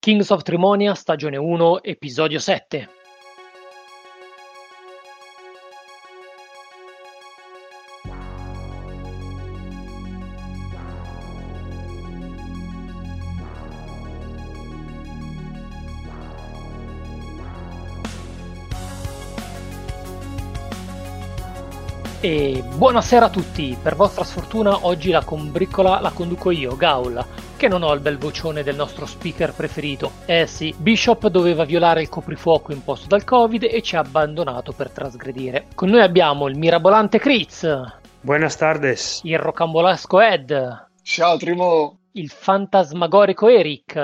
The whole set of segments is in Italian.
Kings of Trimonia, stagione 1, episodio 7. Buonasera a tutti, per vostra sfortuna oggi la combriccola la conduco io, Gaul, che non ho il bel vocione del nostro speaker preferito. Eh sì, Bishop doveva violare il coprifuoco imposto dal Covid e ci ha abbandonato per trasgredire. Con noi abbiamo il mirabolante Critz. Buenas tardes. Il rocambolesco Ed. Ciao Trimo. Il fantasmagorico Eric.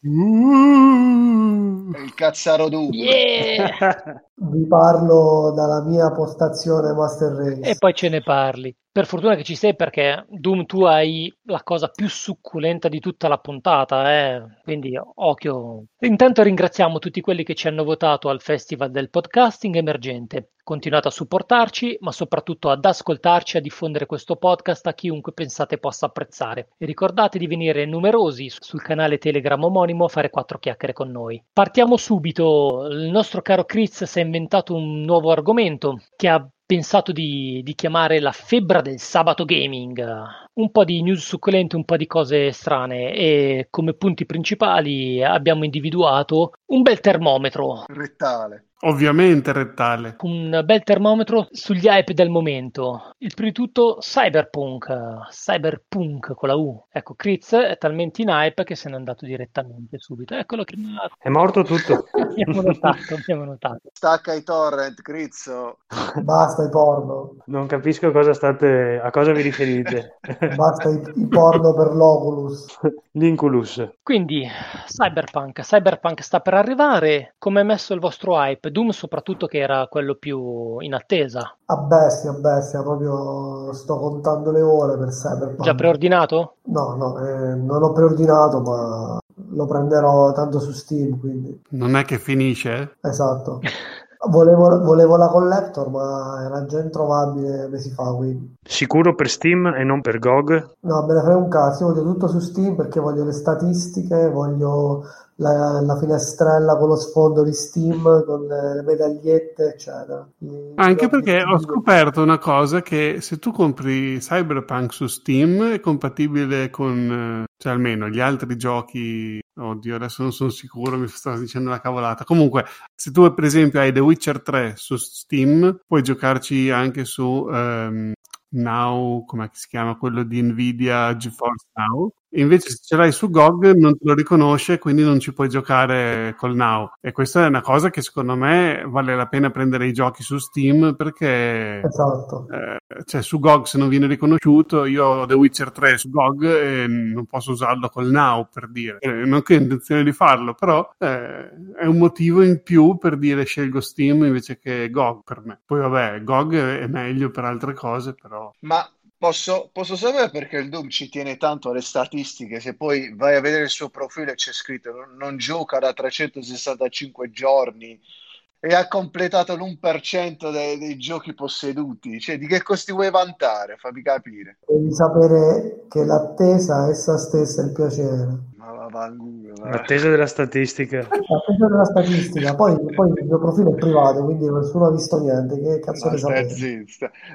Uh, il cazzaro Doom. Yeah! Vi parlo dalla mia postazione Master Race. E poi ce ne parli. Per fortuna che ci sei perché Doom tu hai la cosa più succulenta di tutta la puntata, eh? quindi occhio. Intanto ringraziamo tutti quelli che ci hanno votato al Festival del Podcasting Emergente. Continuate a supportarci, ma soprattutto ad ascoltarci e a diffondere questo podcast a chiunque pensate possa apprezzare. E ricordate di venire numerosi sul canale Telegram omonimo a fare quattro chiacchiere con noi. Partiamo subito. Il nostro caro Chris è inventato un nuovo argomento che ha pensato di, di, chiamare la febbre del sabato gaming. Un po' di news succulente, un po' di cose strane e come punti principali abbiamo individuato un bel termometro. Rettale. Ovviamente rettale. Un bel termometro sugli hype del momento. Il primo di tutto Cyberpunk, Cyberpunk con la U. Ecco, Critz è talmente in hype che se n'è andato direttamente subito. Eccolo che è morto tutto. abbiamo notato, abbiamo notato. Stacca i torrent, Crizzo. Basta i porno. Non capisco cosa state a cosa vi riferite. Basta i, i porno per l'Oculus. L'Inculus. Quindi Cyberpunk, Cyberpunk sta per arrivare. Come è messo il vostro hype? Doom soprattutto che era quello più in attesa. A bestia, a bestia, proprio sto contando le ore per Cyberpunk. Già preordinato? No, no, eh, non ho preordinato, ma lo prenderò tanto su Steam, quindi... Non è che finisce? Esatto. Volevo, volevo, la collector, ma era già introvabile mesi fa. Quindi. Sicuro per Steam e non per GOG? No, me ne frega un cazzo. Io voglio tutto su Steam perché voglio le statistiche, voglio la, la, finestrella con lo sfondo di Steam, con le, le medagliette, eccetera. Anche perché ho scoperto una cosa: che se tu compri Cyberpunk su Steam è compatibile con, cioè almeno gli altri giochi. Oddio, adesso non sono sicuro, mi sto dicendo una cavolata. Comunque, se tu per esempio hai The Witcher 3 su Steam, puoi giocarci anche su um, Now, come si chiama quello di Nvidia GeForce Now Invece se ce l'hai su GOG non te lo riconosce, quindi non ci puoi giocare col Now. E questa è una cosa che secondo me vale la pena prendere i giochi su Steam perché esatto. eh, cioè, su GOG se non viene riconosciuto, io ho The Witcher 3 su GOG e non posso usarlo col Now per dire. Eh, non che ho intenzione di farlo, però eh, è un motivo in più per dire scelgo Steam invece che GOG per me. Poi vabbè, GOG è meglio per altre cose, però... Ma Posso, posso, sapere perché il Doom ci tiene tanto alle statistiche? Se poi vai a vedere il suo profilo c'è scritto non, gioca da 365 giorni e ha completato l'1% dei, dei, giochi posseduti. Cioè, di che costi vuoi vantare? Fammi capire. Devi sapere che l'attesa essa stessa è il piacere. L'attesa della statistica. L'attesa della statistica. Poi, poi, il mio profilo è privato, quindi nessuno ha visto niente. Che cazzo ne sapete?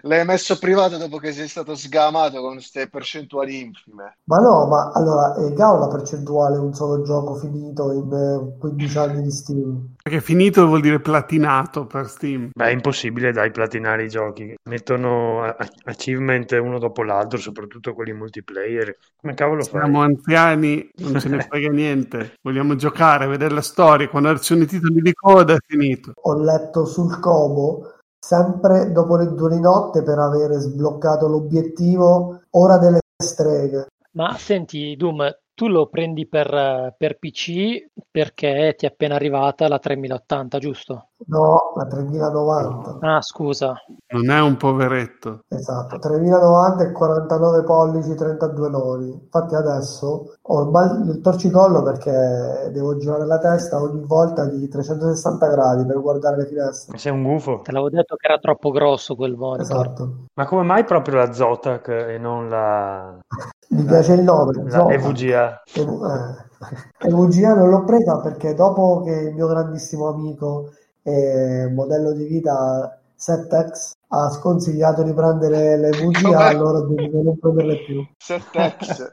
L'hai messo privato dopo che sei stato sgamato con queste percentuali infime. Ma no, ma allora, è già una percentuale un solo gioco finito in 15 eh, anni di Steam? Perché finito vuol dire platinato per Steam. Beh, è impossibile dai platinare i giochi. Mettono achievement uno dopo l'altro, soprattutto quelli multiplayer. Come cavolo fai? Siamo anziani, non ce ne frega niente. Vogliamo giocare, vedere la storia. Quando sono i titoli di coda è finito. Ho letto sul Como sempre dopo le due di notte per avere sbloccato l'obiettivo ora delle streghe. Ma senti, Doom, tu lo prendi per, per PC perché ti è appena arrivata la 3080, giusto? No, la 3090. Ah, scusa. Non è un poveretto. Esatto, 3090 e 49 pollici, 32 nodi. Infatti adesso ho il, il torcicollo perché devo girare la testa ogni volta di 360 gradi per guardare le finestre. Sei un gufo. Te l'avevo detto che era troppo grosso quel monitor. Esatto. Ma come mai proprio la Zotac e non la... Mi piace il nome, La Zotac. EVGA. Ev- eh. EVGA non l'ho presa perché dopo che il mio grandissimo amico e modello di vita Settex ha sconsigliato di prendere le VGA, Com'è? allora di non prenderle più. 7X.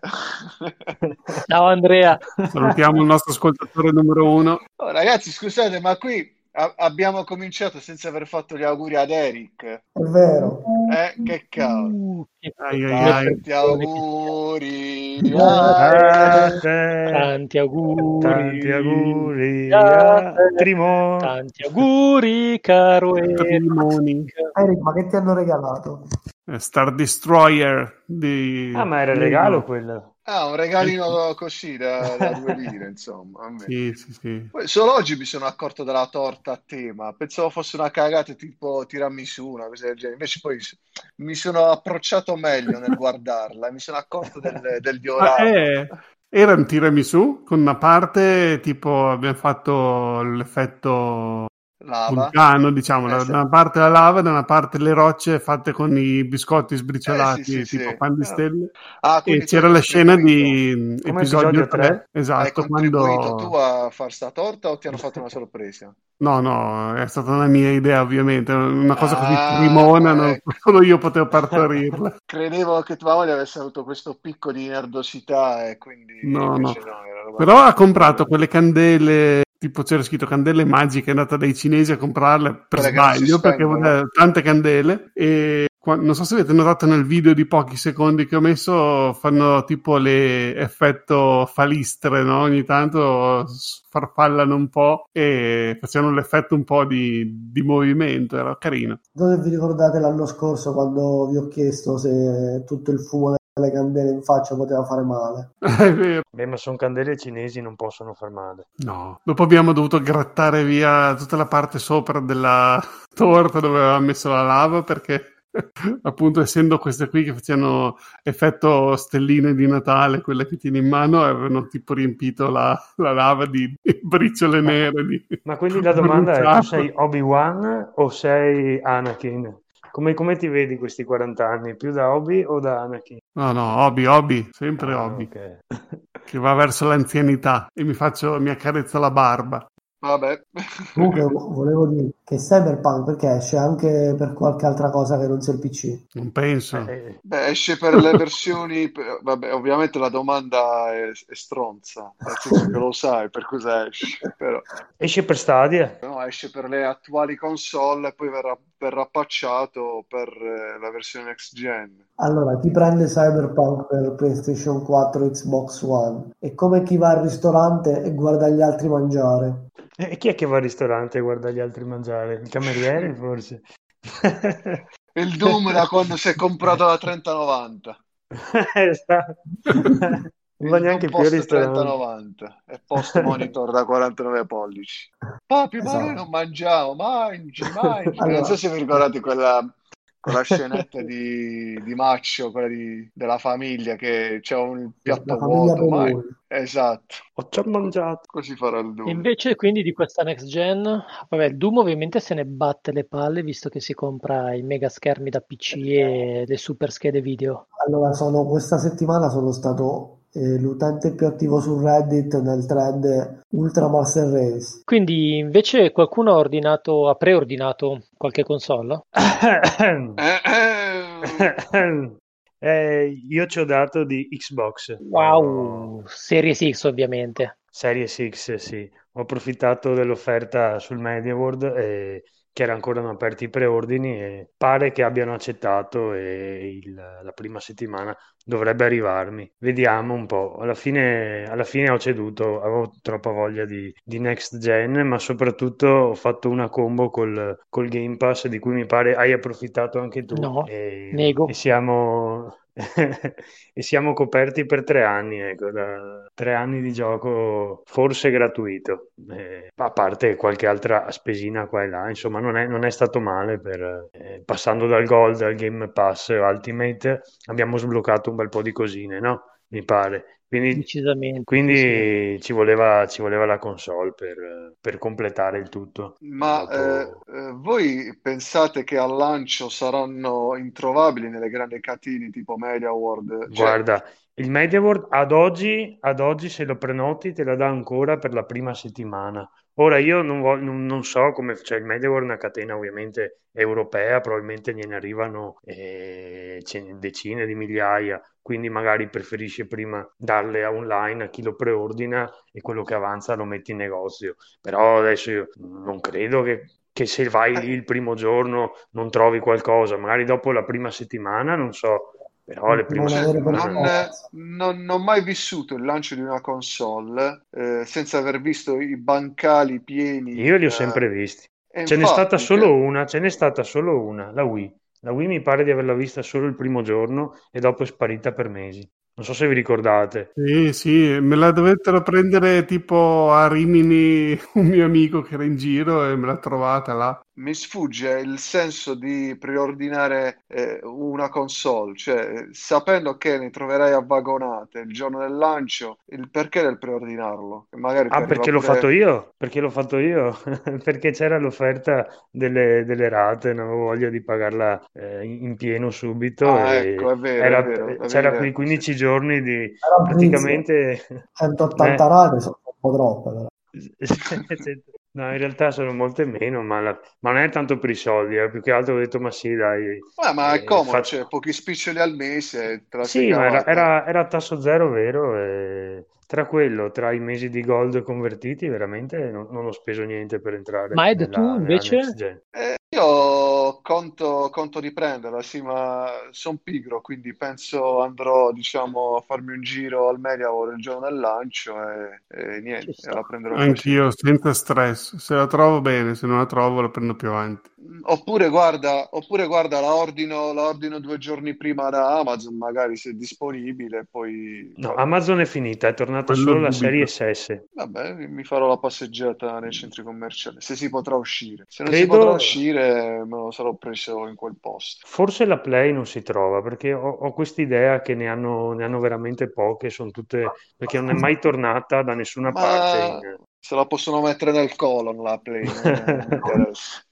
Ciao Andrea. Salutiamo il nostro ascoltatore numero uno. Oh, ragazzi, scusate, ma qui a- abbiamo cominciato senza aver fatto gli auguri ad Eric. È vero. Eh, che cavolo. Uh, Ai, ai, ai. Tanti auguri. A a- te, Tanti auguri. tanti auguri a a te. Trimo. Tanti auguri, caro Eric. Eric, ma che ti hanno regalato? Eh, Star Destroyer di... Ah, ma era il regalo quello. Ah, un regalino così da, da due lire, insomma. Sì, sì, sì. Poi solo oggi mi sono accorto della torta a tema. Pensavo fosse una cagata tipo tiramisù, una cosa del genere. Invece poi mi sono approcciato meglio nel guardarla. Mi sono accorto del, del diorato. è- era un tiramisù con una parte tipo abbiamo fatto l'effetto Lava. vulcano, diciamo, Eh, da sì. da una parte la lava, da una parte le rocce fatte con i biscotti sbriciolati, Eh, sì, sì, tipo sì. pan di Eh. stelle. Ah, E c'era hai la scena di episodio episodio 3, tre. Hai esatto, contribuito quando... tu a far sta torta o ti hanno fatto una sorpresa? No, no, è stata una mia idea ovviamente, una cosa così Ah, primona, non- solo io potevo partorirla. Credevo che tua moglie avesse avuto questo picco di nerdosità e quindi No, no. no, era roba- Però ha comprato quelle candele, tipo c'era scritto candele magiche, è andata dai cinesi a comprarle per si sbaglio perché voleva tante candele e non so se avete notato nel video di pochi secondi che ho messo, fanno tipo le effetto falistre, no? Ogni tanto farfallano un po' e facevano l'effetto un po' di, di movimento, era carino. Dove vi ricordate l'anno scorso quando vi ho chiesto se tutto il fumo delle candele in faccia poteva fare male? È vero. Beh, ma sono candele cinesi, non possono far male. No, dopo abbiamo dovuto grattare via tutta la parte sopra della torta dove avevamo messo la lava perché appunto essendo queste qui che facevano effetto stelline di Natale, quelle che tieni in mano, avevano tipo riempito la, la lava di, di briciole nere. Di... Ma quindi la domanda è, tu bruciato. sei Obi-Wan o sei Anakin? Come, come ti vedi questi 40 anni? Più da Obi o da Anakin? No, no, Obi, Obi, sempre Ah, Obi, ok. che va verso l'anzianità e mi faccio, mi accarezza la barba. Vabbè. Comunque vo- volevo dire che Cyberpunk perché esce anche per qualche altra cosa che non sia il PC. Non penso. Eh, Beh, esce per le versioni, vabbè, ovviamente la domanda è, è stronza, nel senso che lo sai per cosa esce, però esce per Stadia? no, esce per le attuali console e poi verrà, verrà patchato per eh, la versione next gen. Allora, chi prende Cyberpunk per PlayStation 4 Xbox One è come chi va al ristorante e guarda gli altri mangiare. E chi è che va al ristorante e guarda gli altri mangiare? Il cameriere, forse? Il Doom da quando si è comprato la 3090. Esatto. Non va Il neanche più post ristorante. 3090 e post monitor da 49 pollici. Papi, ma noi Esatto. non mangiamo, mangi, mangi. Allora. Non so se vi ricordate quella, quella scenetta di, di Maccio, quella di- della famiglia che c'è un piatto vuoto. ma-. Esatto, Ho già mangiato. così farà il Doom. Invece quindi di questa next gen, vabbè, il Doom ovviamente se ne batte le palle visto che si compra i mega schermi da PC e le super schede video. Allora, sono, questa settimana sono stato eh, l'utente più attivo su Reddit nel thread Ultra Master Race. Quindi invece qualcuno ha ordinato, ha preordinato qualche console? Eh, io ci ho dato di Xbox. Wow, Series X ovviamente. Series X, sì. Ho approfittato dell'offerta sul Media World e che erano ancora non aperti i preordini e pare che abbiano accettato e il- la prima settimana dovrebbe arrivarmi. Vediamo un po'. Alla fine, alla fine ho ceduto, avevo troppa voglia di, di next gen, ma soprattutto ho fatto una combo col, col Game Pass di cui mi pare hai approfittato anche tu. No, e, nego. e siamo, e siamo coperti per tre anni, ecco, da tre anni di gioco forse gratuito, Eh, a parte qualche altra spesina qua e là, insomma non è, non è stato male per, eh, passando dal Gold al Game Pass Ultimate abbiamo sbloccato un bel po' di cosine, no? Mi pare. Quindi, Decisamente. quindi sì. ci, voleva, ci voleva la console per, per completare il tutto. Ma Dopo- eh, eh, voi pensate che al lancio saranno introvabili nelle grandi catene tipo Media World? Cioè, Guarda, il MediaWorld ad oggi, ad oggi se lo prenoti te la dà ancora per la prima settimana. Ora io non, vo- non- non so come, cioè il MediaWorld è una catena ovviamente europea, probabilmente gliene arrivano eh, decine di migliaia, quindi magari preferisce prima darle a online a chi lo preordina e quello che avanza lo metti in negozio. Però adesso io non credo che, che se vai lì eh, il primo giorno non trovi qualcosa, magari dopo la prima settimana, non so, però le prime settimane... non, non- ho mai vissuto il lancio di una console eh, senza aver visto i bancali pieni. Io li ho sempre visti. Ce n'è stata infatti, solo una, ce n'è stata solo una, la Wii. La Wii mi pare di averla vista solo il primo giorno e dopo è sparita per mesi. Non so se vi ricordate. Sì, sì, me la dovettero prendere tipo a Rimini un mio amico che era in giro e me l'ha trovata là. Mi sfugge il senso di preordinare eh, una console, cioè sapendo che ne troverai a vagonate il giorno del lancio, il perché del preordinarlo? Magari Ah, perché l'ho fatto pure. io? Perché l'ho fatto io? Perché c'era l'offerta delle, delle rate, non avevo voglia di pagarla eh, in pieno subito Ah, e ecco, è vero, è era- vero, avevi c'era quei detto, sì. 15 giorni di Brizio, praticamente... 180 eh, rate sono un po' troppe, però. No, in realtà sono molte meno, ma, la- ma non è tanto per i soldi, eh, più che altro ho detto, ma sì, dai, Eh, ma è eh, comodo, fa- cioè pochi spiccioli al mese, Sì, ma era, era, era a tasso zero, vero? E tra quello, tra i mesi di gold convertiti, veramente non, non ho speso niente per entrare Ma Ed, tu nella, nella next invece? gen. Eh, io conto, conto di prenderla, sì, ma sono pigro, quindi penso andrò, diciamo, a farmi un giro al Mediaworld il giorno del lancio e, e niente, e la prenderò così. Anch'io, senza stress. Se la trovo bene, se non la trovo la prendo più avanti. Mm, Oppure guarda, oppure guarda, la ordino, la ordino due giorni prima da Amazon, magari se è disponibile, poi No, Amazon è finita, è tornata Quello solo la serie SS. vabbè, mi farò la passeggiata nei centri commerciali, se si potrà uscire. Se non si potrà Credo, uscire, me lo sarò preso in quel posto. forse la Play non si trova, perché ho, ho quest'idea che ne hanno, ne hanno veramente poche, sono tutte, perché non è mai tornata da nessuna parte Ma in... se la possono mettere nel colon la Play.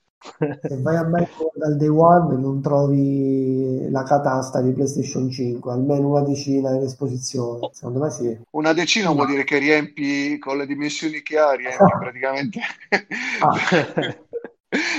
Se vai a mettere dal day one non trovi la catasta di PlayStation 5, almeno una decina in esposizione. Secondo me sì. Una decina vuol dire che riempi con le dimensioni che ha, riempi praticamente Ah,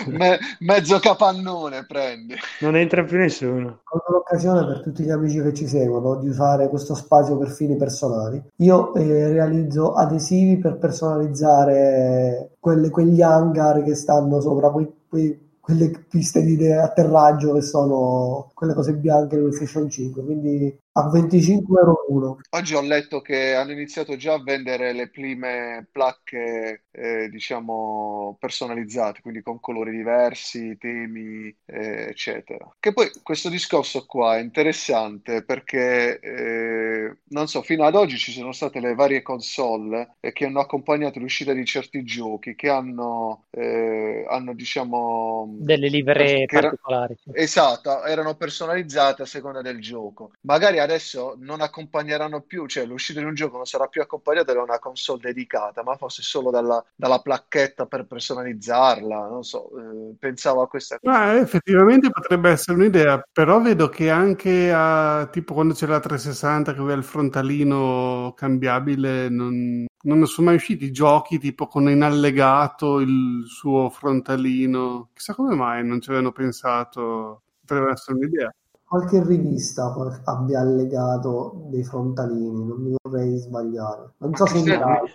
me- mezzo capannone prendi. Non entra più nessuno. colgo l'occasione per tutti gli amici che ci seguono di usare questo spazio per fini personali. Io eh, realizzo adesivi per personalizzare quelle- quegli hangar che stanno sopra quei- quei- quelle piste di atterraggio che sono quelle cose bianche di PlayStation 5. Quindi a 25 euro uno. Oggi ho letto che hanno iniziato già a vendere le prime placche, eh, diciamo, personalizzate, quindi con colori diversi, temi, eh, eccetera. Che poi questo discorso qua è interessante perché, eh, non so, fino ad oggi ci sono state le varie console eh, che hanno accompagnato l'uscita di certi giochi, che hanno, eh, hanno, diciamo, Delle livree era- particolari. sì. Esatto, erano personalizzate a seconda del gioco. Magari adesso non accompagneranno più, cioè l'uscita di un gioco non sarà più accompagnata da una console dedicata, ma forse solo dalla, dalla placchetta per personalizzarla. Non so, eh, pensavo a questa cosa. Ma effettivamente potrebbe essere un'idea, però vedo che anche a, tipo quando c'è la 360 che aveva il frontalino cambiabile, non, non sono mai usciti giochi tipo con in allegato il suo frontalino. Chissà come mai non ci avevano pensato, potrebbe essere un'idea. Qualche rivista qual- abbia allegato dei frontalini, non mi vorrei sbagliare. Non so se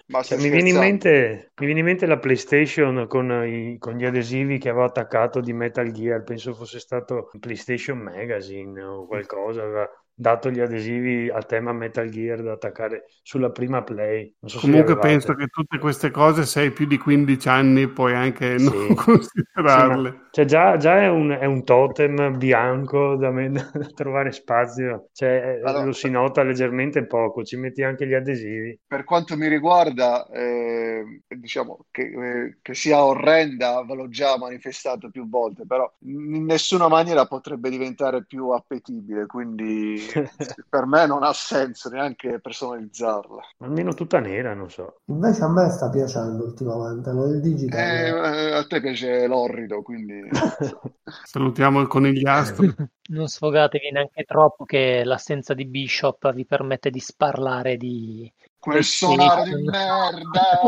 ma Cioè, stai mi viene in mente, mi viene in mente la PlayStation con, i- con gli adesivi che aveva attaccato di Metal Gear, penso fosse stato PlayStation Magazine o qualcosa, aveva dato gli adesivi a tema Metal Gear da attaccare sulla prima Play. Non so se Comunque penso che tutte queste cose, se hai più di 15 anni, puoi anche non Sì, sì, considerarle. ma cioè già, già è un, è un totem bianco da, me- da trovare spazio, cioè eh, Allora, lo si nota leggermente poco, ci metti anche gli adesivi. Per quanto mi riguarda, eh, diciamo che, eh, che sia orrenda, ve l'ho già manifestato più volte, però in nessuna maniera potrebbe diventare più appetibile, quindi per me non ha senso neanche personalizzarla. Almeno tutta nera, non so. Invece a me sta piacendo ultimamente, lo il digital. Eh, a te piace l'orrido, quindi... Salutiamo il conigliastro. non sfogatevi neanche troppo che l'assenza di Bishop vi permette di sparlare di... Quel sonaro di merda!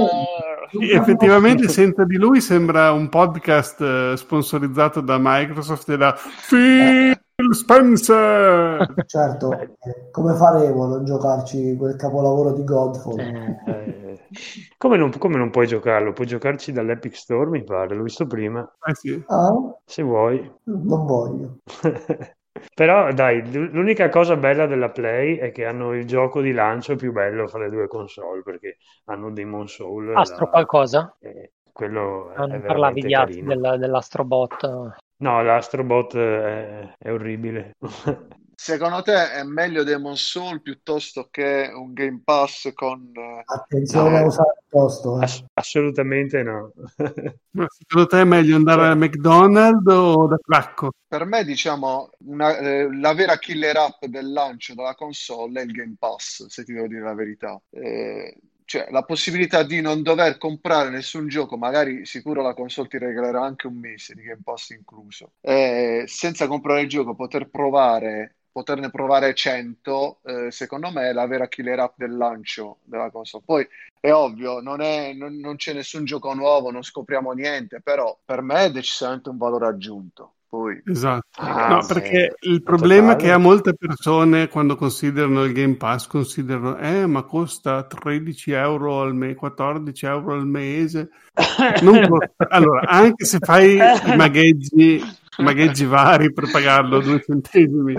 Sì, effettivamente senza di lui sembra un podcast eh, sponsorizzato da Microsoft e da Phil Spencer. Certo, eh, come faremo a non giocarci quel capolavoro di Godfall? Eh, come, non, come non puoi giocarlo? Puoi giocarci dall'Epic Store, mi pare, l'ho visto prima. Eh sì. Ah, Se vuoi. non voglio. Però dai, l'unica cosa bella della Play è che hanno il gioco di lancio più bello fra le due console perché hanno Demon Soul. Astro la- qualcosa? e quello Non è parlavi di dell'Astrobot. No, l'Astrobot è, è orribile. Secondo te è meglio Demon Soul piuttosto che un Game Pass con... eh, Attenzione No. a usare il posto. eh. Ass- assolutamente no. Ma secondo te è meglio andare Cioè- al McDonald's o da Cracco? Per me, diciamo, una- eh, la vera killer app del lancio della console è il Game Pass, se ti devo dire la verità. Eh, cioè, la possibilità di non dover comprare nessun gioco, magari sicuro la console ti regalerà anche un mese di Game Pass incluso, Eh, senza comprare il gioco, poter provare, poterne provare 100, eh, secondo me è la vera killer app del lancio della console. Poi è ovvio, non è- non- non c'è nessun gioco nuovo, non scopriamo niente, però per me è decisamente un valore aggiunto. Poi Esatto. Ah, no, sì. perché il problema è Totale. che a molte persone quando considerano il Game Pass considerano, eh, ma costa 13 euro al mese, 14 euro al mese. Costa- Allora, anche se fai i magheggi, magheggi vari per pagarlo due centesimi,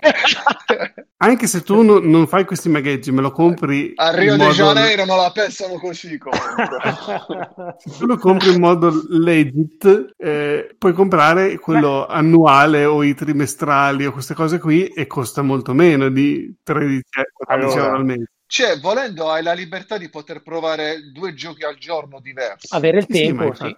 anche se tu no- non fai questi magheggi, me lo compri a Rio de modo- Janeiro non la pensano così comunque. Se tu lo compri in modo legit, eh, puoi comprare quello annuale o i trimestrali o queste cose qui e costa molto meno di 13 14 Allora. euro al mese. Cioè, volendo, hai la libertà di poter provare due giochi al giorno diversi. Avere il Sì, sì,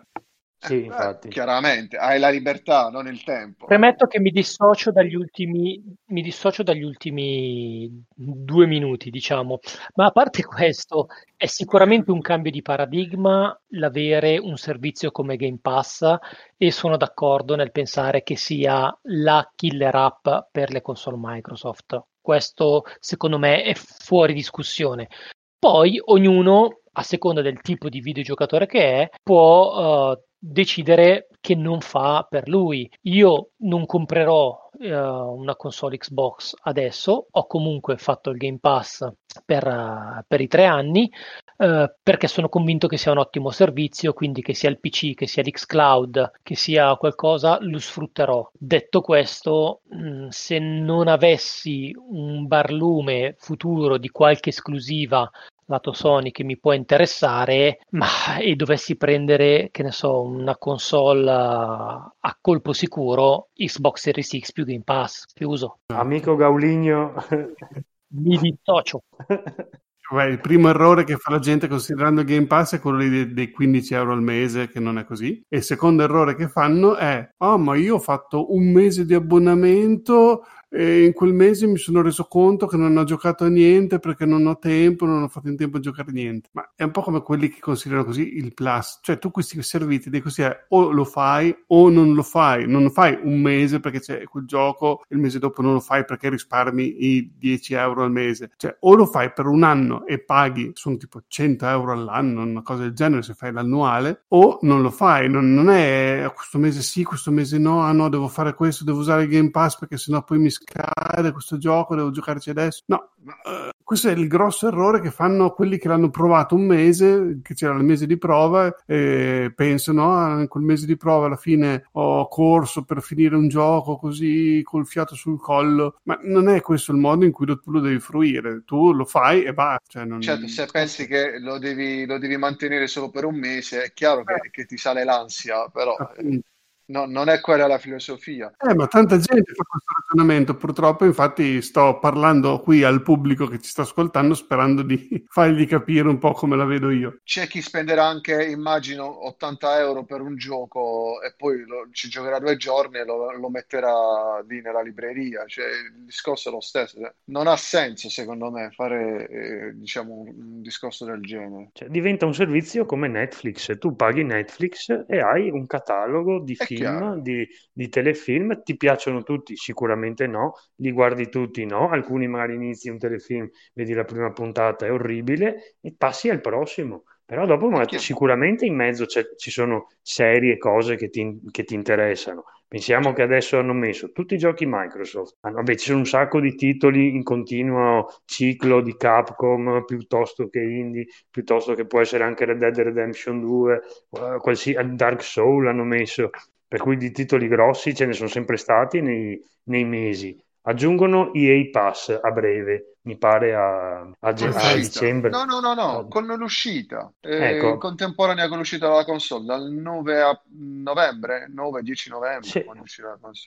infatti- sì. Eh, infatti. chiaramente, hai la libertà, non il tempo. Premetto che mi dissocio dagli ultimi, mi dissocio dagli ultimi due minuti, diciamo, ma a parte questo, è sicuramente un cambio di paradigma l'avere un servizio come Game Pass e sono d'accordo nel pensare che sia la killer app per le console Microsoft. Questo, secondo me, è fuori discussione. Poi ognuno, a seconda del tipo di videogiocatore che è, può eh, decidere che non fa per lui. Io non comprerò eh, una console Xbox adesso, ho comunque fatto il Game Pass per, eh, per i tre anni eh, perché sono convinto che sia un ottimo servizio, quindi che sia il PC, che sia l'xCloud, che sia qualcosa, lo sfrutterò. Detto questo, mh, se non avessi un barlume futuro di qualche esclusiva lato Sony che mi può interessare, ma e dovessi prendere, che ne so, una console uh, a colpo sicuro, Xbox Series X più Game Pass, chiuso. Amico Gauligno. Mi dissocio. Beh, il primo errore che fa la gente considerando il Game Pass è quello dei, dei 15 euro al mese, che non è così. E il secondo errore che fanno è: Ah, ma io ho fatto un mese di abbonamento e in quel mese mi sono reso conto che non ho giocato a niente perché non ho tempo, non ho fatto in tempo a giocare niente. Ma è un po' come quelli che considerano così il plus. Cioè, tu questi servizi devi considerare o lo fai o non lo fai. Non lo fai un mese perché c'è quel gioco, il mese dopo non lo fai perché risparmi i 10 euro al mese. Cioè, o lo fai per un anno e paghi, sono tipo 100 euro all'anno, una cosa del genere se fai l'annuale, o non lo fai. Non, non è questo mese sì, questo mese no, ah no, devo fare questo, devo usare il Game Pass perché sennò poi mi scade questo gioco, devo giocarci adesso. No, eh, questo è il grosso errore che fanno quelli che l'hanno provato un mese, che c'era il mese di prova, e pensano, ah, in quel mese di prova alla fine ho corso per finire un gioco così col fiato sul collo, ma non è questo il modo in cui lo, tu lo devi fruire, tu lo fai e basta. Cioè non... Certo, se pensi che lo devi, lo devi mantenere solo per un mese, è chiaro che, che ti sale l'ansia, però... eh, Appunto. No, non è quella la filosofia. Eh, ma tanta gente fa questo ragionamento, purtroppo, infatti sto parlando qui al pubblico che ci sta ascoltando sperando di fargli capire un po' come la vedo io. C'è chi spenderà anche, immagino, 80 euro per un gioco e poi lo, ci giocherà due giorni e lo, lo, metterà lì nella libreria. Cioè, il discorso è lo stesso. Non ha senso, secondo me, fare eh, diciamo, un, un, discorso del genere. Cioè, diventa un servizio come Netflix. Tu paghi Netflix e hai un catalogo di film film, di, di, telefilm, ti piacciono tutti? Sicuramente no, li guardi tutti? No, alcuni magari inizi un telefilm, vedi la prima puntata, è orribile e passi al prossimo. Però dopo magari, sicuramente in mezzo ci sono serie, cose che ti, che ti, interessano. Pensiamo che adesso hanno messo tutti i giochi Microsoft. Ah, vabbè, ci sono un sacco di titoli in continuo ciclo di Capcom, piuttosto che indie, piuttosto che può essere anche Red Dead Redemption 2, uh, Dark Soul hanno messo per cui di titoli grossi ce ne sono sempre stati nei, nei mesi. Aggiungono EA Pass a breve, mi pare a, a, a dicembre. No, no, no, no, con l'uscita, eh, ecco. contemporanea con l'uscita della console, dal 9 a novembre, 9-10 novembre. Sì.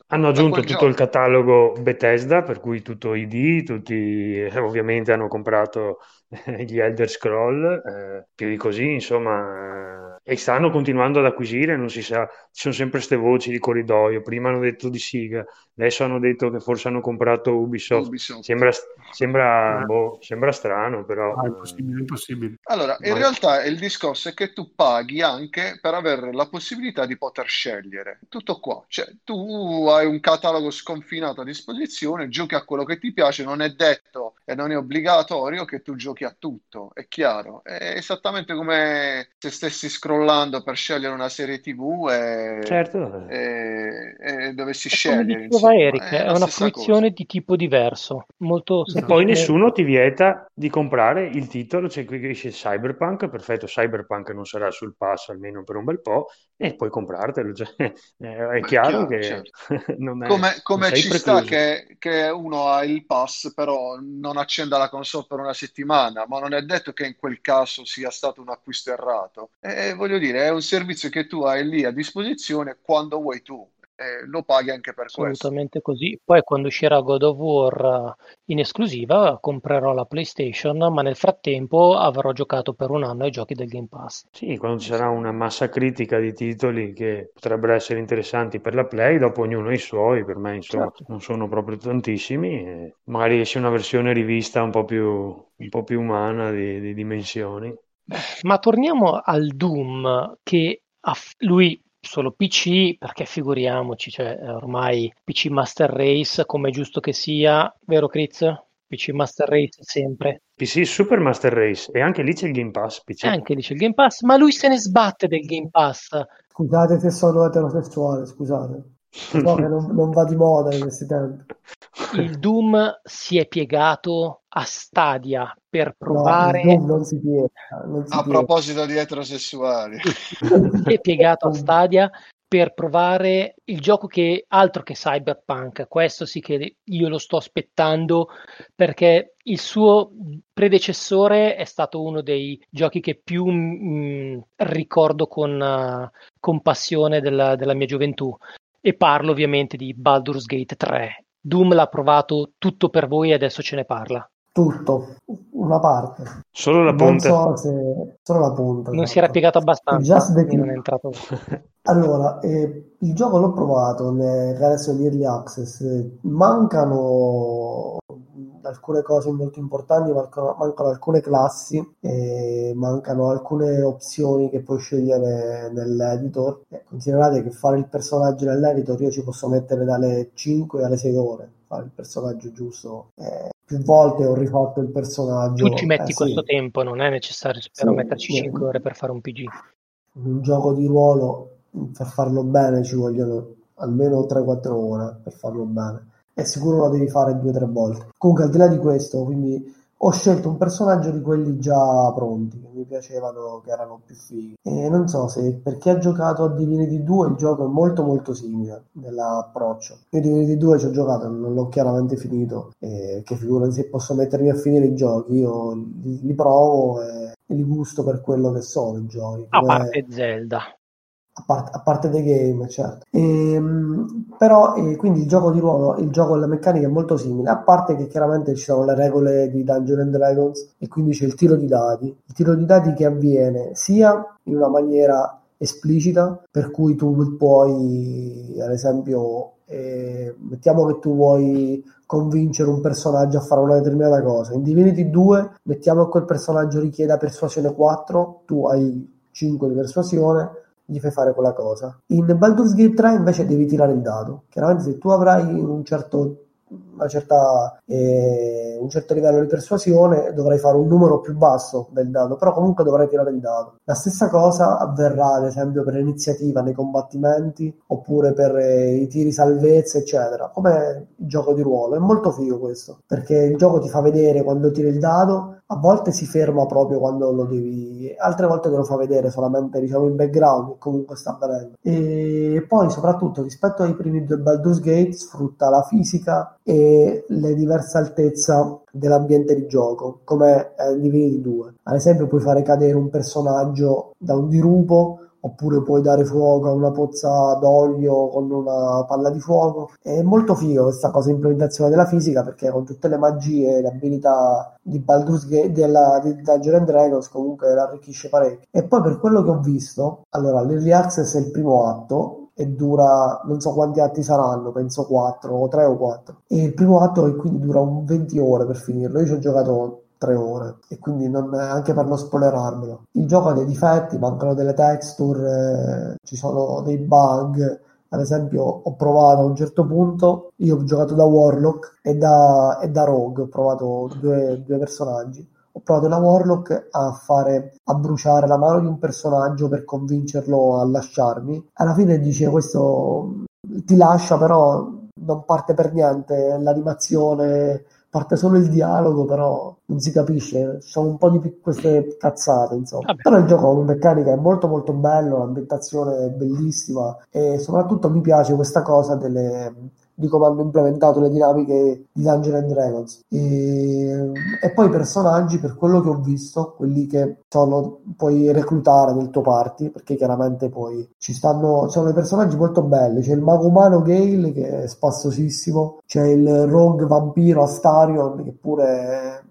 Hanno aggiunto tutto giorno. il catalogo Bethesda, per cui tutto ID, tutti eh, ovviamente hanno comprato gli Elder Scroll, eh, più di così, insomma e stanno continuando ad acquisire, non si sa, ci sono sempre queste voci di corridoio, prima hanno detto di Siga, adesso hanno detto che forse hanno comprato Ubisoft, Ubisoft. Sembra, sembra, boh, sembra, strano però... Ah, è impossibile, impossibile. Allora, in Ma... realtà il discorso è che tu paghi anche per avere la possibilità di poter scegliere, tutto qua, cioè tu hai un catalogo sconfinato a disposizione, giochi a quello che ti piace, non è detto e non è obbligatorio che tu giochi a tutto, è chiaro, è esattamente come se stessi scrollando per scegliere una serie tv e, certo. e, e dovessi scegliere. Come Eric, è, è una fruizione di tipo diverso. Molto e poi nessuno ti vieta di comprare il titolo, c'è qui che dice Cyberpunk, perfetto, Cyberpunk non sarà sul pass almeno per un bel po' e puoi comprartelo. Cioè, è chiaro, chiaro che certo. non è, come, come ci precluso. sta che, che uno ha il pass però non accenda la console per una settimana, ma non è detto che in quel caso sia stato un acquisto errato. E voglio dire, è un servizio che tu hai lì a disposizione quando vuoi tu. Eh, lo paghi anche per Assolutamente questo. così. Poi quando uscirà God of War eh, in esclusiva comprerò la PlayStation, ma nel frattempo avrò giocato per un anno ai giochi del Game Pass. Sì, quando ci sarà una massa critica di titoli che potrebbero essere interessanti per la Play, dopo ognuno ha i suoi, per me insomma certo. non sono proprio tantissimi, magari esce una versione rivista un po' più, un po più umana di, di dimensioni. Ma torniamo al Doom che lui solo PC, perché figuriamoci, cioè ormai PC Master Race come è giusto che sia, vero Chris? PC Master Race sempre. PC Super Master Race e anche lì c'è il Game Pass. PC. Anche lì c'è il Game Pass, ma lui se ne sbatte del Game Pass. Scusate se sono eterosessuale, scusate. So che non, non va di moda in questi tempi. Il Doom si è piegato a Stadia per provare. No, non si piega, non si a piega. proposito di eterosessuali, si è piegato a Stadia per provare il gioco che altro che Cyberpunk. Questo sì che io lo sto aspettando perché il suo predecessore è stato uno dei giochi che più mh, mm, ricordo con, uh, con passione della, della mia gioventù. E parlo ovviamente di Baldur's Gate 3. Doom l'ha provato tutto per voi e adesso ce ne parla tutto, una parte. Solo la punta. Non so se... Solo la punta. Non si era piegato abbastanza. non è entrato. allora, eh, il gioco l'ho provato adesso in Early Access. Mancano alcune cose molto importanti, mancano, mancano alcune classi, e mancano alcune opzioni che puoi scegliere nell'editor. Eh, considerate che fare il personaggio nell'editor io ci posso mettere dalle 5 alle 6 ore fare il personaggio giusto. Eh, più volte ho rifatto il personaggio. Tu ci metti eh, questo sì. tempo, non è necessario spero sì, metterci sì. 5 ore per fare un PG. Un gioco di ruolo, per farlo bene ci vogliono almeno 3-4 ore per farlo bene. E sicuro lo devi fare 2-3 volte. Comunque al di là di questo, quindi ho scelto un personaggio di quelli già pronti, che mi piacevano, che erano più fighi. E non so se per chi ha giocato a Divinity 2 il gioco è molto molto simile nell'approccio. Io Divinity 2 ci ho giocato, non l'ho chiaramente finito, e che figurati se posso mettermi a finire i giochi, io li, li provo e, li gusto per quello che sono i giochi. A parte Zelda. A, part- a parte The Game, certo. E, ehm, però, eh, quindi il gioco di ruolo, il gioco della meccanica è molto simile, a parte che chiaramente ci sono le regole di Dungeons and Dragons e quindi c'è il tiro di dadi. Il tiro di dadi che avviene sia in una maniera esplicita, per cui tu puoi, ad esempio, eh, mettiamo che tu vuoi convincere un personaggio a fare una determinata cosa. In Divinity 2, mettiamo che quel personaggio richieda persuasione 4, tu hai 5 di persuasione, gli fai fare quella cosa. In Baldur's Gate 3 invece devi tirare il dado. Chiaramente se tu avrai un certo certa, eh, un certo livello di persuasione dovrai fare un numero più basso del dado, però comunque dovrai tirare il dado. La stessa cosa avverrà ad esempio per l'iniziativa nei combattimenti oppure per eh, i tiri salvezza, eccetera, come gioco di ruolo. È molto figo questo, perché il gioco ti fa vedere quando tiri il dado a volte si ferma proprio quando lo devi, altre volte te lo fa vedere solamente diciamo in background comunque sta avvenendo. E poi soprattutto rispetto ai primi due Baldur's Gate sfrutta la fisica e le diverse altezze dell'ambiente di gioco, come in Divinity 2. Ad esempio puoi fare cadere un personaggio da un dirupo oppure puoi dare fuoco a una pozza d'olio con una palla di fuoco. È molto figo questa cosa, implementazione della fisica, perché con tutte le magie e le abilità di Baldur's Gate, della, di Dungeons Dragons comunque l'arricchisce parecchio. E poi per quello che ho visto, allora l'Early Access è il primo atto, e dura non so quanti atti saranno, penso 4 o 3 o 4. E il primo atto quindi dura un 20 ore per finirlo. Io ci ho giocato tre ore e quindi non, anche per non spoilerarmelo. Il gioco ha dei difetti, mancano delle texture, eh, ci sono dei bug. Ad esempio, ho provato a un certo punto, io ho giocato da Warlock e da, e da Rogue, ho provato due, due personaggi. Ho provato da Warlock a fare a bruciare la mano di un personaggio per convincerlo a lasciarmi. Alla fine dice questo ti lascia, però non parte per niente l'animazione parte solo il dialogo, però non si capisce. Sono un po' di queste cazzate, insomma. Vabbè. Però il gioco come meccanica è molto molto bello, l'ambientazione è bellissima e soprattutto mi piace questa cosa delle di come hanno implementato le dinamiche di Dungeons and Dragons. E, e, poi i personaggi per quello che ho visto quelli che sono puoi reclutare nel tuo party perché chiaramente poi ci stanno sono dei personaggi molto belli. C'è il mago umano Gale che è spassosissimo. C'è il rogue vampiro Astarion che pure è,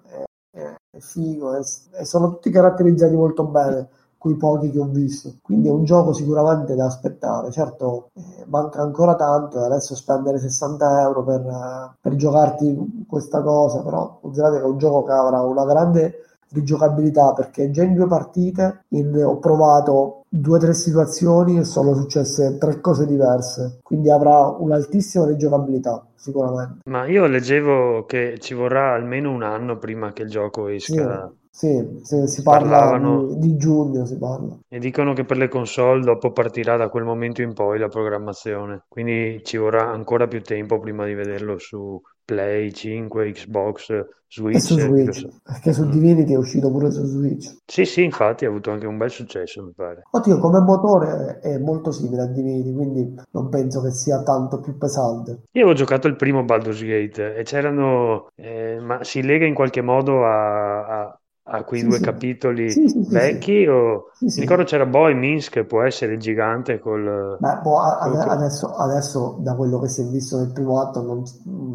è, è figo e sono tutti caratterizzati molto bene quei pochi che ho visto. Quindi è un gioco sicuramente da aspettare. Certo, eh, manca ancora tanto e adesso spendere 60 euro per, eh, per giocarti questa cosa, però considerate che è un gioco che avrà una grande rigiocabilità perché già in due partite in, ho provato due o tre situazioni e sono successe tre cose diverse quindi avrà un'altissima rigiocabilità sicuramente ma io leggevo che ci vorrà almeno un anno prima che il gioco esca sì. Sì, sì, si parla di, di, giugno, si parla. E dicono che per le console dopo partirà da quel momento in poi la programmazione, quindi ci vorrà ancora più tempo prima di vederlo su Play 5, Xbox, Switch. E su Switch, perché su mm. Divinity è uscito pure su Switch. Sì, sì, infatti ha avuto anche un bel successo, mi pare. Oddio, come motore è molto simile a Divinity, quindi non penso che sia tanto più pesante. Io avevo giocato il primo Baldur's Gate e c'erano... Eh, ma si lega in qualche modo a, a a quei sì, due sì. capitoli sì, vecchi o mi ricordo c'era Boy Minsk che può essere il gigante col, Beh, boh, ad, adesso, adesso, da quello che si è visto nel primo atto non,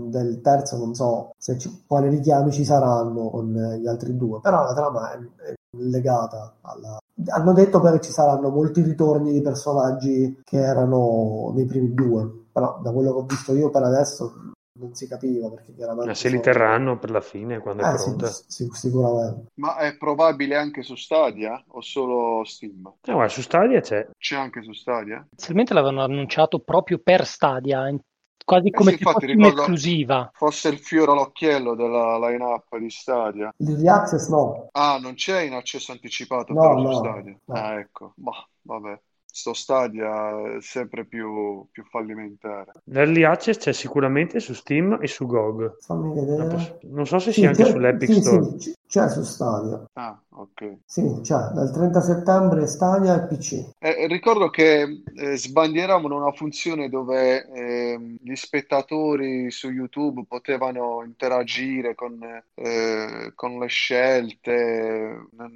del terzo non so se ci, quali richiami ci saranno con gli altri due però la trama è, è legata alla hanno detto che ci saranno molti ritorni di personaggi che erano nei primi due però da quello che ho visto io per adesso non si capiva perché chiaramente... Ma se li terranno per la fine quando eh, è pronta? Sì, sì, sicuramente. Ma è probabile anche su Stadia o solo Steam? No, guarda, su Stadia c'è. C'è anche su Stadia? Inizialmente l'avevano annunciato proprio per Stadia, quasi eh come eh sì, fosse un'esclusiva. Fosse il fiore all'occhiello della line-up di Stadia. L'Early Access no. Ah, non c'è in accesso anticipato no, no, su Stadia? No. Ah, ecco. Bah, vabbè sto Stadia è sempre più, più fallimentare. L'Early Access c'è sicuramente su Steam e su GOG. Fammi vedere. Non so se sì, sia anche sull'Epic sì, Store. Sì, C'è su Stadia. Ah, ok. Sì, c'è dal 30 settembre Stadia e PC. Eh, ricordo che eh, sbandieravano una funzione dove eh, gli spettatori su YouTube potevano interagire con, eh, con le scelte. Non,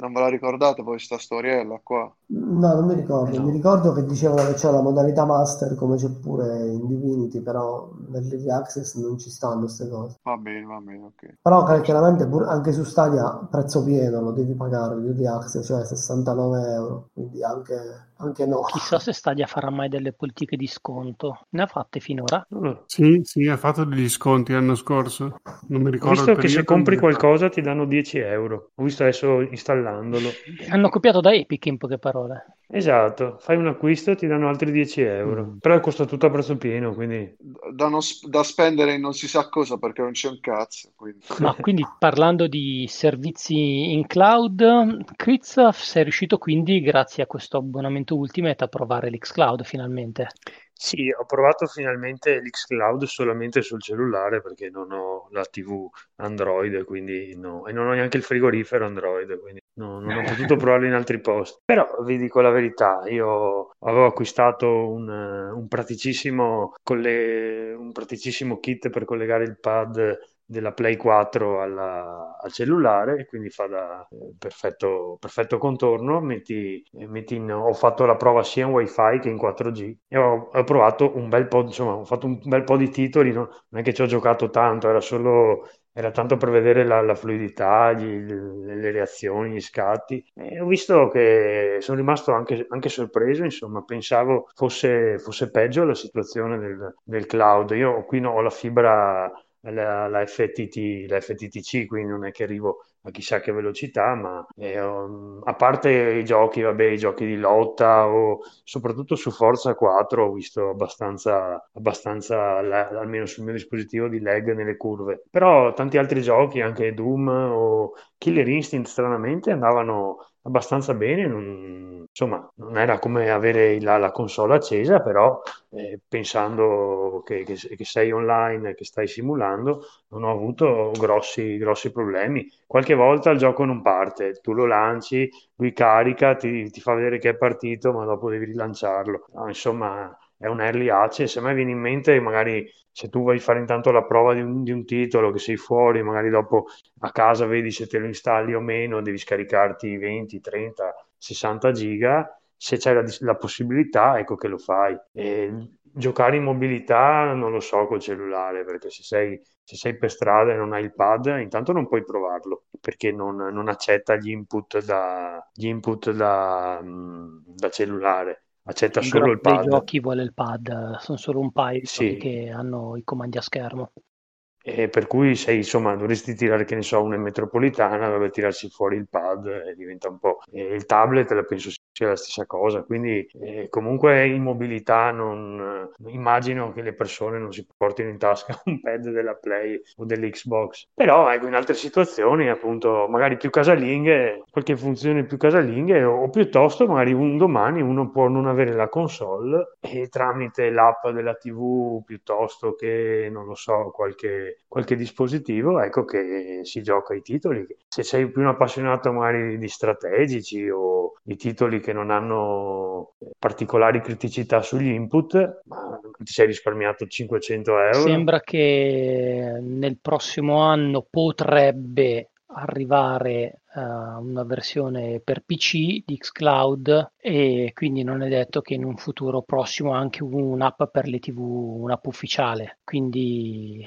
non ve la ricordate poi questa storiella qua? No, non mi ricordo. No. Mi ricordo che dicevano che c'è la modalità master come c'è pure in Divinity, però nell'Early Access non ci stanno queste cose. Va bene, va bene, ok. Però chiaramente anche su Stadia prezzo pieno lo devi pagare l'Early Access, cioè 69 euro, quindi anche, anche no. Chissà se Stadia farà mai delle politiche di sconto. Ne ha fatte finora? Lo- Sì, sì, ha fatto degli sconti l'anno scorso. Non mi Ho ricordo visto il che se compri ha qualcosa ti danno 10 euro. Ho visto adesso installandolo. Hanno copiato da Epic in poche parole. Esatto, fai un acquisto e ti danno altri 10 euro. Mm. Però costa tutto a prezzo pieno, quindi Da, non da spendere in non si sa cosa perché non c'è un cazzo. Quindi. Ma quindi parlando di servizi in cloud, Chris, sei riuscito quindi, grazie a questo abbonamento Ultimate, a provare l'xCloud finalmente. Sì, ho provato finalmente l'xCloud solamente sul cellulare perché non ho la TV Android, quindi no, e non ho neanche il frigorifero Android, quindi no- non ho potuto provarlo in altri posti. Però vi dico la verità, io avevo acquistato un, un praticissimo, colle- un praticissimo kit per collegare il pad della Play 4 alla- al cellulare e quindi fa da eh, perfetto, perfetto contorno. Metti, eh, metti in- ho fatto la prova sia in WiFi che in 4G e ho, ho provato un bel po', insomma, ho fatto un bel po' di titoli, no? non è che ci ho giocato tanto, era solo era tanto per vedere la, la fluidità, gli- le, le reazioni, gli scatti. E ho visto che sono rimasto anche, anche sorpreso, insomma, pensavo fosse, fosse peggio la situazione del, del cloud. Io qui no, ho la fibra, la, la FTT, la FTTC, quindi non è che arrivo a chissà che velocità, ma eh, a parte i giochi, vabbè, i giochi di lotta o soprattutto su Forza 4 ho visto abbastanza, abbastanza almeno sul mio dispositivo, di lag nelle curve. Però tanti altri giochi, anche Doom o Killer Instinct, stranamente andavano abbastanza bene. non- insomma, non era come avere la, la console accesa, però eh, pensando che, che- che sei online, che stai simulando, non ho avuto grossi, grossi problemi. Qualche volta il gioco non parte, tu lo lanci, lui carica, ti, ti fa vedere che è partito, ma dopo devi rilanciarlo. No, insomma, è un early access. A me viene in mente, magari se tu vuoi fare intanto la prova di un, di un titolo, che sei fuori, magari dopo a casa vedi se te lo installi o meno, devi scaricarti 20, 30, 60 giga. Se c'è la, la possibilità, ecco che lo fai. E giocare in mobilità non lo so col cellulare, perché se sei, se sei per strada e non hai il pad, intanto non puoi provarlo, perché non, non accetta gli input da, gli input da, mm, da cellulare, accetta Il solo il pad. giochi vuole il pad, sono solo un paio Sì. che hanno i comandi a schermo. E per cui sei, insomma, dovresti tirare, che ne so, una metropolitana dove tirarsi fuori il pad e diventa un po'... e il tablet la penso sia la stessa cosa, quindi eh, comunque in mobilità non, eh, immagino che le persone non si portino in tasca un pad della Play o dell'Xbox. Però ecco, in altre situazioni, appunto, magari più casalinghe, qualche funzione più casalinghe o, o piuttosto magari un domani uno può non avere la console e tramite l'app della TV piuttosto che, non lo so, qualche, qualche dispositivo, ecco che si gioca i titoli. Se sei più un appassionato magari di strategici o di titoli che non hanno particolari criticità sugli input, ma ti sei risparmiato 500 euro. Sembra che nel prossimo anno potrebbe arrivare eh, una versione per PC di xCloud e quindi non è detto che in un futuro prossimo anche un'app per le TV, un'app ufficiale. Quindi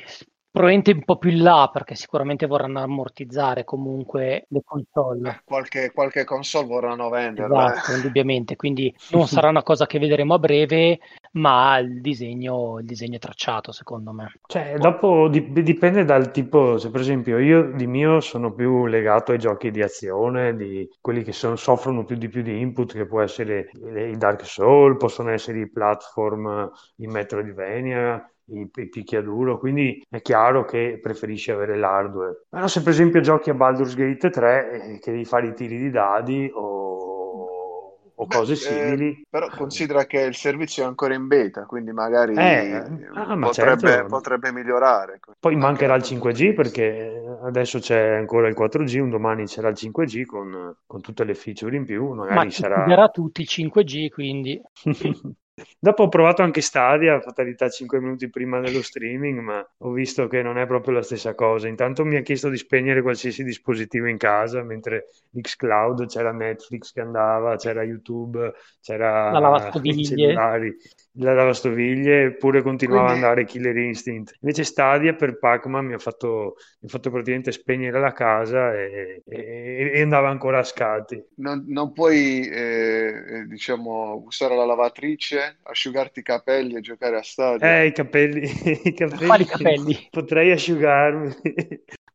probabilmente un po' più in là perché sicuramente vorranno ammortizzare comunque le console. Qualche, qualche console vorranno venderla. Esatto, indubbiamente, quindi non sarà una cosa che vedremo a breve, ma il disegno, il disegno è tracciato secondo me. Cioè, dopo dip- dipende dal tipo, se per esempio io di mio sono più legato ai giochi di azione, di quelli che sono- soffrono più di più di input, che può essere i Dark Souls, possono essere i platform, i Metroidvania, i, i picchiaduro, quindi è chiaro che preferisci avere l'hardware. Però se per esempio giochi a Baldur's Gate 3, eh, che devi fare i tiri di dadi o, o o cose Beh, simili. eh, però considera che il servizio è ancora in beta, quindi magari Eh, ah, ma potrebbe, certo. potrebbe migliorare. Poi Anche mancherà il quel punto di 5G vista. perché adesso c'è ancora il 4G, un domani c'era il 5G con, con tutte le feature in più, Ma magari ci sarà... tutti il 5G, quindi Dopo ho provato anche Stadia, fatalità 5 minuti prima dello streaming, ma ho visto che non è proprio la stessa cosa. Intanto mi ha chiesto di spegnere qualsiasi dispositivo in casa, mentre Xcloud c'era Netflix che andava, c'era YouTube, la c'era i lavastoviglie. cellulari, la lavastoviglie, eppure continuava Quindi ad andare Killer Instinct. Invece Stadia per Pac-Man mi ha fatto, mi ha fatto praticamente spegnere la casa e, e- e andava ancora a scatti. non, non puoi, eh, eh, diciamo, usare la lavatrice, asciugarti i capelli e giocare a Stadia. Eh, i capelli, i Quali capelli capelli? potrei asciugarmi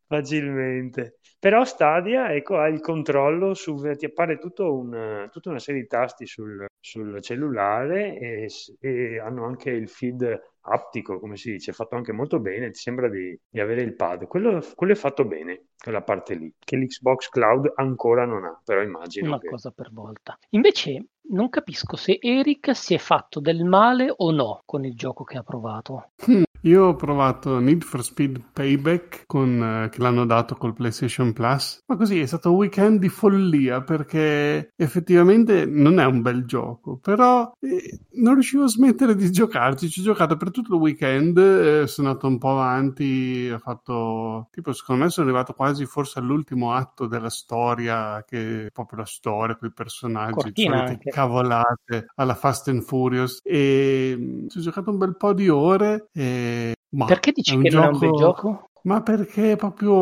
facilmente. Però Stadia, ecco, ha il controllo su, ti appare tutto un- tutta una serie di tasti sul, sul cellulare e, e hanno anche il feed aptico, come si dice, fatto anche molto bene, ti sembra di, di avere il pad. Quello, quello è fatto bene, quella parte lì, che l'Xbox Cloud ancora non ha, però immagino Una che... cosa per volta. Invece non capisco se Eric si è fatto del male o no con il gioco che ha provato. Hmm, Io ho provato Need for Speed Payback con, eh, che l'hanno dato col PlayStation Plus, ma così è stato un weekend di follia perché effettivamente non è un bel gioco, però eh, non riuscivo a smettere di giocarci. Ci ho giocato per tutto il weekend, eh, sono andato un po' avanti, ho fatto tipo secondo me sono arrivato quasi forse all'ultimo atto della storia, che è proprio la storia, quei personaggi, Cortina solite cavolate alla Fast and Furious. E mm, ci ho giocato un bel po' di ore e ma Perché dici che non è un bel gioco gioco? Ma perché è proprio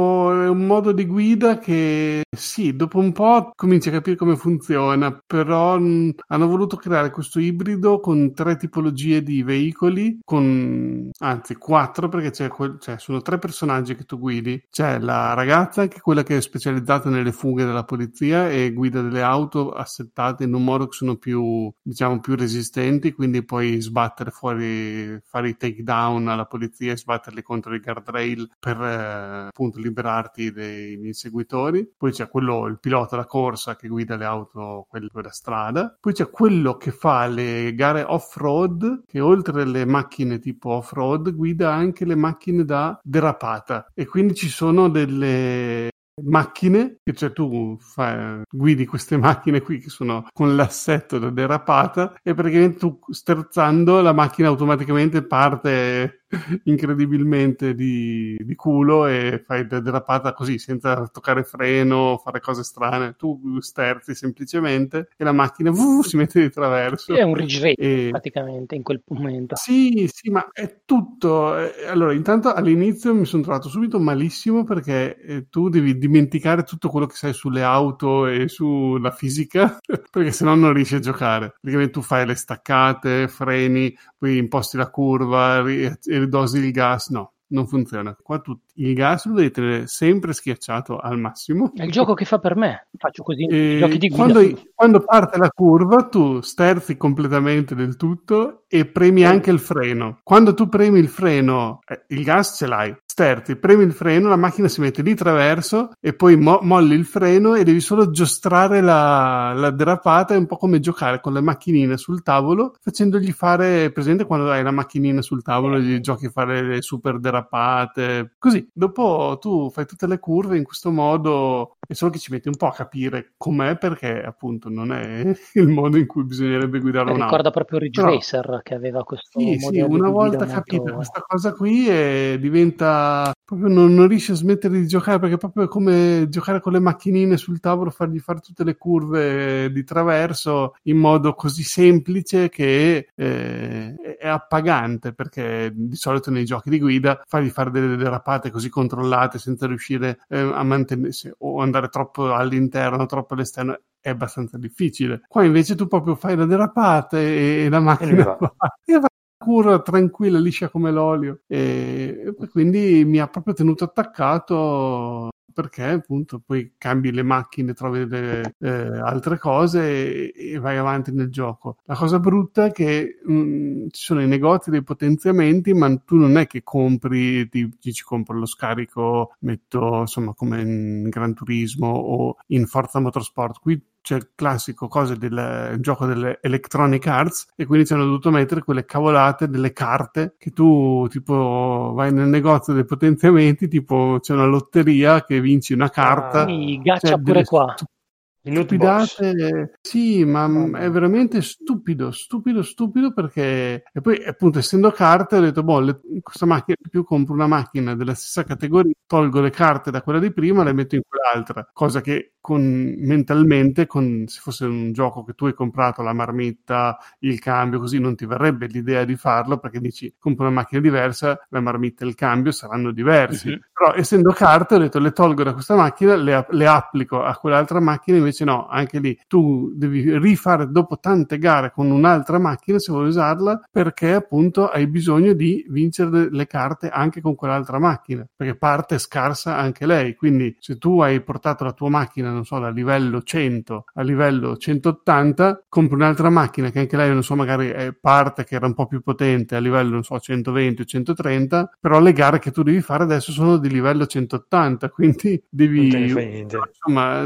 un modo di guida che sì, dopo un po' cominci a capire come funziona, però mh, hanno voluto creare questo ibrido con tre tipologie di veicoli, con anzi quattro perché c'è quel- cioè, sono tre personaggi che tu guidi. C'è la ragazza che è quella che è specializzata nelle fughe della polizia e guida delle auto assettate in un modo che sono più, diciamo, più resistenti, quindi puoi sbattere fuori, fare i takedown alla polizia e sbatterli contro i guardrail per eh, appunto liberarti degli inseguitori. Poi c'è quello, il pilota da corsa che guida le auto, quelle da strada. Poi c'è quello che fa le gare off-road, che oltre alle macchine tipo off-road guida anche le macchine da derapata. E quindi ci sono delle macchine, che cioè tu fai- guidi queste macchine qui che sono con l'assetto da derapata e praticamente tu sterzando la macchina automaticamente parte incredibilmente di, di culo e fai la derapata così senza toccare freno, fare cose strane, tu sterzi semplicemente e la macchina uh, si mette di traverso. È un race E- praticamente in quel momento. sì, sì, ma è tutto. eh, Allora, intanto all'inizio mi sono trovato subito malissimo perché eh, tu devi dimenticare tutto quello che sai sulle auto e sulla fisica, perché sennò non riesci a giocare. Praticamente tu fai le staccate, freni, poi imposti la curva, ri- e ridosi il gas. No, non funziona. Qua tu il gas lo devi tenere sempre schiacciato al massimo. È il gioco che fa per me. Faccio così, E di guida. quando, quando parte la curva, tu sterzi completamente del tutto e premi anche il freno. Quando tu premi il freno, eh, il gas ce l'hai. Sterzi, premi il freno, la macchina si mette di traverso e poi mo- molli il freno e devi solo giostrare la, la derapata. È un po' come giocare con le macchinine sul tavolo, facendogli fare presente quando hai la macchinina sul tavolo e gli giochi a fare le super derapate. Così, dopo tu fai tutte le curve in questo modo. È solo che ci metti un po' a capire com'è perché appunto non è il modo in cui bisognerebbe guidare un'auto. ricorda proprio Ridge Però- Racer che aveva questo Sì, sì, modello una di volta capita questa cosa qui e diventa proprio non, non riesci a smettere di giocare perché proprio è come giocare con le macchinine sul tavolo, fargli fare tutte le curve di traverso in modo così semplice che eh, è appagante perché di solito nei giochi di guida fargli fare delle derapate così controllate senza riuscire eh, a mantenersi o andare troppo all'interno, troppo all'esterno è abbastanza difficile. Qua invece tu proprio fai la derapata e, e la macchina va. va. E va curva tranquilla, liscia come l'olio. E, quindi mi ha proprio tenuto attaccato perché appunto poi cambi le macchine, trovi le, eh, altre cose e, e vai avanti nel gioco. La cosa brutta è che mh, ci sono i negozi dei potenziamenti, ma tu non è che compri, ti dici compro lo scarico, metto insomma come in Gran Turismo o in Forza Motorsport. Qui c'è il classico cose del gioco delle Electronic Arts e quindi ci hanno dovuto mettere quelle cavolate delle carte che tu tipo vai nel negozio dei potenziamenti, tipo c'è una lotteria che vinci una carta. Ah, mi gaccia cioè, pure qua. Stu- stupidate, sì, ma è veramente stupido, stupido, stupido perché e poi appunto essendo carte ho detto boh, le, questa macchina più compro una macchina della stessa categoria, tolgo le carte da quella di prima e le metto in quell'altra, cosa che con, mentalmente, con, se fosse un gioco che tu hai comprato, la marmitta, il cambio, così non ti verrebbe l'idea di farlo perché dici compro una macchina diversa, la marmitta e il cambio saranno diversi. Uh-huh. Però essendo carte ho detto le tolgo da questa macchina, le, le, applico a quell'altra macchina, invece no, anche lì tu devi rifare dopo tante gare con un'altra macchina se vuoi usarla perché appunto hai bisogno di vincere le carte anche con quell'altra macchina, perché parte scarsa anche lei. Quindi se tu hai portato la tua macchina non so, da livello 100 a livello 180, compri un'altra macchina che anche lei, non so, magari è parte che era un po' più potente a livello, non so, 120 o 130, però le gare che tu devi fare adesso sono di livello 180, quindi devi... Insomma,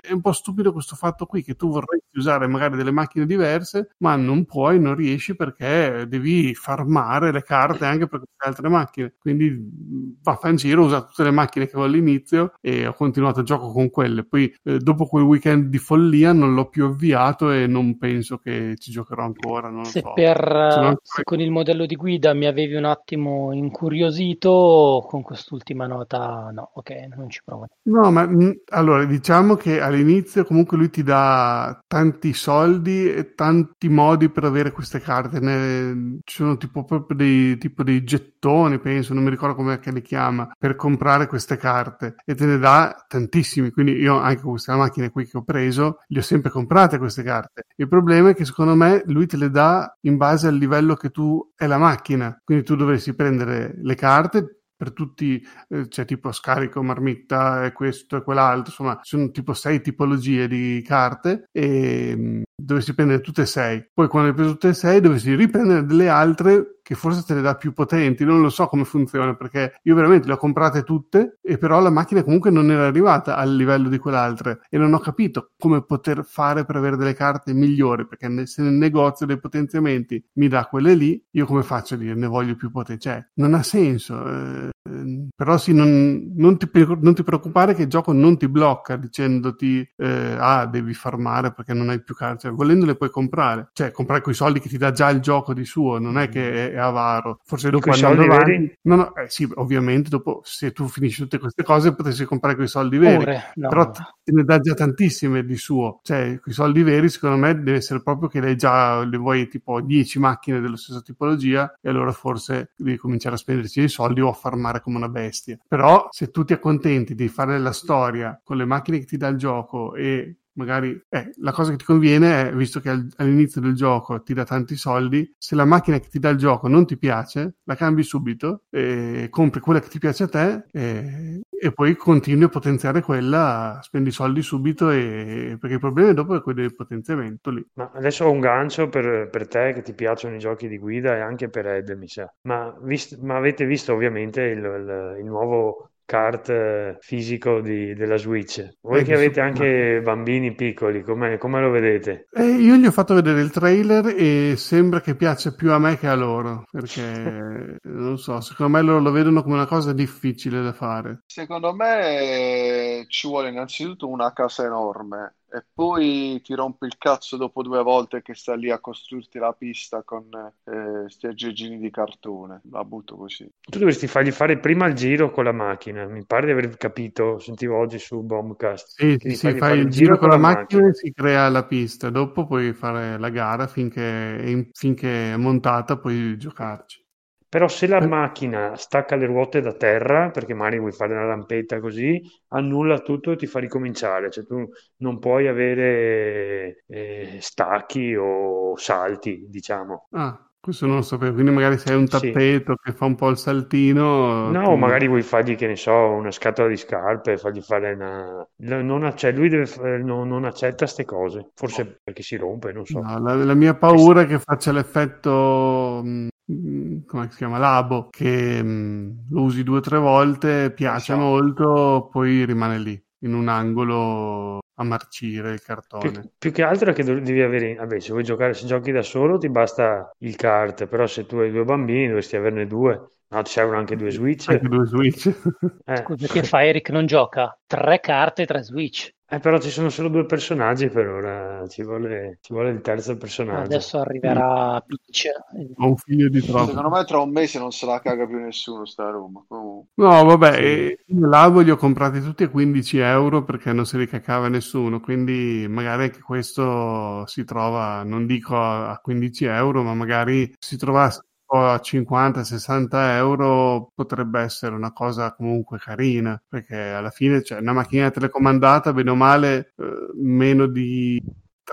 è un po' stupido questo fatto qui che tu vorresti usare magari delle macchine diverse, ma non puoi, non riesci perché devi farmare le carte anche per queste altre macchine. Quindi va in giro, ho usato tutte le macchine che avevo all'inizio e ho continuato il gioco con quelle. Poi eh, dopo quel weekend di follia non l'ho più avviato e non penso che ci giocherò ancora. Non se so. per se, se con il modello di guida mi avevi un attimo incuriosito, con quest'ultima nota no, ok, non ci provo. No, ma mh, allora diciamo che all'inizio comunque lui ti dà tanti soldi e tanti modi per avere queste carte. Ne, ci sono tipo proprio dei, tipo dei gettoni, penso, non mi ricordo come li chiama, per comprare queste carte e te ne dà tantissimi. Quindi io anche con queste macchine qui che ho preso, le ho sempre comprate queste carte. Il problema è che secondo me lui te le dà in base al livello che tu è la macchina. Quindi tu dovresti prendere le carte, per tutti, eh, c'è tipo scarico, marmitta e questo e quell'altro, insomma, sono tipo sei tipologie di carte e mh, mm, dovresti prendere tutte e sei. Poi quando hai preso tutte e sei dovresti riprendere delle altre che forse te le dà più potenti, non lo so come funziona perché io veramente le ho comprate tutte e però la macchina comunque non era arrivata al livello di quell'altra e non ho capito come poter fare per avere delle carte migliori perché se nel negozio dei potenziamenti mi dà quelle lì, io come faccio a dire ne voglio più potenti? Cioè, non ha senso. Eh, però sì, non, non, ti, non, ti, preoccupare che il gioco non ti blocca dicendoti eh, ah, devi farmare perché non hai più carte, cioè, volendo le puoi comprare, cioè comprare quei soldi che ti dà già il gioco di suo, non è che è avaro. Forse dopo andando avanti... No, no, eh, sì, ovviamente dopo se tu finisci tutte queste cose potresti comprare quei soldi veri. Ore, no. Però te ne dà già tantissime di suo. Cioè, quei soldi veri secondo me deve essere proprio che lei già le vuoi tipo 10 macchine della stessa tipologia e allora forse devi cominciare a spenderci dei soldi o a farmare come una bestia. Però se tu ti accontenti di fare la storia con le macchine che ti dà il gioco e magari eh, la cosa che ti conviene è, visto che all'inizio del gioco ti dà tanti soldi, se la macchina che ti dà il gioco non ti piace, la cambi subito, e compri quella che ti piace a te e, e poi continui a potenziare quella, spendi soldi subito e, perché il problema dopo è quello del potenziamento lì. Ma adesso ho un gancio per, per te che ti piacciono i giochi di guida e anche per Ed, mi sa. Ma, vist- ma avete visto ovviamente il, il, il nuovo kart eh, fisico di, della Switch. Voi eh, che avete anche bambini piccoli, come, come lo vedete? Eh, io gli ho fatto vedere il trailer e sembra che piaccia più a me che a loro, perché non so, secondo me loro lo vedono come una cosa difficile da fare. Secondo me ci vuole innanzitutto una casa enorme e poi ti rompi il cazzo dopo due volte che sta lì a costruirti la pista con eh, sti aggeggini di cartone. La butto così. Tu dovresti fargli fare prima il giro con la macchina. Mi pare di aver capito, sentivo oggi su Bombcast. Sì, sì, sì fai il giro con la macchina, macchina e si crea la pista. Dopo puoi fare la gara finché, finché è montata, puoi giocarci. Però se la macchina stacca le ruote da terra, perché magari vuoi fare una rampetta così, annulla tutto e ti fa ricominciare. Cioè tu non puoi avere eh, stacchi o salti, diciamo. Ah, questo non lo sapevo, quindi magari se hai un tappeto sì. che fa un po' il saltino... No, tu... magari vuoi fargli, che ne so, una scatola di scarpe, fargli fare una... Non acc- lui deve, non, non accetta queste cose, forse perché si rompe, non so. No, la, la, mia paura è che faccia l'effetto Mm, come si chiama Labo che mh, mm, lo usi due o tre volte piace so. molto poi rimane lì in un angolo a marcire il cartone. Più, più che altro è che devi avere, vabbè, se vuoi giocare, se giochi da solo ti basta il kart, però se tu hai due bambini dovresti averne due. No, ci servono anche due Switch. Anche due Switch. Eh. Scusa, che fa Eric? Non gioca? Tre carte e tre Switch. Eh, però ci sono solo due personaggi per ora, ci vuole, ci vuole il terzo personaggio. Adesso arriverà Peach. Ho un figlio di troppo. Secondo me tra un mese non se la caga più nessuno sta Roma. Comunque. No, vabbè, e io l'albo li ho comprati tutti a 15 euro perché non se li cacava nessuno, quindi magari anche questo si trova, non dico a a 15 euro, ma magari si trovasse a 50-60 euro potrebbe essere una cosa comunque carina, perché alla fine c'è una macchina telecomandata, bene o male, eh, meno di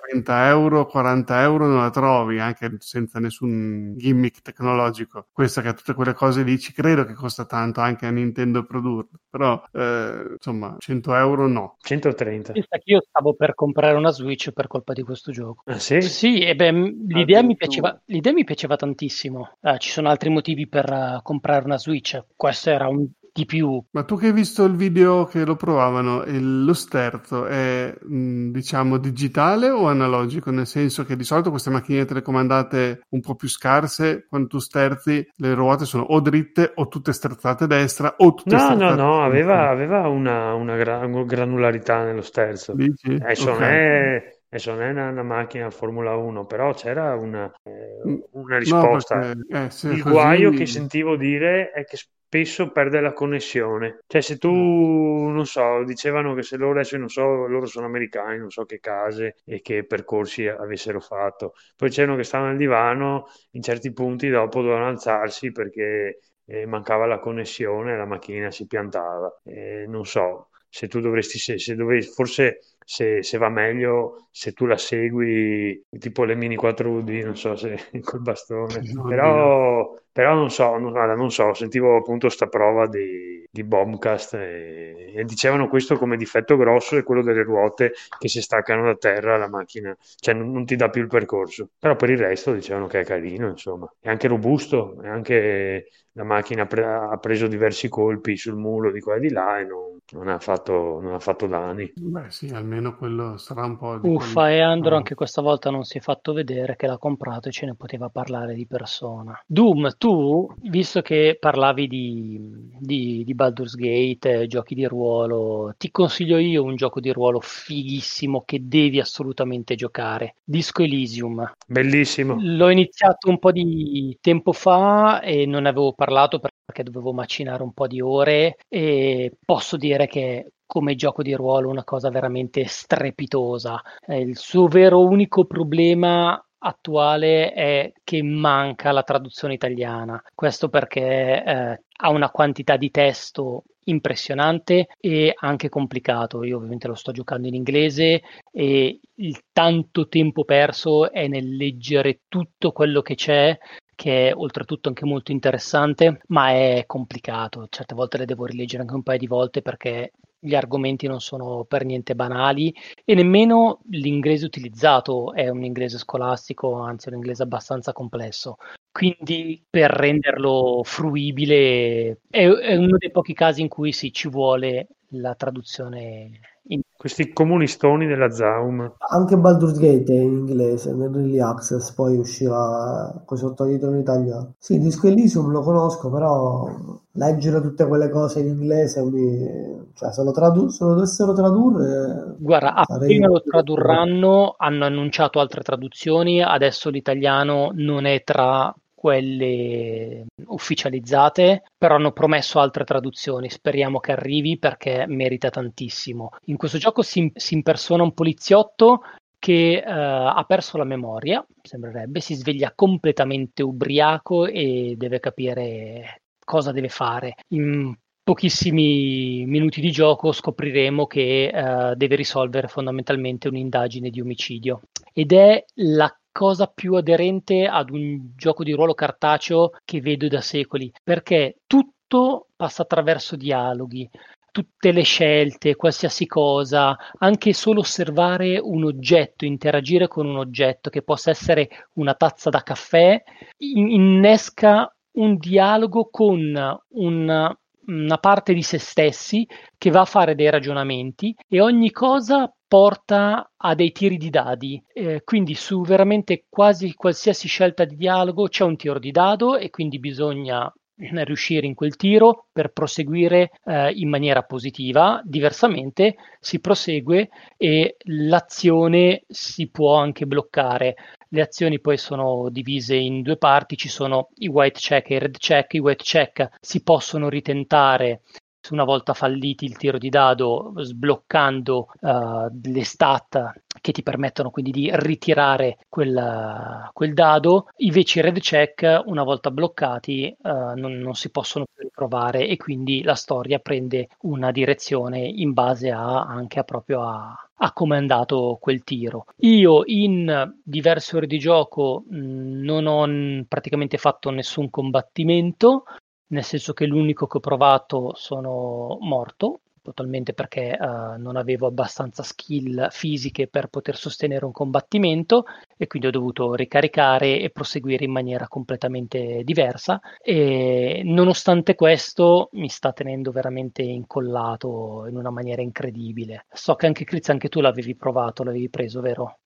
30 euro, 40 euro non la trovi anche senza nessun gimmick tecnologico. Questa che ha tutte quelle cose lì ci credo che costa tanto anche a Nintendo produrre, però eh, insomma 100 euro no. 130. Pensa che io stavo per comprare una Switch per colpa di questo gioco. Ah, sì? Sì, e beh, l'idea, mi piaceva, l'idea mi piaceva tantissimo. Eh, ci sono altri motivi per eh, comprare una Switch. Questo era un di più. Ma tu che hai visto il video che lo provavano, il- lo sterzo è mh, diciamo digitale o analogico? Nel senso che di solito queste macchine telecomandate un po' più scarse, quando tu sterzi, le ruote sono o dritte o tutte sterzate a destra o tutte No, no, sterzate a no, sinistra. aveva, aveva una, una gra- granularità nello sterzo. Dici? Adesso Ok. non è, adesso non è una, una macchina Formula 1, però c'era una, eh, una No, risposta. perché, eh, Il così- guaio che sentivo dire è che spesso perde la connessione. Cioè, se tu, non so, dicevano che se loro adesso, non so, loro sono americani, non so che case e che percorsi avessero fatto. Poi c'erano che stavano al divano, in certi punti dopo dovevano alzarsi perché eh, mancava la connessione e la macchina si piantava. Eh, non so, se tu dovresti, se, se dovresti, forse se, se va meglio se tu la segui tipo le mini 4D, non so se col bastone, però, però non so, non, non so, sentivo appunto sta prova di, di Bombcast e, e dicevano questo come difetto grosso è quello delle ruote che si staccano da terra la macchina, cioè non, non ti dà più il percorso, però per il resto dicevano che è carino, insomma, è anche robusto, è anche la macchina ha pre- ha preso diversi colpi sul muro di qua e di là e non, non ha fatto, non ha fatto danni. Beh sì, almeno quello sarà un po' di Uffa, quelli- e Andro Ah. anche questa volta non si è fatto vedere che l'ha comprato e ce ne poteva parlare di persona. Doom, tu, visto che parlavi di, di, di Baldur's Gate, giochi di ruolo, ti consiglio io un gioco di ruolo fighissimo che devi assolutamente giocare. Disco Elysium. Bellissimo. L'ho iniziato un po' di tempo fa e non ne avevo parlato perché dovevo macinare un po' di ore e posso dire che come gioco di ruolo una cosa veramente strepitosa. Eh, il suo vero unico problema attuale è che manca la traduzione italiana. Questo perché eh, ha una quantità di testo impressionante e anche complicato. Io ovviamente lo sto giocando in inglese e il tanto tempo perso è nel leggere tutto quello che c'è che è oltretutto anche molto interessante, ma è complicato. Certe volte le devo rileggere anche un paio di volte perché gli argomenti non sono per niente banali e nemmeno l'inglese utilizzato è un inglese scolastico, anzi un inglese abbastanza complesso. Quindi per renderlo fruibile è, è uno dei pochi casi in cui sì, ci vuole la traduzione in Questi comunistoni della Zaum. Anche Baldur's Gate è in inglese, nel Early Access, poi uscirà con i sottotitoli in italiano. Sì, Disco Elysium lo conosco, però leggere tutte quelle cose in inglese, mi- cioè se lo, tradu- se lo dovessero tradurre... Guarda, sarei- appena lo tradurranno, hanno annunciato altre traduzioni, adesso l'italiano non è tra quelle ufficializzate, però hanno promesso altre traduzioni. Speriamo che arrivi perché merita tantissimo. In questo gioco si, si impersona un poliziotto che eh, ha perso la memoria, sembrerebbe, si sveglia completamente ubriaco e deve capire cosa deve fare. In pochissimi minuti di gioco scopriremo che eh, deve risolvere fondamentalmente un'indagine di omicidio ed è la cosa più aderente ad un gioco di ruolo cartaceo che vedo da secoli perché tutto passa attraverso dialoghi tutte le scelte, qualsiasi cosa, anche solo osservare un oggetto, interagire con un oggetto che possa essere una tazza da caffè, in- innesca un dialogo con una, una parte di se stessi che va a fare dei ragionamenti e ogni cosa porta a dei tiri di dadi, eh, quindi su veramente quasi qualsiasi scelta di dialogo c'è un tiro di dado e quindi bisogna riuscire in quel tiro per proseguire eh, in maniera positiva, diversamente si prosegue e l'azione si può anche bloccare. Le azioni poi sono divise in due parti, ci sono i white check e i red check. I white check si possono ritentare una volta falliti il tiro di dado, sbloccando uh, le stat che ti permettono quindi di ritirare quel, quel dado. Invece i red check, una volta bloccati, uh, non, non, si possono più riprovare e quindi la storia prende una direzione in base a, anche a proprio a, a come è andato quel tiro. Io in diverse ore di gioco mh, non ho praticamente fatto nessun combattimento, nel senso che l'unico che ho provato sono morto totalmente perché uh, non avevo abbastanza skill fisiche per poter sostenere un combattimento e quindi ho dovuto ricaricare e proseguire in maniera completamente diversa e nonostante questo mi sta tenendo veramente incollato in una maniera incredibile. So che anche Chris anche tu l'avevi provato, l'avevi preso, vero?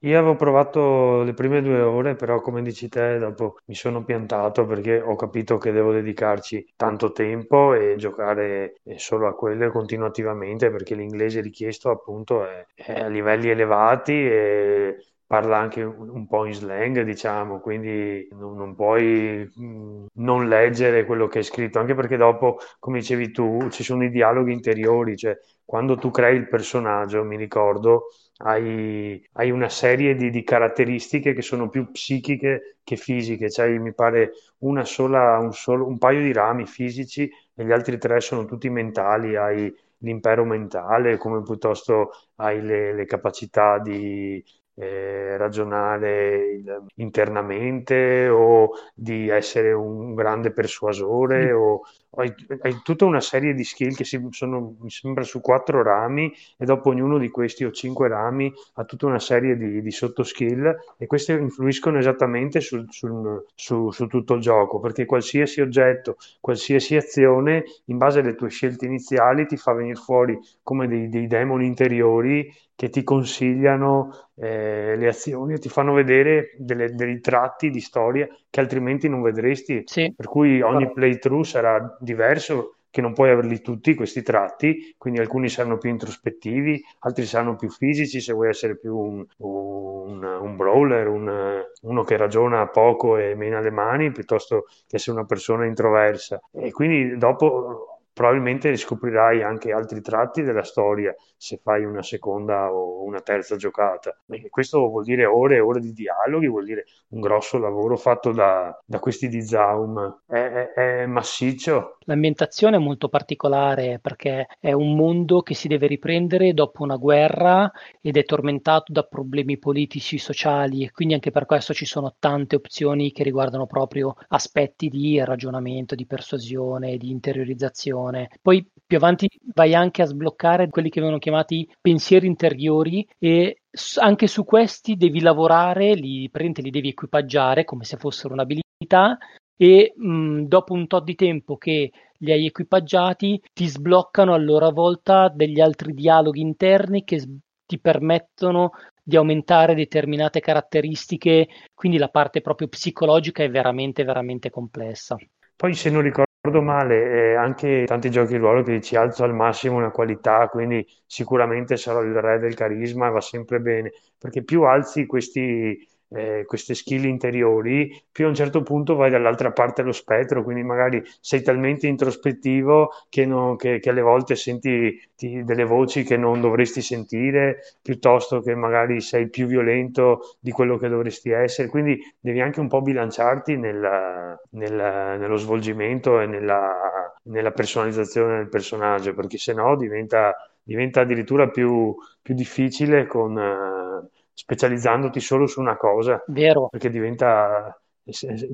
Io avevo provato le prime due ore, però come dici te, dopo mi sono piantato perché ho capito che devo dedicarci tanto tempo e giocare eh, solo a quelle continuativamente perché l'inglese richiesto appunto è, è a livelli elevati e parla anche un po' in slang, diciamo, quindi non, non puoi mm, non leggere quello che è scritto, anche perché dopo, come dicevi tu, ci sono i dialoghi interiori, cioè quando tu crei il personaggio, mi ricordo, hai, hai una serie di, di, caratteristiche che sono più psichiche che fisiche, cioè mi pare sola, un, solo, un paio di rami fisici e gli altri tre sono tutti mentali, hai l'impero mentale, come piuttosto hai le, le capacità di, eh, ragionare internamente o di essere un grande persuasore o hai, hai, tutta una serie di skill che si, sono mi sembra su quattro rami e dopo ognuno di questi o cinque rami ha tutta una serie di, di sottoskill e queste influiscono esattamente sul, sul, su, su tutto il gioco perché qualsiasi oggetto, qualsiasi azione in base alle tue scelte iniziali ti fa venire fuori come dei, dei demoni interiori che ti consigliano eh, le azioni e ti fanno vedere delle, dei tratti di storia che altrimenti non vedresti. Sì. Per cui ogni playthrough sarà diverso che non puoi averli tutti questi tratti, quindi alcuni saranno più introspettivi, altri saranno più fisici se vuoi essere più un, un, un brawler, un, uno che ragiona poco e mena le mani, piuttosto che essere una persona introversa. E quindi dopo probabilmente scoprirai anche altri tratti della storia se fai una seconda o una terza giocata. E questo vuol dire ore e ore di dialoghi, vuol dire un grosso lavoro fatto da, da questi di Zaum. È, è, è massiccio. L'ambientazione è molto particolare perché è un mondo che si deve riprendere dopo una guerra ed è tormentato da problemi politici, sociali e quindi anche per questo ci sono tante opzioni che riguardano proprio aspetti di ragionamento, di persuasione, di interiorizzazione attenzione. Poi più avanti vai anche a sbloccare quelli che vengono chiamati pensieri interiori e anche su questi devi lavorare, li, li devi equipaggiare come se fossero un'abilità e mh, dopo un tot di tempo che li hai equipaggiati ti sbloccano a loro volta degli altri dialoghi interni che ti permettono di aumentare determinate caratteristiche, quindi la parte proprio psicologica è veramente veramente complessa. Poi se non ricordo ricordo male, eh, anche tanti giochi di ruolo che ci alzo al massimo una qualità, quindi sicuramente sarò il re del carisma, va sempre bene, perché più alzi questi eh, queste skill interiori, più a un certo punto vai dall'altra parte dello spettro, quindi magari sei talmente introspettivo che, non, che, che alle volte senti ti, delle voci che non dovresti sentire, piuttosto che magari sei più violento di quello che dovresti essere, quindi devi anche un po' bilanciarti nel, nel, nello svolgimento e nella, nella, personalizzazione del personaggio, perché se no diventa, diventa addirittura più, più difficile con specializzandoti solo su una cosa. Vero. Perché diventa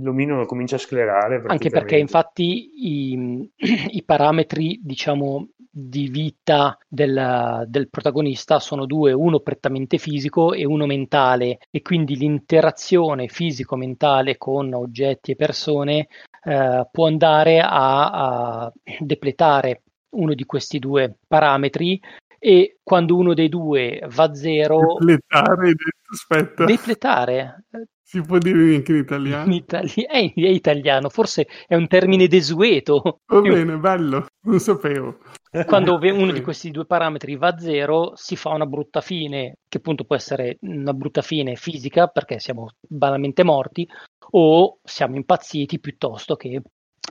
l'omino comincia a sclerare. Anche perché infatti i, i parametri, diciamo, di vita del, del, protagonista sono due, uno prettamente fisico e uno mentale e quindi l'interazione fisico-mentale con oggetti e persone eh, può andare a, a depletare uno di questi due parametri e quando uno dei due va a zero... Depletare, aspetta. Depletare? Si può dire anche in italiano? In itali- è, è, italiano, forse è un termine desueto. Va bene, bello, non sapevo. Quando uno di questi due parametri va a zero, si fa una brutta fine, che appunto può essere una brutta fine fisica, perché siamo banalmente morti, o siamo impazziti piuttosto che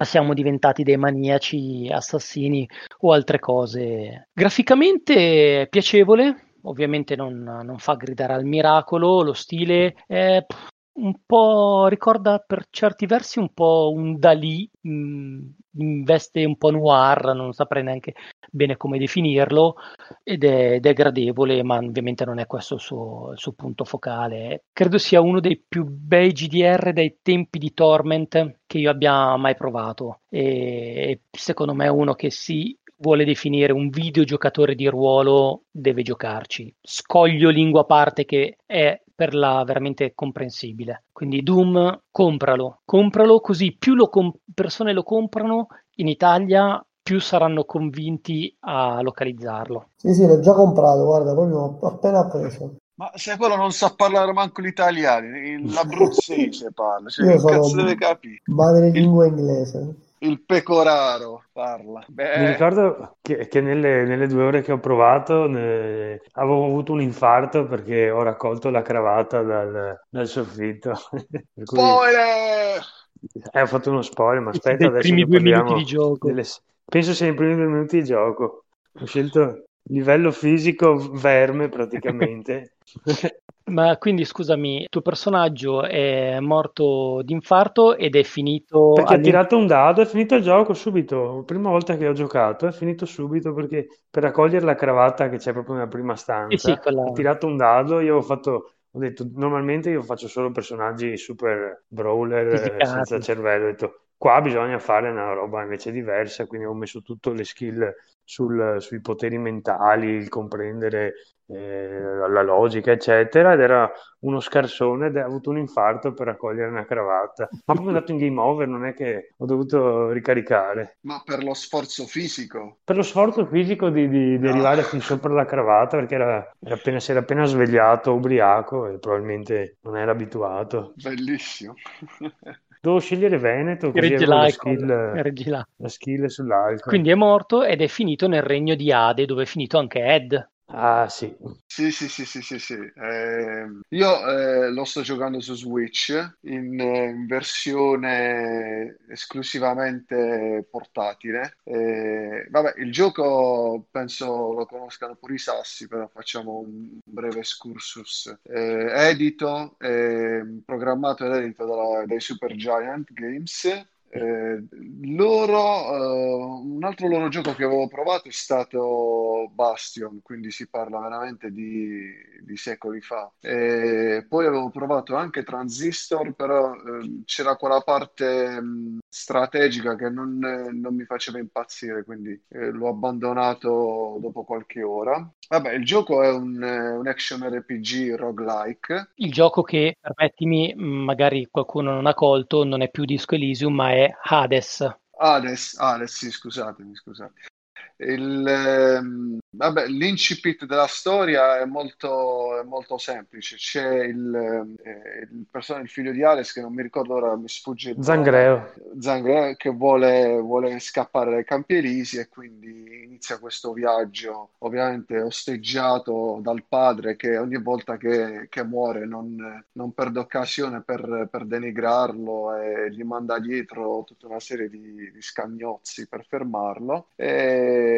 siamo diventati dei maniaci assassini o altre cose. Graficamente piacevole, ovviamente non, non, fa gridare al miracolo, lo stile è un po' ricorda per certi versi un po' un Dalì, mh, in veste un po' noir, non saprei neanche bene come definirlo, ed è, ed è gradevole, ma ovviamente non è questo il suo, il suo, punto focale. Credo sia uno dei più bei GDR dai tempi di Torment che io abbia mai provato, e secondo me è uno che si vuole definire un videogiocatore di ruolo deve giocarci. Scoglio lingua a parte che è per la veramente comprensibile. Quindi Doom, compralo, compralo così più lo com- persone lo comprano in Italia, più saranno convinti a localizzarlo. Sì, sì, l'ho già comprato, guarda, proprio appena preso. Ma se quello non sa parlare manco l'italiano, l'abruzzese parla, cioè, Io che cazzo deve capire? Madre lingua inglese il pecoraro parla. Beh. Mi ricordo che, che nelle, nelle, due ore che ho provato ne... avevo avuto un infarto perché ho raccolto la cravatta dal, dal soffitto. cui... Spoiler! Eh, ho fatto uno spoiler, ma aspetta, adesso primi due minuti di gioco. Delle... Penso sia i primi due minuti di gioco. Ho scelto livello fisico verme praticamente. Ma quindi scusami, il tuo personaggio è morto d'infarto ed è finito. Perché ha tirato un dado, è finito il gioco subito. Prima volta che ho giocato è finito subito perché per raccogliere la cravatta che c'è proprio nella prima stanza, sì, sì, quella... ha tirato un dado. Io ho fatto ho detto normalmente io faccio solo personaggi super brawler Fisicati. senza cervello. Ho detto qua bisogna fare una roba invece diversa, quindi ho messo tutte le skill sul, sui poteri mentali, il comprendere eh, la logica, eccetera, ed era uno scarsone ed ha avuto un infarto per raccogliere una cravatta. Ma proprio andato in game over, non è che ho dovuto ricaricare. Ma per lo sforzo fisico? Per lo sforzo fisico di, di, di no. arrivare fin sopra la cravatta, perché era, era appena, si era appena svegliato, ubriaco, e probabilmente non era abituato. Bellissimo. Devo scegliere Veneto, così avevo la skill, la skill sull'alcol. Quindi è morto ed è finito nel regno di Ade, dove è finito anche Ed. Ah, sì. Sì, sì, sì, sì, sì, sì. Eh, io eh, lo sto giocando su Switch in, in versione esclusivamente portatile. Eh, vabbè, il gioco penso lo conoscano pure i sassi, però facciamo un breve excursus. Eh, edito, programmato ed edito dalla, dai Super Giant Games eh, loro, uh, un altro loro gioco che avevo provato è stato Bastion, quindi si parla veramente di, di secoli fa. E poi avevo provato anche Transistor, però uh, c'era quella parte um, strategica che non, non, mi faceva impazzire, quindi eh, l'ho abbandonato dopo qualche ora. Vabbè, il gioco è un, un action RPG roguelike. Il gioco che, permettimi, magari qualcuno non ha colto, non è più Disco Elysium, ma è Hades. Hades, Hades, sì, scusatemi, scusate. Il, ehm, vabbè, l'incipit della storia è molto, è molto semplice. C'è il, eh, il, person- il figlio di Alex, che non mi ricordo ora, mi sfugge Zangreo. Zangreo, che vuole, vuole scappare dai Campi Elisi e quindi inizia questo viaggio, ovviamente osteggiato dal padre, che ogni volta che, che muore non, non, perde occasione per, per, denigrarlo e gli manda dietro tutta una serie di, di scagnozzi per fermarlo. E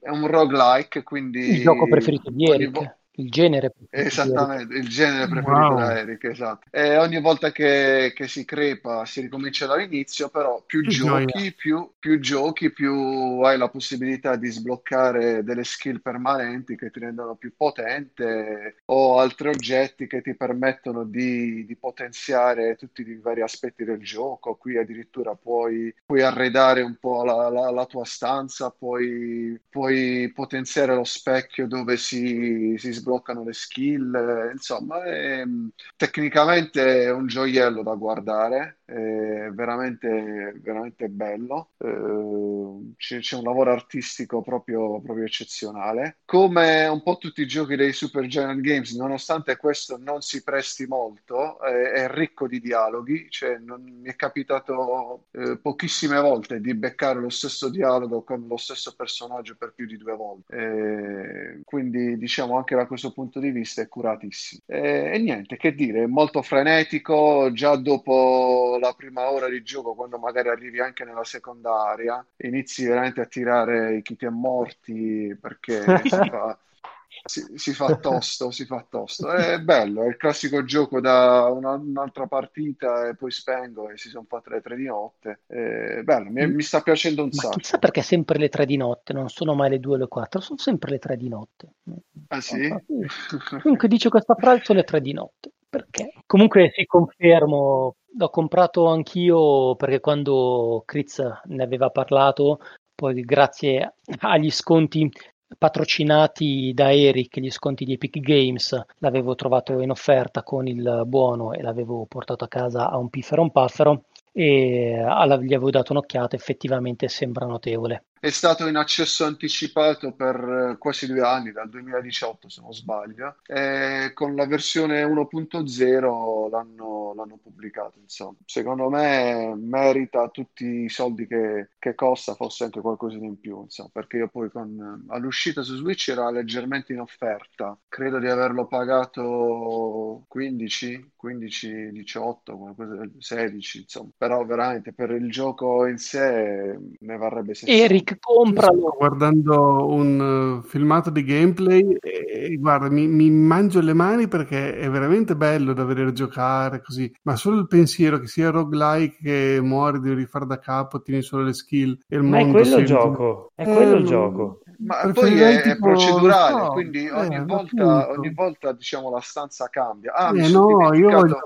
è un roguelike, quindi... Il gioco preferito di Eric. Il genere Esattamente, il genere preferito wow. da Eric, esatto. E ogni volta che, che, si crepa si ricomincia dall'inizio, però più che giochi, più, più, giochi, più hai la possibilità di sbloccare delle skill permanenti che ti rendono più potente o altri oggetti che ti permettono di, di potenziare tutti i vari aspetti del gioco. Qui addirittura puoi, puoi arredare un po' la, la, la tua stanza, puoi, puoi potenziare lo specchio dove si, si sbloccano le skill, eh, insomma, è, tecnicamente è un gioiello da guardare, è veramente, veramente bello, eh, c'è, c'è, un lavoro artistico proprio, proprio, eccezionale. Come un po' tutti i giochi dei Super Giant Games, nonostante questo non si presti molto, è, ricco di dialoghi, cioè non, mi è capitato eh, pochissime volte di beccare lo stesso dialogo con lo stesso personaggio per più di due volte. Eh, quindi diciamo anche da questo punto di vista è curatissimo. E, e niente, che dire, è molto frenetico, già dopo la prima ora di gioco, quando magari arrivi anche nella seconda area, inizi veramente a tirare i kit morti perché si fa si, fa tosto, si fa tosto. È bello, è il classico gioco da una, un'altra partita e poi spengo e si sono fatte le tre di notte. È bello, mi, mi sta piacendo un Ma sacco. Chissà perché sempre le tre di notte, non sono mai le due o le quattro, sono sempre le tre di notte. Ah sì? Comunque dice questa frase sono le tre di notte. Perché? Comunque si confermo, l'ho comprato anch'io perché quando Critz ne aveva parlato, poi grazie agli sconti patrocinati da Eric, gli sconti di Epic Games, l'avevo trovato in offerta con il buono e l'avevo portato a casa a un piffero un paffero e gli avevo dato un'occhiata, effettivamente sembra notevole è stato in accesso anticipato per eh, quasi due anni, dal 2018 se non sbaglio, e con la versione 1.0 l'hanno, l'hanno pubblicato. Insomma. Secondo me merita tutti i soldi che, che costa, forse anche qualcosina in più, insomma, perché io poi con, all'uscita su Switch era leggermente in offerta, credo di averlo pagato 15, 15, 18, qualcosa, 16, insomma, però veramente per il gioco in sé ne varrebbe 60. Eric, compralo. Sto guardando un uh, filmato di gameplay e, guarda, mi, mi, mangio le mani perché è veramente bello da vedere giocare così, ma solo il pensiero che sia roguelike che muori, devi rifare da capo, tieni solo le skill e il ma mondo è quello il gioco, è quello eh, il gioco. Ma poi è, è procedurale, no, quindi ogni, eh, volta, ogni volta diciamo la stanza cambia. Ah, eh, no, io voglio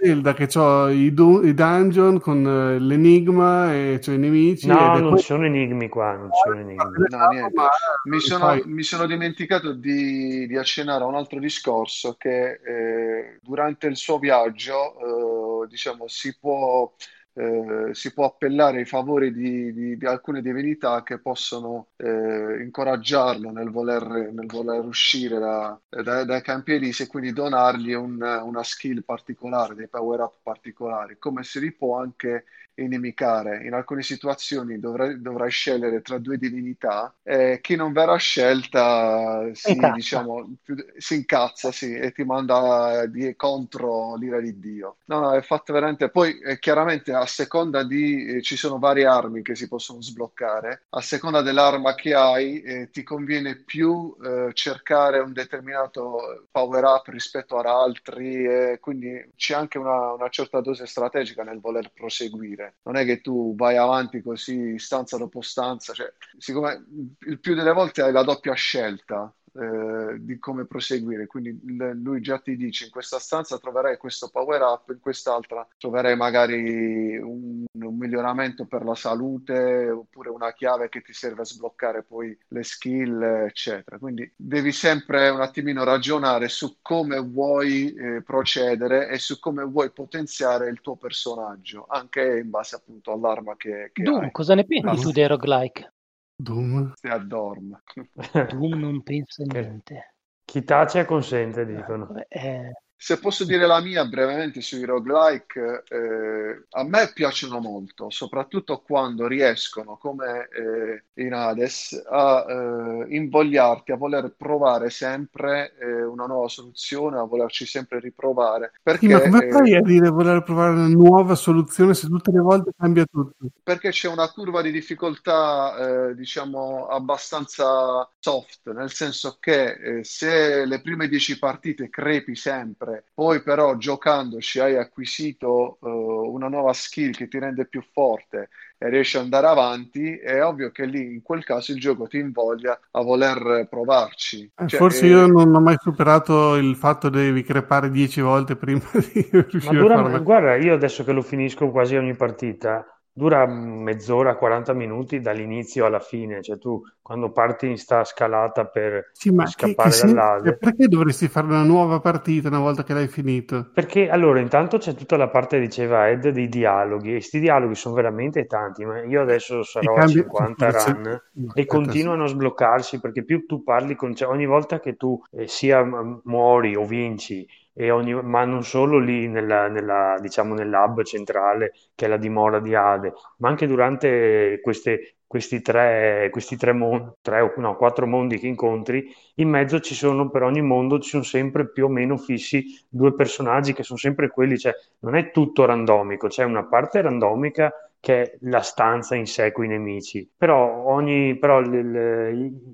Zelda che ho i, du- i, dungeon con uh, l'enigma e c'ho i nemici. No, non poi... sono enigmi qua, non sono enigmi. No, niente. Mi sono, mi sono dimenticato di, di, accennare a un altro discorso che eh, durante il suo viaggio, eh, diciamo, si può eh, si può appellare ai favori di, di, di alcune divinità che possono eh, incoraggiarlo nel voler, nel voler uscire da, da, dai campi elisi e quindi donargli un, una skill particolare, dei power up particolari, come si li può anche inimicare. In alcune situazioni dovrai, dovrai scegliere tra due divinità e chi non verrà scelta si, incazza. Diciamo, si incazza sì, e ti manda di, contro l'ira di Dio. No, no, è fatto veramente... Poi eh, chiaramente a seconda di... Eh, ci sono varie armi che si possono sbloccare. A seconda dell'arma che hai eh, ti conviene più eh, cercare un determinato power up rispetto ad altri quindi c'è anche una, una certa dose strategica nel voler proseguire non è che tu vai avanti così stanza dopo stanza, cioè, siccome il più delle volte hai la doppia scelta, eh, di come proseguire. Quindi lui già ti dice in questa stanza troverai questo power up, in quest'altra troverai magari un, un, miglioramento per la salute oppure una chiave che ti serve a sbloccare poi le skill, eccetera. Quindi devi sempre un attimino ragionare su come vuoi eh, procedere e su come vuoi potenziare il tuo personaggio, anche in base appunto all'arma che, che Doom, hai. cosa ne pensi tu dei roguelike? Doom. Stai a dorm. Doom non pensa niente. Chi tace consente, dicono. Eh, se posso dire la mia brevemente sui roguelike, eh, a me piacciono molto, soprattutto quando riescono, come eh, in Hades, a eh, invogliarti a voler provare sempre eh, una nuova soluzione, a volerci sempre riprovare. Perché, sì, ma come eh, fai a dire voler provare una nuova soluzione se tutte le volte cambia tutto? Perché c'è una curva di difficoltà, eh, diciamo, abbastanza soft, nel senso che se le prime dieci partite crepi sempre, sempre. Poi però giocandoci hai acquisito uh, una nuova skill che ti rende più forte e riesci ad andare avanti, è ovvio che lì in quel caso il gioco ti invoglia a voler provarci. Eh, cioè, forse eh... io non ho mai superato il fatto che devi crepare dieci volte prima di riuscire dura, a farlo. Guarda, io adesso che lo finisco quasi ogni partita, dura mezz'ora, 40 minuti dall'inizio alla fine, cioè tu quando parti in sta scalata per Sì, che, scappare che sen- dall'Ade. perché dovresti fare una nuova partita una volta che l'hai finito? Perché allora intanto c'è tutta la parte, diceva Ed, dei dialoghi, e questi dialoghi sono veramente tanti, ma io adesso sarò a cambi... 50 se- run e continuano a sbloccarsi perché più tu parli con, cioè ogni volta che tu eh, sia muori o vinci, ogni- ma non solo lì nella, nella, diciamo, nell'hub centrale che è la dimora di Ade, ma anche durante queste, questi tre, questi tre, mon- tre o no, quattro mondi che incontri, in mezzo ci sono per ogni mondo ci sono sempre più o meno fissi due personaggi che sono sempre quelli, cioè non è tutto randomico, c'è una parte randomica che è la stanza in sé con i nemici. Però, ogni, però il-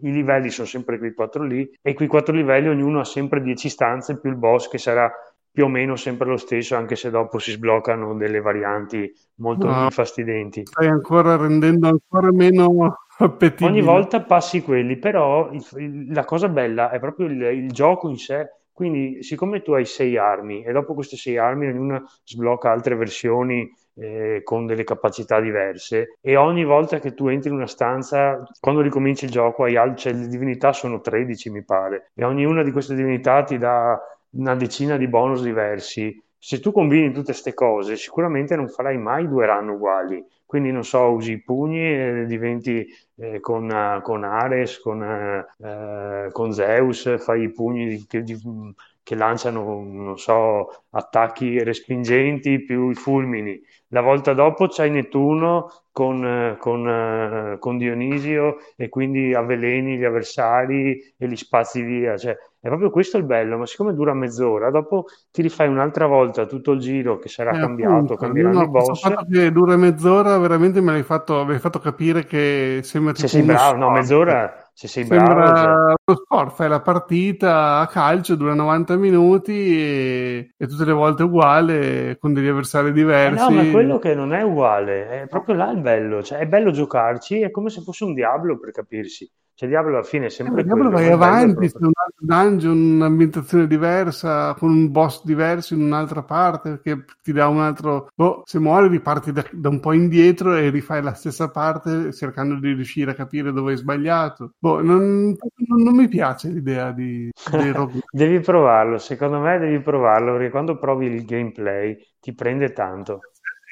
i, i livelli sono sempre quei quattro lì e quei quattro livelli ognuno ha sempre 10 stanze più il boss che sarà più o meno sempre lo stesso, anche se dopo si sbloccano delle varianti molto No. infastidenti. stai ancora rendendo ancora meno appetibile. Ogni volta passi quelli, però il- il- la cosa bella è proprio il, il gioco in sé. Quindi, siccome tu hai sei armi e dopo queste sei armi ognuna sblocca altre versioni eh, con delle capacità diverse, e ogni volta che tu entri in una stanza, quando ricominci il gioco, hai cioè, le divinità sono 13, mi pare, e ognuna di queste divinità ti dà una decina di bonus diversi. Se tu combini tutte queste cose, sicuramente non farai mai due run uguali. Quindi, non so, usi i pugni e diventi eh, con, eh, con Ares, con, eh, eh, con Zeus, fai i pugni di- di- che lanciano, non so, attacchi respingenti più i fulmini. La volta dopo c'hai Nettuno con, eh, con, eh, con Dionisio e quindi avveleni gli avversari e li spazi via. Cioè, è proprio questo il bello, ma siccome dura mezz'ora, dopo ti rifai un'altra volta tutto il giro che sarà Eh, cambiato, appunto, cambieranno no, i boss. fatto che dura mezz'ora veramente me l'hai fatto, mi hai fatto capire che sembra sei uno bravo, no, mezz'ora, se sei bravo, cioè, Sembra uno sport, fai la partita a calcio, dura 90 minuti e, e tutte le volte uguale, con degli avversari Eh diversi. no, ma quello che non è uguale, è proprio là il bello, cioè è bello giocarci, è come se fosse un Diablo per capirsi, cioè Diablo alla fine è Eh, sempre Diablo quello, vai avanti, c'è un altro dungeon, un'ambientazione diversa, con un boss diverso in un'altra parte, che ti dà un altro... Boh, se muori riparti da, da un po' indietro e rifai la stessa parte cercando di riuscire a capire dove hai sbagliato. Boh, non, non- non mi piace l'idea di. Devi provarlo, secondo me devi provarlo, perché quando provi il gameplay ti prende tanto.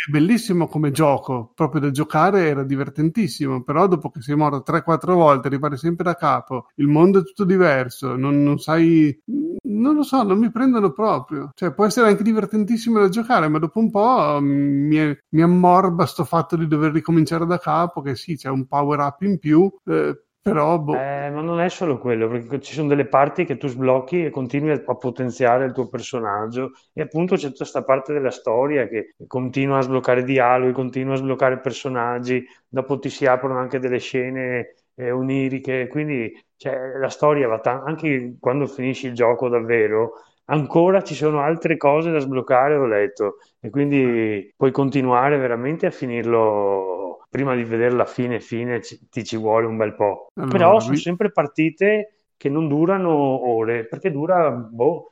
È bellissimo come gioco, proprio da giocare era divertentissimo, però dopo che sei morto 3-4 volte, ripari sempre da capo, il mondo è tutto diverso, non, non sai, non lo so, non mi prendono proprio. Cioè, può essere anche divertentissimo da giocare, ma dopo un po' mi, mi ammorba sto fatto di dover ricominciare da capo, che sì, c'è un power up in più, eh, però boh. Eh, ma non è solo quello, perché ci sono delle parti che tu sblocchi e continui a, potenziare il tuo personaggio e appunto c'è tutta questa parte della storia che continua a sbloccare dialoghi, continua a sbloccare personaggi, dopo ti si aprono anche delle scene eh, oniriche, quindi cioè, la storia va tanto, anche quando finisci il gioco davvero, ancora ci sono altre cose da sbloccare, ho letto, e quindi puoi continuare veramente a finirlo prima di vedere la fine fine ci- ti ci vuole un bel po'. Allora, Però sono sempre partite che non durano ore, perché dura, boh,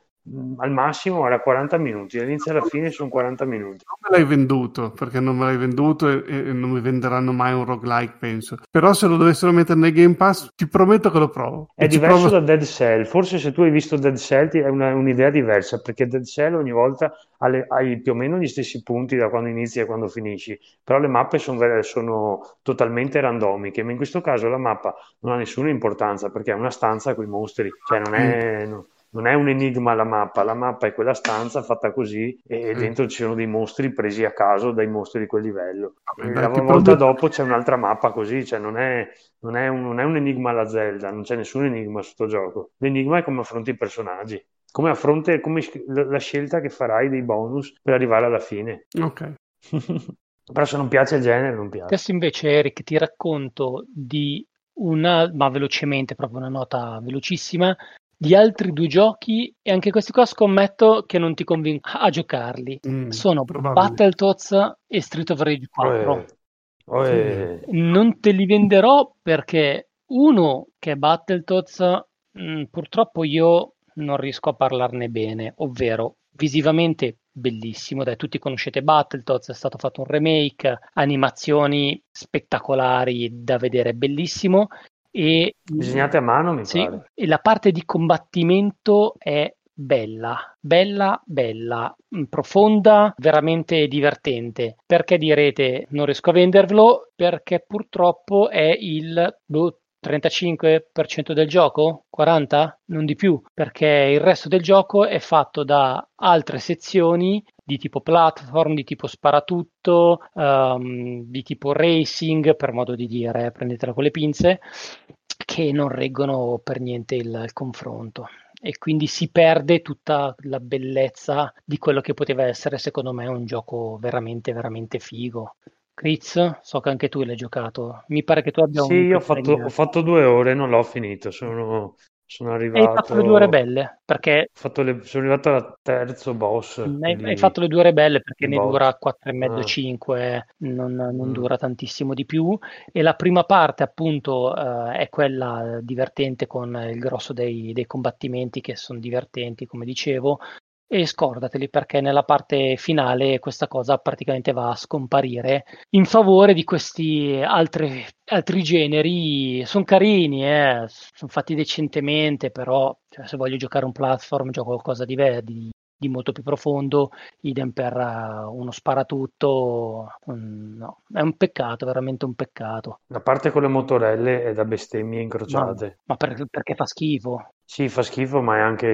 al massimo era 40 minuti, dall'inizio alla fine sono 40 minuti. Non me l'hai venduto, perché non me l'hai venduto e, e non mi venderanno mai un roguelike, penso. Però se lo dovessero mettere nel Game Pass, ti prometto che lo provo. È E diverso provo- da Dead Cell, forse se tu hai visto Dead Cell ti- è una- un'idea diversa, perché Dead Cell ogni volta ha le- hai più o meno gli stessi punti da quando inizi a quando finisci, però le mappe son ver- sono totalmente randomiche, ma in questo caso la mappa non ha nessuna importanza perché è una stanza con i mostri, cioè non è, no- non è un enigma la mappa, la mappa è quella stanza fatta così e Mm. dentro ci sono dei mostri presi a caso dai mostri di quel livello. Vabbè, E la volta prometto- dopo c'è un'altra mappa così, cioè non è, non è un, non è un enigma alla Zelda, non c'è nessun enigma su sto gioco. L'enigma è come affronti i personaggi, come affronti come la la scelta che farai dei bonus per arrivare alla fine. Ok. Però se non piace il genere, non piace. Adesso invece, Eric, ti racconto di una, ma velocemente, proprio una nota velocissima, di altri due giochi e anche questi qua scommetto che non ti convincono a giocarli. Mm, Sono probabile. Battletoads e Street of Rage 4. Eh, oh, eh, Non te li venderò perché uno che è Battletoads, mh, purtroppo io non riesco a parlarne bene, ovvero visivamente bellissimo. Dai, tutti conoscete Battletoads, è stato fatto un remake, animazioni spettacolari da vedere, bellissimo. E, Disegnate a mano, mi sì, pare. E la parte di combattimento è bella, bella, bella, mm, profonda, veramente divertente. Perché direte non riesco a vendervelo? Perché purtroppo è il boh, 35% del gioco? 40? Non di più, perché il resto del gioco è fatto da altre sezioni di tipo platform, di tipo sparatutto, um, di tipo racing, per modo di dire, prendetela con le pinze, che non reggono per niente il, il confronto e quindi si perde tutta la bellezza di quello che poteva essere secondo me un gioco veramente veramente figo Chris, so che anche tu l'hai giocato. Mi pare che tu abbia sì, un... Sì, io ho fatto, ho fatto, due ore, non l'ho finito. Sono, sono arrivato. Hai fatto le due ore belle perché. Le, sono arrivato al terzo boss. Hai, hai, fatto le due ore belle perché ne boss. dura 4,5-5, ah. non, non mm. dura tantissimo di più. E la prima parte, appunto, uh, è quella divertente con il grosso dei, dei combattimenti che sono divertenti, come dicevo e scordateli perché nella parte finale questa cosa praticamente va a scomparire in favore di questi altri, altri generi. Sono carini, eh? sono fatti decentemente, però cioè, se voglio giocare un platform gioco qualcosa di, di, di molto più profondo, idem per uh, uno sparatutto, um, no, è un peccato, veramente un peccato. La parte con le motorelle è da bestemmie incrociate. Ma, ma per, perché fa schifo? Sì, fa schifo, ma è anche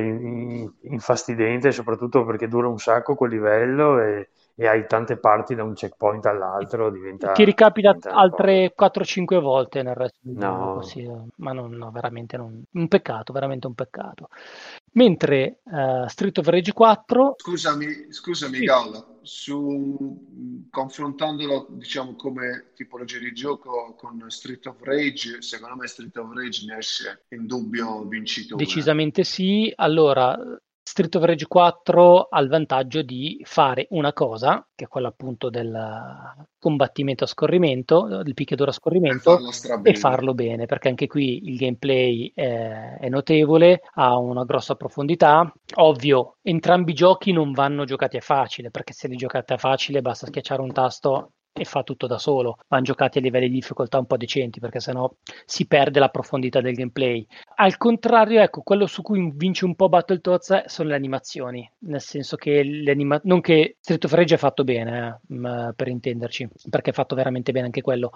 infastidente, soprattutto perché dura un sacco quel livello e, e hai tante parti da un checkpoint all'altro. Diventa, Ti ricapita diventa altre 4-5 volte nel resto del no. gioco, sì, ma non, no, veramente non, un peccato, veramente un peccato. Mentre uh, Street of Rage 4... Scusami, scusami sì. Gauda, su, confrontandolo diciamo come tipologia di gioco con Street of Rage, secondo me Street of Rage ne esce in dubbio vincitore. Decisamente sì. Allora, Street of Rage 4 ha il vantaggio di fare una cosa, che è quella appunto del combattimento a scorrimento, del picchiaduro a scorrimento, e, e farlo bene, perché anche qui il gameplay è, è, notevole, ha una grossa profondità. Ovvio, entrambi i giochi non vanno giocati a facile, perché se li giocate a facile basta schiacciare un tasto e fa tutto da solo. Vanno giocati a livelli di difficoltà un po' decenti perché sennò si perde la profondità del gameplay. Al contrario, ecco, quello su cui vince un po' Battletoads sono le animazioni, nel senso che le anima- non che Street of Rage è fatto bene, eh, per intenderci, perché è fatto veramente bene anche quello,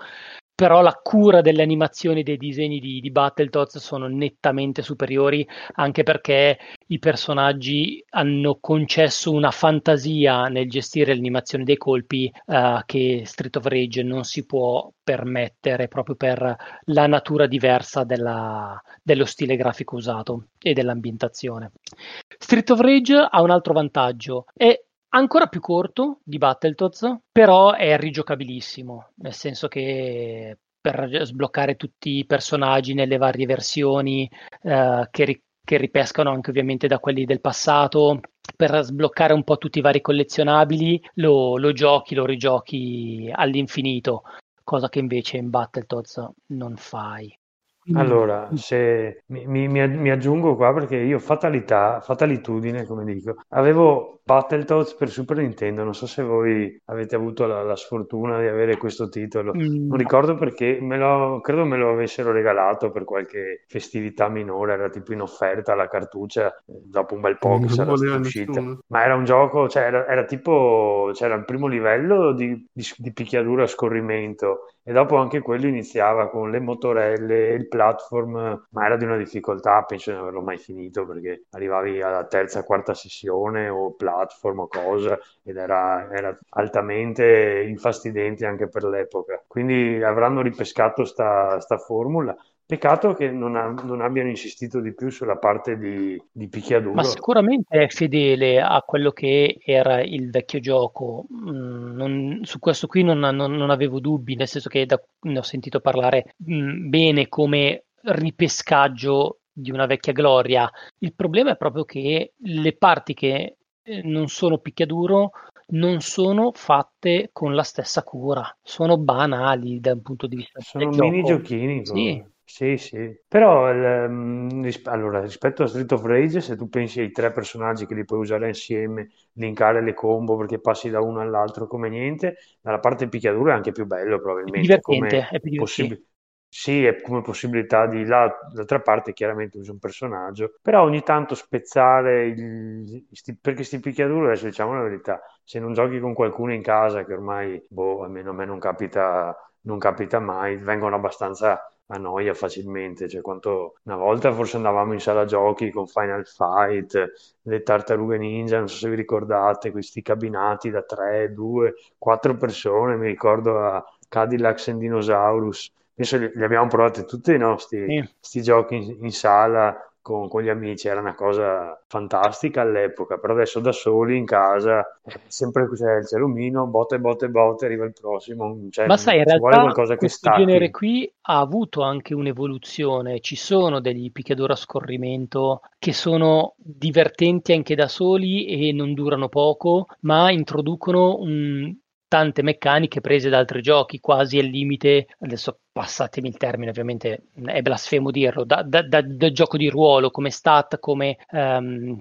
però la cura delle animazioni dei disegni di, di Battletoads sono nettamente superiori anche perché i personaggi hanno concesso una fantasia nel gestire l'animazione dei colpi uh, che Street of Rage non si può permettere proprio per la natura diversa della, dello stile grafico usato e dell'ambientazione. Street of Rage ha un altro vantaggio, è ancora più corto di Battletoads, però è rigiocabilissimo, nel senso che per sbloccare tutti i personaggi nelle varie versioni eh, che, ri- che ripescano anche ovviamente da quelli del passato, per sbloccare un po' tutti i vari collezionabili, lo, lo giochi, lo rigiochi all'infinito, cosa che invece in Battletoads non fai. Allora, se mi, mi- mi aggiungo qua perché io fatalità, fatalitudine, come dico, avevo Battletoads per Super Nintendo, non so se voi avete avuto la, la sfortuna di avere questo titolo, Mm, non ricordo perché, me lo, credo me lo avessero regalato per qualche festività minore, era tipo in offerta la cartuccia, eh, dopo un bel po' che Non sarà uscita, nessuno. ma era un gioco, cioè era, era tipo, c'era il primo livello di, di, di picchiadura a scorrimento e dopo anche quello iniziava con le motorelle, il platform, ma era di una difficoltà, penso di non averlo mai finito perché arrivavi alla terza, quarta sessione o platform o cosa ed era, era altamente infastidente anche per l'epoca. Quindi avranno ripescato sta, sta formula. Peccato che non, ha, non, abbiano insistito di più sulla parte di, di picchiaduro. Ma sicuramente è fedele a quello che era il vecchio gioco. Mm, non, su questo qui non, non, avevo dubbi, nel senso che da, ne ho sentito parlare mm, bene come ripescaggio di una vecchia gloria. Il problema è proprio che le parti che eh, non sono picchiaduro non sono fatte con la stessa cura, sono banali da un punto di vista sono mini gioco. giochini. Sì, Sì, sì, però ehm, ris- allora, rispetto a Street of Rage, se tu pensi ai tre personaggi che li puoi usare insieme, linkare le combo perché passi da uno all'altro come niente, dalla parte picchiaduro è anche più bello È più probabilmente, divertente, come è più possibilità. Sì, è come possibilità di là, d'altra parte chiaramente usi un personaggio, però ogni tanto spezzare il, sti- perché sti picchiaduro, adesso diciamo la verità, se non giochi con qualcuno in casa, che ormai, boh, almeno a me non capita, non capita mai, vengono abbastanza a noia facilmente, cioè quanto una volta forse andavamo in sala giochi con Final Fight, le tartarughe ninja, non so se vi ricordate, questi cabinati da 3, 2, 4 persone, mi ricordo a Cadillacs and Dinosaurus, penso li, abbiamo provati tutti i nostri Sì. sti giochi in, in sala con, con gli amici, era una cosa fantastica all'epoca, però adesso da soli in casa, sempre c'è il celomino, botte, botte, botte, arriva il prossimo, cioè, Ma sai, in realtà questo genere qui ha avuto anche un'evoluzione. Ci sono degli picchiaduro a scorrimento che sono divertenti anche da soli e non durano poco, ma introducono un- tante meccaniche prese da altri giochi, quasi al limite, adesso passatemi il termine, ovviamente è blasfemo dirlo, da, da- da- da gioco di ruolo, come stat, come mm,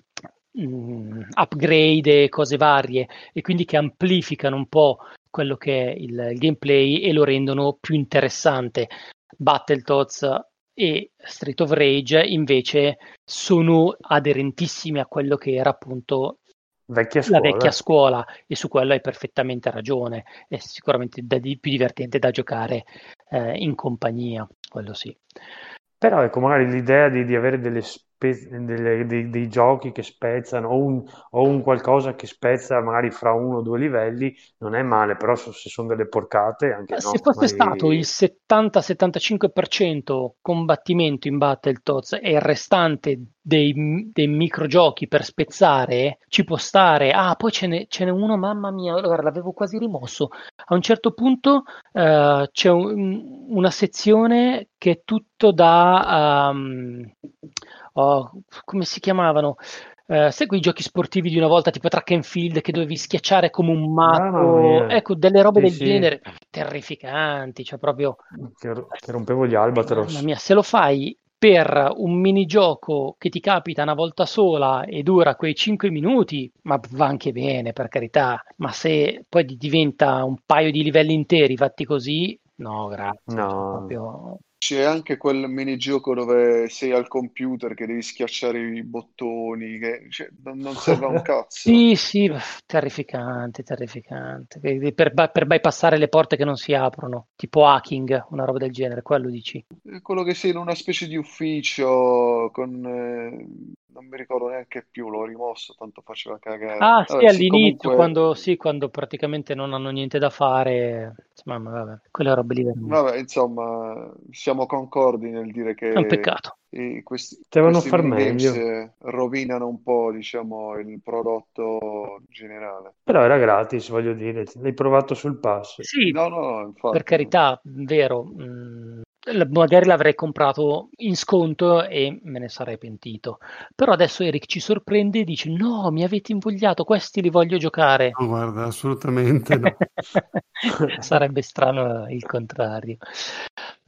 upgrade e cose varie, e quindi che amplificano un po' quello che è il, il gameplay e lo rendono più interessante. Battletoads e Street of Rage invece sono aderentissimi a quello che era appunto Vecchia la scuola. vecchia scuola e su quello hai perfettamente ragione. È sicuramente di- più divertente da giocare eh, in compagnia, quello sì. Però ecco, magari l'idea di, di avere delle dei, dei giochi che spezzano o un, o un qualcosa che spezza magari fra uno o due livelli non è male, però se se sono delle porcate anche Se no. fosse stato il Magari 70-75% combattimento in Battletoads e il restante dei, dei microgiochi per spezzare, ci può stare. Ah, poi ce n'è, ce n'è uno, mamma mia, guarda, l'avevo quasi rimosso. A un certo punto eh, c'è un- una sezione che è tutto da... ehm, oh, come si chiamavano? Eh, sai quei giochi sportivi di una volta, tipo track and field, che dovevi schiacciare come un Mamma matto? Ecco, delle robe Sì, del sì. genere terrificanti, cioè proprio... che, che rompevo gli Mamma Albatros. mia, se lo fai per un minigioco che ti capita una volta sola e dura quei 5 minuti, ma va anche bene, per carità. Ma se poi di- diventa un paio di livelli interi fatti così, no, grazie. cioè, No, proprio... C'è anche quel minigioco dove sei al computer che devi schiacciare i bottoni, che cioè, non, non serve a un cazzo. Sì, sì, terrificante, terrificante. Per, per, bypassare le porte che non si aprono, tipo hacking, una roba del genere, quello dici. Quello che sei in una specie di ufficio con... eh, non mi ricordo neanche più, l'ho rimosso, tanto faceva cagare. Ah, sì, Vabbè, sì, all'inizio, comunque... quando, sì, quando praticamente non hanno niente da fare, mamma, vabbè, quelle robe lì. Vabbè, insomma, siamo concordi nel dire È un che peccato. i- questi, questi far meglio. eh, rovinano un po', diciamo, il prodotto generale. Però era gratis, voglio dire, l'hai provato sul pass. Sì, No, no, per infatti. carità, vero, mh, l- magari l'avrei comprato in sconto e me ne sarei pentito. Però adesso Eric ci sorprende e dice: No, mi avete invogliato, questi li voglio giocare. No, guarda, assolutamente no. Sarebbe strano il contrario.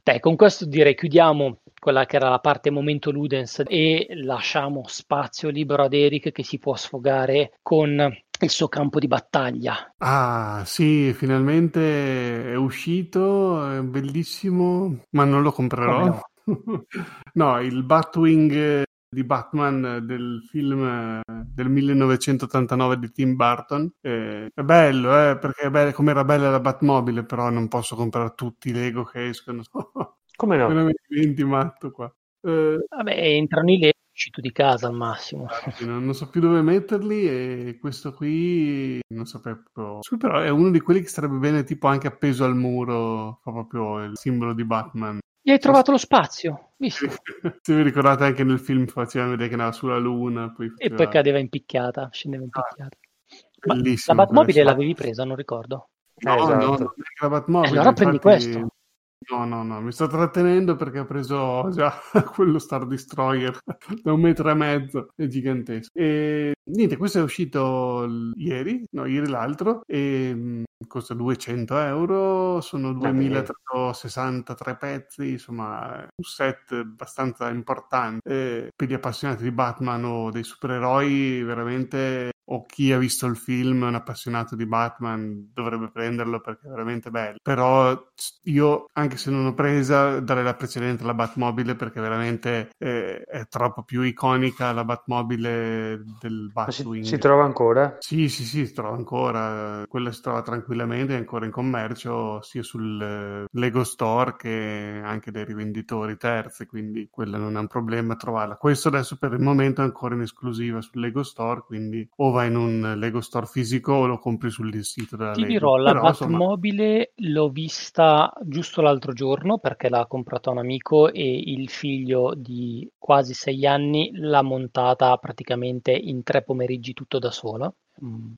Dai, con questo direi chiudiamo quella che era la parte momento Ludens e lasciamo spazio libero ad Eric che si può sfogare con il suo campo di battaglia. Ah, sì, finalmente è uscito, è bellissimo, ma non lo comprerò. no? No, il Batwing di Batman del film eh, del 1989 di Tim Burton. Eh, è bello, eh, perché è bello, come era bella la Batmobile, però non posso comprare tutti i Lego che escono. Come no? Veramente diventi matto qua. Eh, Vabbè, entrano i Lego, uscito di casa al massimo. Non, non so più dove metterli e questo qui non proprio. Sì, però è uno di quelli che starebbe bene tipo anche appeso al muro, fa proprio il simbolo di Batman. Gli hai trovato lo spazio, visto? Se vi ricordate anche nel film faceva vedere che andava sulla luna, poi E faceva... poi cadeva in picchiata, scendeva in Ah, picchiata. Ma la Batmobile l'avevi presa, non ricordo. No, no, esatto. non è che la Batmobile, allora prendi infatti questo. No, no, no, mi sto trattenendo perché ho preso già quello Star Destroyer da un metro e mezzo, è gigantesco. E niente, questo è uscito ieri, no, ieri l'altro, e mm, costa 200 euro, sono 2363 pezzi, insomma, un set abbastanza importante. E per gli appassionati di Batman o dei supereroi, veramente o chi ha visto il film, un appassionato di Batman, dovrebbe prenderlo perché è veramente bello. Però io, anche se non ho presa, darei la precedente alla Batmobile perché veramente è, è troppo più iconica la Batmobile del Batwing. Si, si, trova ancora? Sì, sì, sì, si trova ancora. Quella si trova tranquillamente, è ancora in commercio sia sul eh, Lego Store che anche dai rivenditori terzi, quindi quella non è un problema trovarla. Questo adesso per il momento è ancora in esclusiva sul Lego Store, quindi o vai in un Lego Store fisico o lo compri sul sito della Ti Lego. dirò, la Però, Batmobile insomma... l'ho vista giusto l'altro giorno perché l'ha comprata un amico e il figlio di quasi sei anni l'ha montata praticamente in tre pomeriggi tutto da solo un,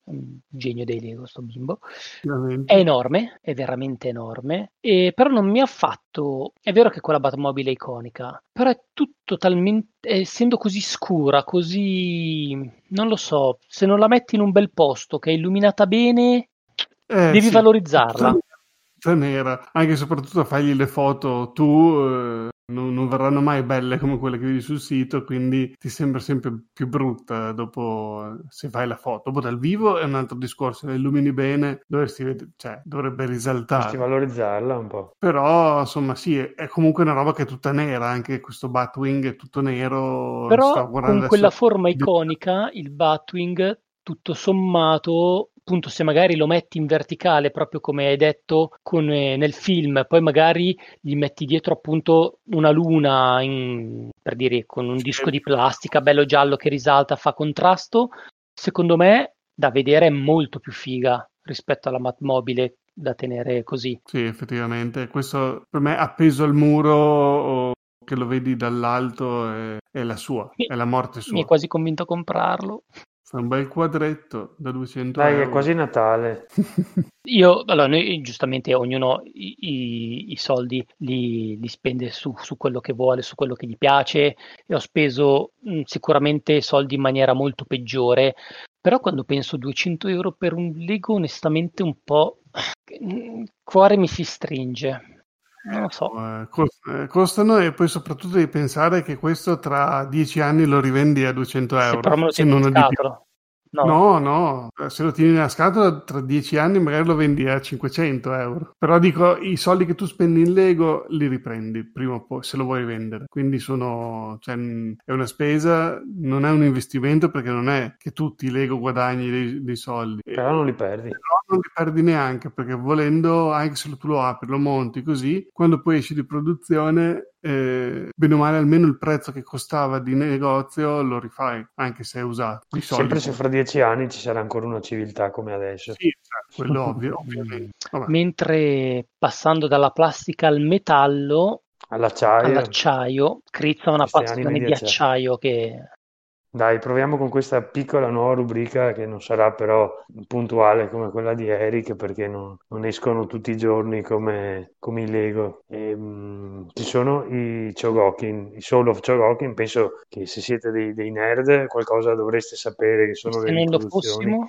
genio dei Lego, sto bimbo. Veramente. È enorme, è veramente enorme, e però non mi ha fatto... È vero che quella Batmobile è iconica, però è tutto talmente... essendo così scura, così... non lo so, se non la metti in un bel posto che è illuminata bene, Eh, devi sì, valorizzarla. nera, anche e soprattutto fagli le foto tu, eh, non, non verranno mai belle come quelle che vedi sul sito, quindi ti sembra sempre più brutta dopo se fai la foto. Dopo dal vivo è un altro discorso, le illumini bene, dovresti cioè, dovrebbe Dovresti risaltare. valorizzarla un po'. Però, insomma, sì, è, è comunque una roba che è tutta nera, anche questo Batwing è tutto nero. Però con quella adesso- forma iconica, il Batwing, tutto sommato, appunto, se magari lo metti in verticale, proprio come hai detto con, eh, nel film, poi magari gli metti dietro appunto una luna, in- per dire, con un disco di plastica bello giallo che risalta, fa contrasto, secondo me da vedere è molto più figa rispetto alla Batmobile da tenere così. Sì, effettivamente, questo per me appeso al muro o che lo vedi dall'alto è, è la sua, Mi- è la morte Mi è sua. quasi convinto a comprarlo. Fa un bel quadretto da 200 Dai, è euro. quasi Natale. Io, allora, noi giustamente ognuno i, i- i soldi li, li spende su, su quello che vuole, su quello che gli piace e ho speso mh, sicuramente soldi in maniera molto peggiore, però quando penso 200 euro per un Lego onestamente un po' il cuore mi si stringe, non lo so. Eh, eh, costano e poi soprattutto devi pensare che questo tra 10 anni lo rivendi a 200 Se euro, però me lo se tieni No, No, no, eh, se lo tieni nella scatola tra 10 anni magari lo vendi a 500 euro. Però dico, i soldi che tu spendi in Lego li riprendi prima o poi, se lo vuoi vendere. Quindi sono, cioè, mh, è una spesa, non è un investimento perché non è che tutti i Lego guadagni dei, dei soldi. Però non li perdi. Però non li perdi neanche perché volendo, anche se tu lo apri, lo monti così, quando poi esci di produzione, eh, bene o male, almeno il prezzo che costava di negozio lo rifai, anche se è usato. Di Sempre se fra dieci anni ci sarà ancora una civiltà come adesso. Sì, cioè, quello ovvio, ovviamente. Vabbè. mentre passando dalla plastica al metallo, All'acciaio. all'acciaio, Crizza ha una passione di di acciaio. acciaio che Dai, proviamo con questa piccola nuova rubrica che non sarà però puntuale come quella di Eric perché non, non escono tutti i giorni come, come i Lego. E, mm, ci sono i Chogokin, i Soul of Chogokin. Penso che se siete dei, dei nerd qualcosa dovreste sapere che sono se le non lo riproduzioni. fossimo,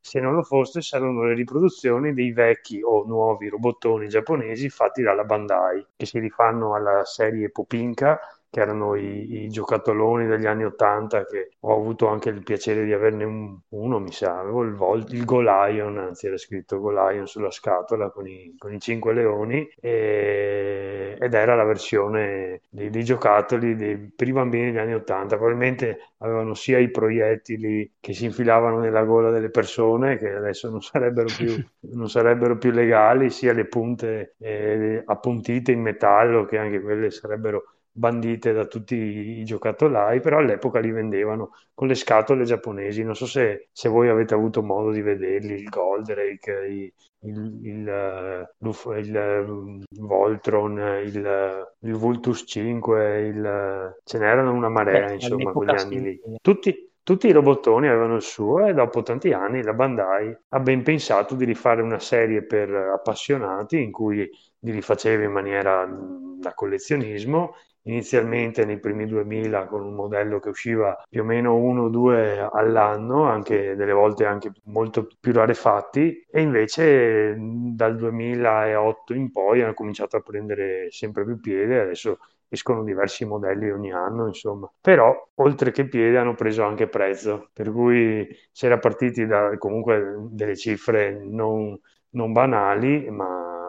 Se non lo fosse, saranno le riproduzioni dei vecchi o nuovi robottoni giapponesi fatti dalla Bandai, che si rifanno alla serie Popinka, che erano i, i giocattoloni degli anni Ottanta, che ho avuto anche il piacere di averne un- uno, mi sa, avevo il, Vol- il Golion, anzi era scritto Golion sulla scatola con i, con i cinque leoni, e- ed era la versione dei, dei giocattoli dei- per i bambini degli anni Ottanta. Probabilmente avevano sia i proiettili che si infilavano nella gola delle persone, che adesso non sarebbero più, non sarebbero più legali, sia le punte eh, appuntite in metallo, che anche quelle sarebbero bandite da tutti i giocattolai, però all'epoca li vendevano con le scatole giapponesi. Non so se, se voi avete avuto modo di vederli, il Goldrake, i- il, il, eh, l'Uf- il, eh, Voltron, il, eh, il Vultus 5, il, eh, ce n'erano una marea, beh, insomma, quegli anni lì. Tutti, tutti i robottoni avevano il suo e dopo tanti anni la Bandai ha ben pensato di rifare una serie per appassionati in cui li rifaceva in maniera da collezionismo inizialmente nei primi 2000 con un modello che usciva più o meno uno o due all'anno, anche delle volte anche molto più rarefatti, e invece dal 2008 in poi hanno cominciato a prendere sempre più piede, adesso escono diversi modelli ogni anno, insomma. Però, oltre che piede, hanno preso anche prezzo, per cui si era partiti da comunque delle cifre non, non banali, ma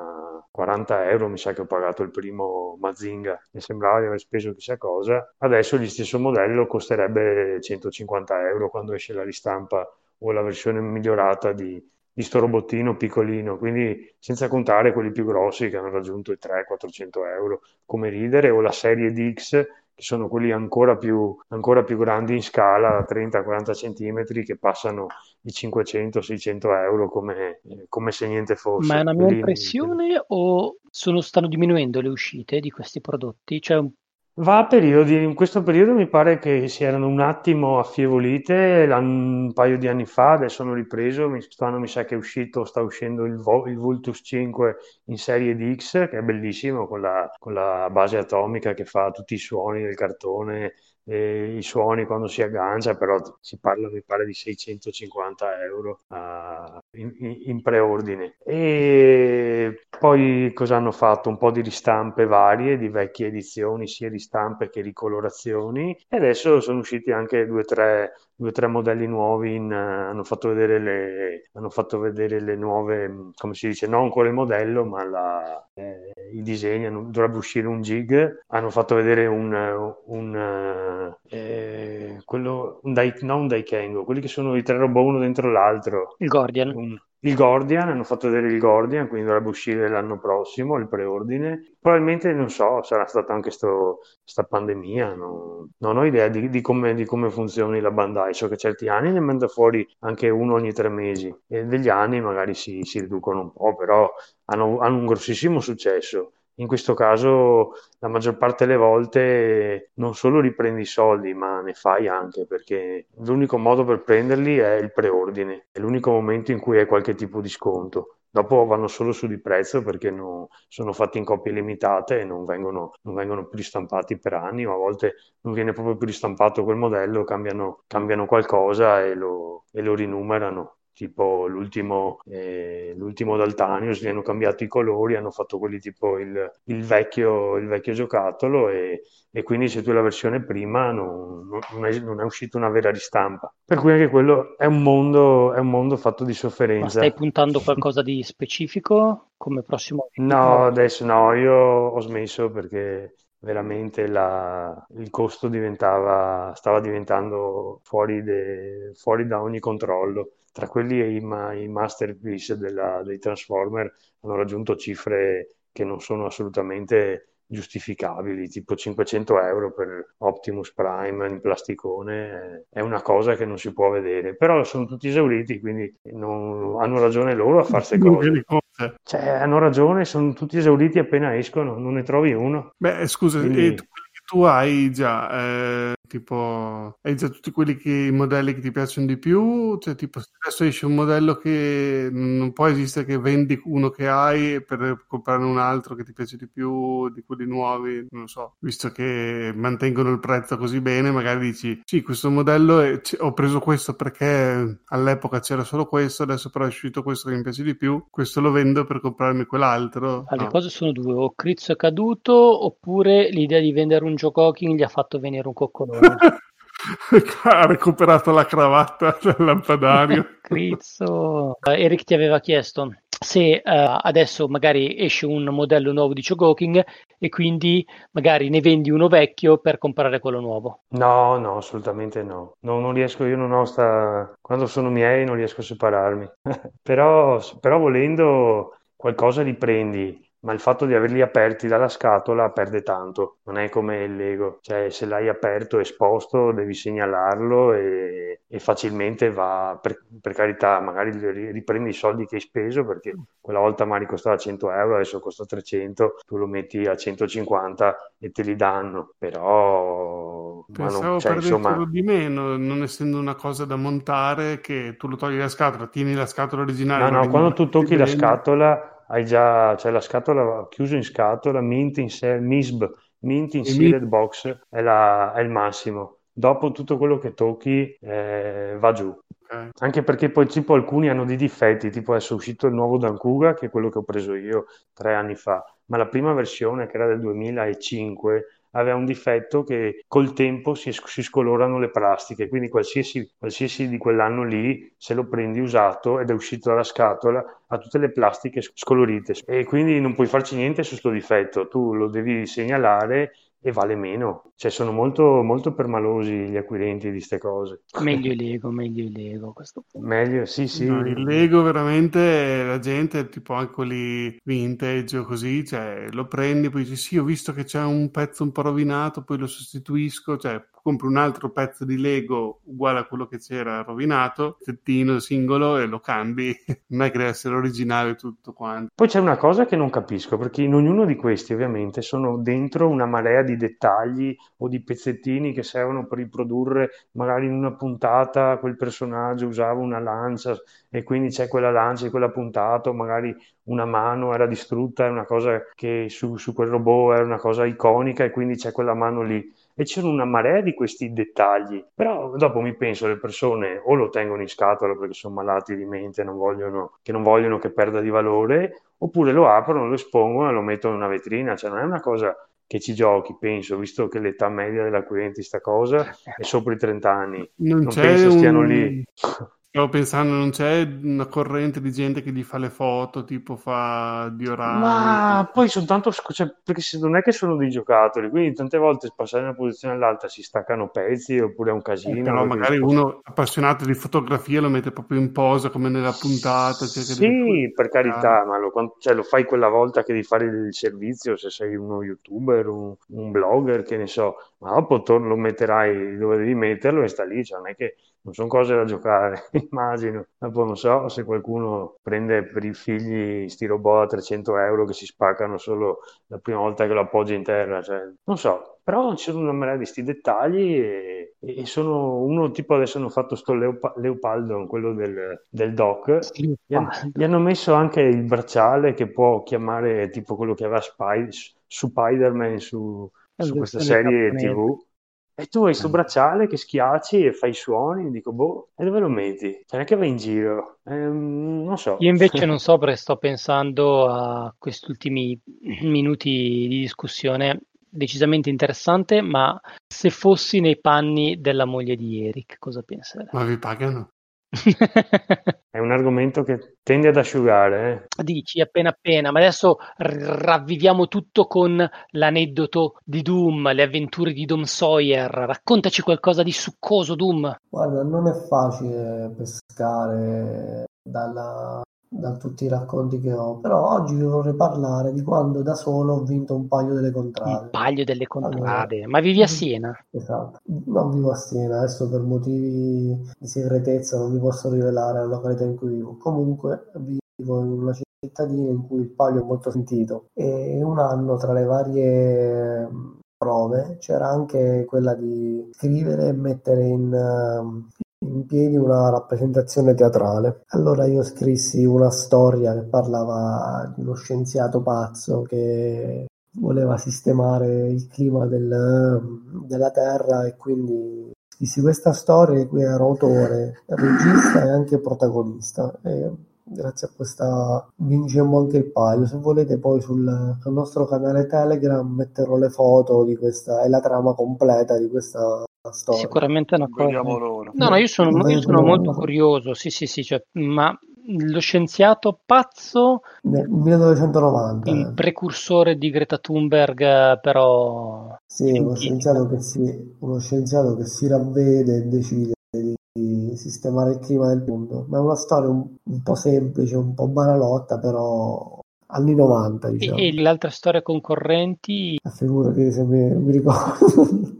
40 euro mi sa che ho pagato il primo Mazinga, mi sembrava di aver speso chissà cosa, adesso gli stesso modello costerebbe 150 euro quando esce la ristampa o la versione migliorata di, di sto robottino piccolino, quindi senza contare quelli più grossi che hanno raggiunto i 300-400 euro. Come ridere o la serie DX che sono quelli ancora più, ancora più grandi in scala, 30-40 cm, che passano i 500-600 euro come, come, se niente fosse. Ma è una mia impressione o sono, stanno diminuendo le uscite di questi prodotti? Cioè un Va a periodi, in questo periodo mi pare che si erano un attimo affievolite un paio di anni fa, adesso hanno ripreso, quest'anno mi sa che è uscito, sta uscendo il, il Vultus 5 in serie DX, che è bellissimo, con la, con la base atomica che fa tutti i suoni del cartone, e i suoni quando si aggancia, però si parla, mi pare, di 650 euro uh, in, in, preordine. E poi cosa hanno fatto? Un po' di ristampe varie, di vecchie edizioni, sia ristampe che ricolorazioni, e adesso sono usciti anche due o tre due o tre modelli nuovi in, uh, hanno, fatto vedere le, hanno fatto vedere le nuove, come si dice, non ancora il modello, ma la, eh, i disegni, hanno, dovrebbe uscire un jig, hanno fatto vedere un, un, eh, quello, un dai, non un Daikengo, quelli che sono i tre robot uno dentro l'altro. Il Guardian. Un, il Guardian, hanno fatto vedere il Guardian, quindi dovrebbe uscire l'anno prossimo, il preordine. Probabilmente, non so, sarà stata anche questa pandemia, no? non ho idea di, di, come, di, come, funzioni la Bandai, so che certi anni ne manda fuori anche uno ogni tre mesi e degli anni magari si, si riducono un po', però hanno, hanno un grossissimo successo. In questo caso la maggior parte delle volte non solo riprendi i soldi, ma ne fai anche perché l'unico modo per prenderli è il preordine, è l'unico momento in cui hai qualche tipo di sconto. Dopo vanno solo su di prezzo perché no, sono fatti in coppie limitate e non vengono, non vengono, più ristampati per anni, o a volte non viene proprio più ristampato quel modello, cambiano, cambiano qualcosa e lo, e lo rinumerano tipo l'ultimo, eh, l'ultimo Daltanius, gli hanno cambiato i colori, hanno fatto quelli tipo il, il, vecchio, il vecchio, giocattolo e, e, quindi se tu hai la versione prima non, non, è, non, è, uscita una vera ristampa. Per cui anche quello è un mondo, è un mondo fatto di sofferenza. Ma stai puntando qualcosa di specifico come prossimo? No, adesso no, io ho smesso perché veramente la, il costo diventava, stava diventando fuori, de, fuori da ogni controllo tra quelli e i, i masterpiece della, dei Transformer hanno raggiunto cifre che non sono assolutamente giustificabili, tipo 500 euro per Optimus Prime in plasticone, è una cosa che non si può vedere, però sono tutti esauriti, quindi non, hanno ragione loro a farsi cose. Cioè, hanno ragione, sono tutti esauriti appena escono, non ne trovi uno. Beh, scusa, quindi... tu hai già eh, Tipo, hai già tutti quelli che, i modelli che ti piacciono di più? Cioè, tipo, se adesso esce un modello che non può esistere che vendi uno che hai per comprare un altro che ti piace di più di quelli nuovi, non so, visto che mantengono il prezzo così bene, magari dici, sì, questo modello è, ho preso questo perché all'epoca c'era solo questo, adesso però è uscito questo che mi piace di più, questo lo vendo per comprarmi quell'altro. Ah, no. Le cose sono due, o Crizzo è caduto oppure l'idea di vendere un Joe gli ha fatto venire un coccolone. ha recuperato la cravatta del lampadario. Crizzo. Eric ti aveva chiesto se uh, adesso magari esce un modello nuovo di Chogoking e quindi magari ne vendi uno vecchio per comprare quello nuovo. No, no, assolutamente no. no non riesco, io non ho sta... Quando sono miei non riesco a separarmi. però, però volendo qualcosa li prendi ma il fatto di averli aperti dalla scatola perde tanto, non è come il Lego, cioè se l'hai aperto esposto devi segnalarlo e, e facilmente va, per, per, carità, magari riprendi i soldi che hai speso perché quella volta magari costava 100 euro, adesso costa 300, tu lo metti a 150 e te li danno, però Pensavo non, cioè, insomma, di meno, non essendo una cosa da montare, che tu lo togli la scatola, tieni la scatola originale. no, no, quando tu tocchi la bene. scatola, hai già, cioè la scatola chiusa in scatola, mint in se- MISB, mint in sealed mi- box, è, la- è il massimo. Dopo tutto quello che tocchi eh, va giù. Ok. Anche perché poi tipo alcuni hanno dei difetti, tipo adesso è uscito il nuovo Dankuga, che è quello che ho preso io tre anni fa, ma la prima versione, che era del 2005, aveva un difetto che col tempo si, si scolorano le plastiche, quindi qualsiasi, qualsiasi di quell'anno lì, se lo prendi usato ed è uscito dalla scatola, ha tutte le plastiche scolorite. E quindi non puoi farci niente su questo difetto, tu lo devi segnalare e vale meno. Cioè sono molto, molto permalosi gli acquirenti di queste cose. Meglio i Lego, meglio i Lego a questo punto. Meglio, sì, sì. No, il Lego veramente la gente, tipo anche quelli vintage o così, cioè lo prendi, poi dici sì, ho visto che c'è un pezzo un po' rovinato, poi lo sostituisco, cioè compri un altro pezzo di Lego uguale a quello che c'era rovinato, tettino singolo e lo cambi, non è che deve essere originale tutto quanto. Poi c'è una cosa che non capisco, perché in ognuno di questi ovviamente sono dentro una marea di dettagli o di pezzettini che servono per riprodurre magari in una puntata quel personaggio usava una lancia e quindi c'è quella lancia in quella puntata, magari una mano era distrutta, è una cosa che su, su quel robot era una cosa iconica e quindi c'è quella mano lì. E c'è una marea di questi dettagli, però dopo mi penso le persone o lo tengono in scatola perché sono malati di mente, non vogliono, che non vogliono che perda di valore, oppure lo aprono, lo espongono e lo mettono in una vetrina, cioè non è una cosa che ci giochi, penso, visto che l'età media dell'acquirente sta cosa è sopra i 30 anni, Non non penso stiano un... lì. Stavo pensando, non c'è una corrente di gente che gli fa le foto, tipo fa diorami. Ma poi sono tanto, cioè, perché non è che sono dei giocattoli, quindi tante volte passare da una posizione all'altra si staccano pezzi oppure è un Eh, casino. però perché magari uno appassionato di fotografia lo mette proprio in posa come nella puntata. di Sì, per carità, ma lo, cioè, lo fai quella volta che devi fare il servizio, se sei uno youtuber, un, un blogger, che ne so, ma dopo lo metterai dove devi metterlo e sta lì, cioè non è che non sono cose da giocare, immagino. Dopo non so se qualcuno prende per i figli sti robot a 300 euro che si spaccano solo la prima volta che lo appoggi in terra, cioè, non so. Però ci sono una marea di sti dettagli e, e sono uno tipo adesso hanno fatto sto Leopa- Leopoldo, quello del, del doc, Sì, gli, han- gli hanno messo anche il bracciale che può chiamare tipo quello che aveva Spy- Spider-Man su, su questa serie. TV. E tu hai sto bracciale che schiacci e fai i suoni, dico, boh, e dove lo metti? Cioè, non è che vai in giro, Ehm, non so. Io invece non so perché sto pensando a questi ultimi minuti di discussione decisamente interessante, ma se fossi nei panni della moglie di Eric, cosa penserei? Ma vi pagano? È un argomento che tende ad asciugare, eh. Dici appena appena, ma adesso ravviviamo tutto con l'aneddoto di Doom, le avventure di Dom Sawyer. Raccontaci qualcosa di succoso, Doom. Guarda, non è facile pescare dalla- da tutti i racconti che ho, però oggi vi vorrei parlare di quando da solo ho vinto un paio delle Un contrade. paio delle Allora, contrade. Ma vivi a Siena? esatto. Non vivo a Siena, adesso per motivi di segretezza non vi posso rivelare la località in cui vivo. Comunque vivo in una cittadina in cui il palio è molto sentito e un anno tra le varie mh, prove c'era anche quella di scrivere e mettere in, ehm, in piedi una rappresentazione teatrale. Allora io scrissi una storia che parlava di uno scienziato pazzo che voleva sistemare il clima del- della Terra e quindi scrissi questa storia di cui ero autore, regista e anche protagonista. E grazie a questa vincemmo anche il palio. Se volete poi sul, sul nostro canale Telegram metterò le foto di questa e la trama completa di questa storia. Sicuramente è una cosa. No, no, io sono, io sono molto curioso, sì, sì, sì, cioè, ma lo scienziato pazzo, Nel 1990. il precursore di Greta Thunberg, eh, però Sì, uno scienziato che si, uno scienziato che si ravvede e decide di, sistemare il clima del mondo. Ma è una storia un, un po' semplice, un po' banalotta, però anni 90, e, diciamo. e le altre storie concorrenti, La figura che se mi, mi ricordo,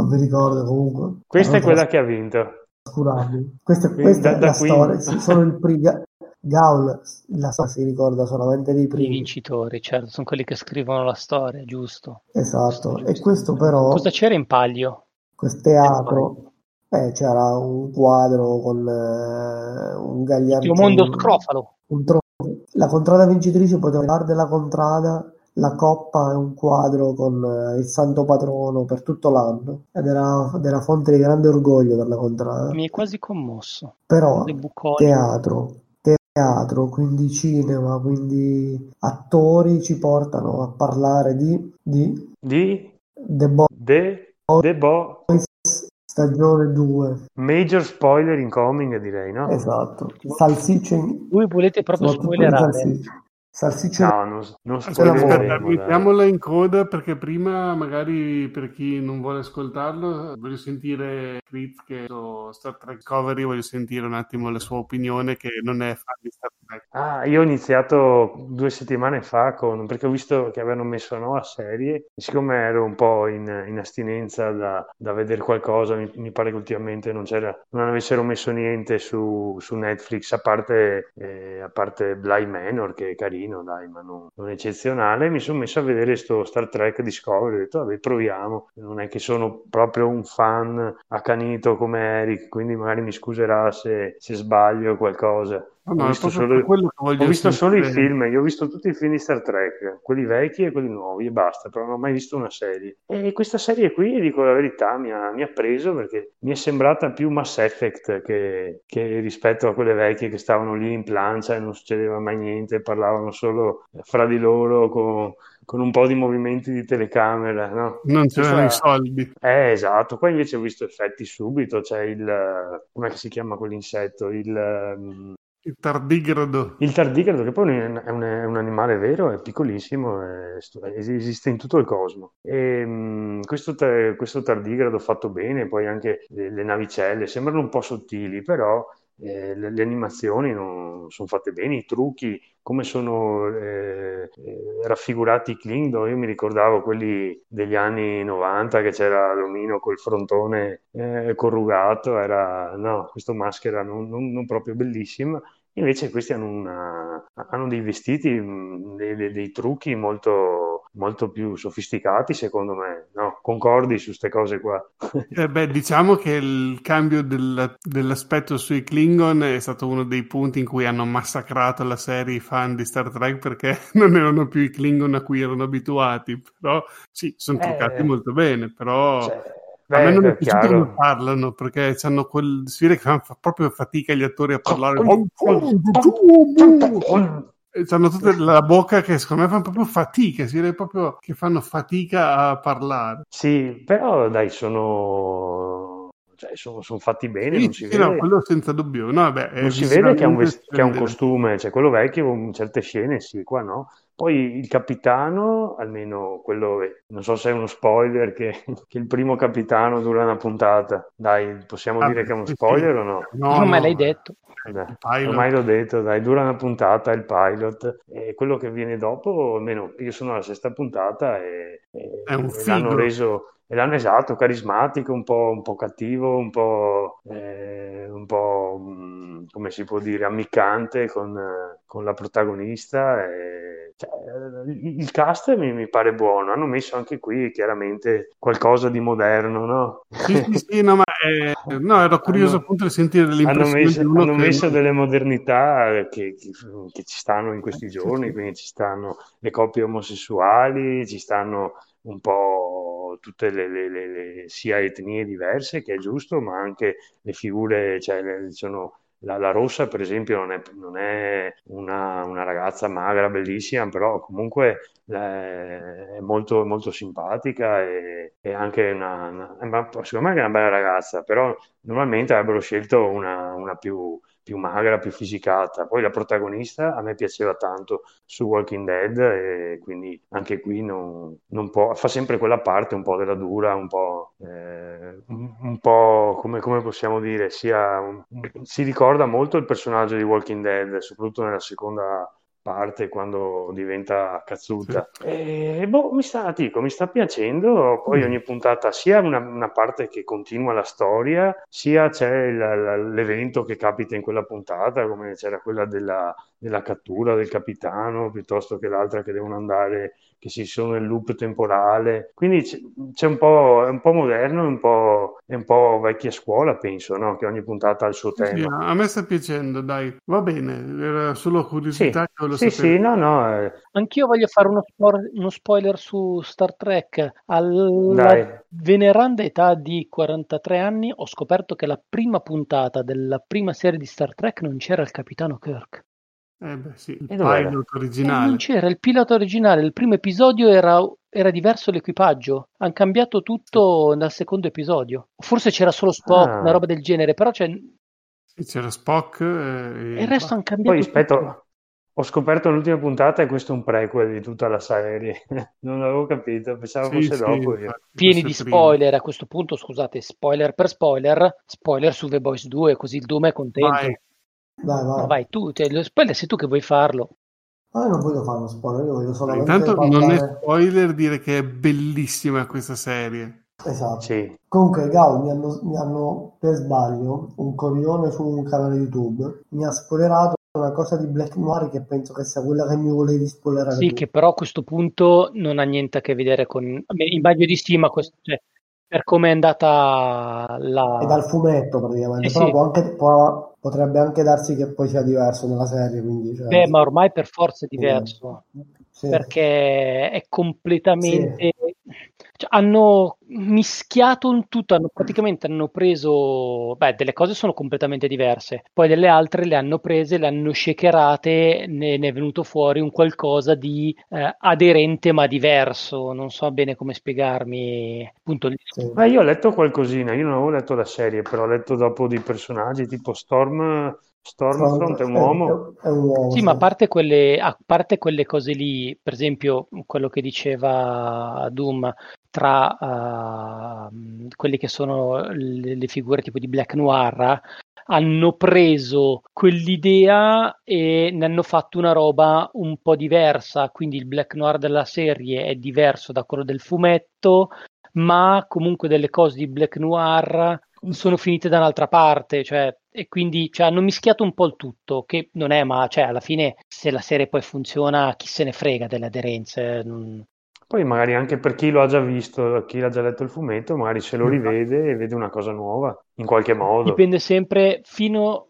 non mi ricordo comunque. Questa è quella che ha vinto. trascurabili. Questa, questa da- è da la qui- storia, sì, solo il pri- Gaul, la storia si ricorda solamente dei i primi. vincitori, certo, sono quelli che scrivono la storia, giusto? Esatto, Giusto, e giusto. questo però... Cosa c'era in palio? Quel teatro, eh, c'era un quadro con eh, un gagliardino. Il mondo scrofalo. Un tro- la contrada vincitrice poteva dare della contrada la coppa è un quadro con eh, il santo patrono per tutto l'anno ed era, ed era fonte di grande orgoglio per la contrada. Mi è quasi commosso. Però teatro, teatro, quindi cinema, quindi attori ci portano a parlare di, di Di The Boys The, The Bo stagione 2. Major spoiler incoming, direi, no? Esatto. Salsicce in... Voi volete proprio spoilerare? Salsicce No, non, non Aspetta, mettiamola in coda perché prima, magari per chi non vuole ascoltarlo, voglio sentire Crit che su Star Trek Discovery, voglio sentire un attimo la sua opinione che non è fan di Star Trek. Ah, io ho iniziato due settimane fa con, perché ho visto che avevano messo una nuova serie siccome ero un po' in, in astinenza da, da vedere qualcosa, mi, mi pare che ultimamente non c'era, non avessero messo niente su, su Netflix a parte, eh, a parte Bly Manor che è carino, dai, ma non, non eccezionale. Mi sono messo a vedere sto Star Trek Discovery, ho detto vabbè proviamo, non è che sono proprio un fan accanito come Eric, quindi magari mi scuserà se, se sbaglio qualcosa. No, Ho visto solo- Ho visto solo i film, io ho visto tutti i film di Star Trek, quelli vecchi e quelli nuovi e basta, però non ho mai visto una serie. E questa serie qui, dico la verità, mi ha, mi ha preso perché mi è sembrata più Mass Effect che, che rispetto a quelle vecchie che stavano lì in plancia e non succedeva mai niente, parlavano solo fra di loro con, con un po' di movimenti di telecamera, no? Non c'erano i soldi. Eh, esatto, qua invece ho visto effetti subito, c'è il, come si chiama quell'insetto? Il, ehm, Il tardigrado. il tardigrado, che poi è un, è un- è un animale vero, è piccolissimo, è esiste in tutto il cosmo. E, mh, questo, questo tardigrado fatto bene, poi anche le, le navicelle sembrano un po' sottili, però eh, le, le animazioni sono fatte bene, i trucchi, come sono eh, eh, raffigurati i Klingon. Io mi ricordavo quelli degli anni 90 che c'era l'omino col frontone eh, corrugato, era no, questo maschera non, non- non proprio bellissima. Invece questi hanno, una- hanno dei vestiti, mh, dei, dei- dei trucchi molto, molto più sofisticati, secondo me. No? Concordi su queste cose qua? Eh beh, diciamo che il cambio del- dell'aspetto sui Klingon è stato uno dei punti in cui hanno massacrato la serie i fan di Star Trek perché non erano più i Klingon a cui erano abituati. Però sì, sono Eh. truccati molto bene, però Cioè, a me beh, non è piaciuto chiaro. come parlano perché hanno quel si vede che fanno fa- proprio fatica gli attori a parlare. Hanno tutta la bocca che secondo me fanno proprio fatica, si vede proprio che fanno fatica a parlare. Sì, però dai, sono, cioè, sono, sono fatti bene, Sì, non si sì, no, vede. quello senza dubbio. No, beh, è Non si vede che ha un, vest- che ha un splendente. costume, cioè quello vecchio in certe scene sì, qua no. Poi il capitano, almeno quello, non so se è uno spoiler, che, che il primo capitano dura una puntata. Dai, possiamo Ah, dire che è uno spoiler sì. o no? No, Ormai no, l'hai detto. Dai, ormai l'ho detto, dai, dura una puntata il pilot e quello che viene dopo, almeno io sono alla sesta puntata e, e- È un e l'hanno reso, e l'hanno esatto, carismatico, un po', un po' cattivo, un po', eh, un po', mh, come si può dire, ammiccante con, eh, con la protagonista. e- cioè, eh, il cast mi, mi pare buono, hanno messo anche qui chiaramente qualcosa di moderno, no? Sì, sì, sì, no, ma eh, no, ero curioso Hanno- appunto di sentire delle hanno messo, hanno che- messo delle modernità che, che- che ci stanno in questi giorni, quindi ci stanno le coppie omosessuali, ci stanno un po' tutte le, le- le- sia etnie diverse, che è giusto, ma anche le figure, cioè sono- la, la rossa per esempio non è, non è una, una ragazza magra, bellissima, però comunque è molto, molto simpatica e, e anche una, una- secondo me è una bella ragazza, però normalmente avrebbero scelto una, una più, più magra, più fisicata. Poi la protagonista a me piaceva tanto su Walking Dead e quindi anche qui non, non può, fa sempre quella parte un po' della dura, un po', eh, un, po' come, come possiamo dire, sia si ricorda molto il personaggio di Walking Dead, soprattutto nella seconda parte quando diventa cazzuta. E boh, mi sta, dico, mi sta piacendo. Poi mm. ogni puntata sia una, una, parte che continua la storia, sia c'è il, l'evento che capita in quella puntata, come c'era quella della, della cattura del capitano, piuttosto che l'altra che devono andare che si sono nel loop temporale. Quindi c'è un po', è un po' moderno, è un po', è un po' vecchia scuola, penso, no? che ogni puntata ha il suo tema. Sì, a me sta piacendo, dai, va bene, era solo curiosità sì. che lo sì, Sì, no, no. Eh. Anch'io voglio fare uno, spo- uno, spoiler su Star Trek. Alla dai. veneranda età di 43 anni ho scoperto che la prima puntata della prima serie di Star Trek non c'era il capitano Kirk. Eh beh, sì, il pilot originale. Eh, non c'era il pilota originale, il primo episodio era, era diverso l'equipaggio. Hanno cambiato tutto dal secondo episodio. Forse c'era solo Spock, ah. una roba del genere, però c'è... Sì, c'era Spock. Eh, e il resto hanno cambiato. Poi aspetta, ho scoperto l'ultima puntata e questo è un prequel di tutta la serie. non l'avevo capito, pensavo sì, fosse sì, dopo. Pieni di spoiler a questo punto, scusate, spoiler per spoiler, spoiler su The Boys 2, così il Doom è contento. Vai. Vai, vai. No, vai tu, te, lo spoiler sei tu che vuoi farlo. Ah, non voglio fare uno spoiler, io voglio solamente Intanto parlare... non è spoiler dire che è bellissima questa serie. Esatto. Sì. Comunque, Gao, mi hanno, mi hanno per sbaglio un coglione su un canale YouTube mi ha spoilerato una cosa di Black Noir che penso che sia quella che mi volevi spoilerare. Sì, tu. che però a questo punto non ha niente a che vedere con. Immagino di sì, ma questo, cioè, per come è andata la... È dal fumetto praticamente, eh però sì. può anche, può, potrebbe anche darsi che poi sia diverso nella serie. Quindi, cioè... Beh, ma ormai per forza è diverso, sì. perché è completamente... Sì. Cioè, hanno mischiato un tutto, hanno praticamente hanno preso, beh, delle cose sono completamente diverse, poi delle altre le hanno prese, le hanno shakerate, ne, ne è venuto fuori un qualcosa di eh, aderente ma diverso, non so bene come spiegarmi. Appunto, sì. Ma io ho letto qualcosina, io non avevo letto la serie, però ho letto dopo di personaggi tipo Storm Stormfront è un uomo? È un uomo sì, sì, ma a parte, quelle, a parte quelle cose lì, per esempio quello che diceva Doom, tra uh, quelle che sono le, le, figure tipo di Black Noir, hanno preso quell'idea e ne hanno fatto una roba un po' diversa, quindi il Black Noir della serie è diverso da quello del fumetto, ma comunque delle cose di Black Noir sono finite da un'altra parte, cioè, e quindi cioè, hanno mischiato un po' il tutto, che non è, ma cioè, alla fine se la serie poi funziona, chi se ne frega delle aderenze. Non... Poi magari anche per chi lo ha già visto, chi ha già letto il fumetto, magari se lo rivede e vede una cosa nuova, in qualche modo. Dipende sempre, fino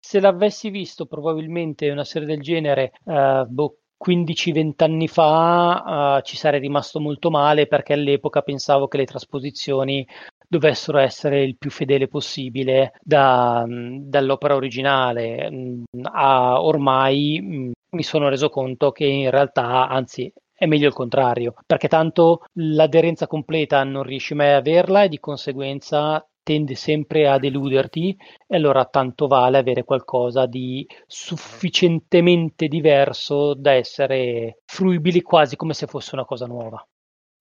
se l'avessi visto probabilmente una serie del genere, uh, boh, 15-20 anni fa uh, ci sarei rimasto molto male perché all'epoca pensavo che le trasposizioni dovessero essere il più fedele possibile da, dall'opera originale. A, ormai mi sono reso conto che in realtà, anzi, è meglio il contrario, perché tanto l'aderenza completa non riesci mai a averla e di conseguenza tende sempre a deluderti e allora tanto vale avere qualcosa di sufficientemente diverso da essere fruibili quasi come se fosse una cosa nuova.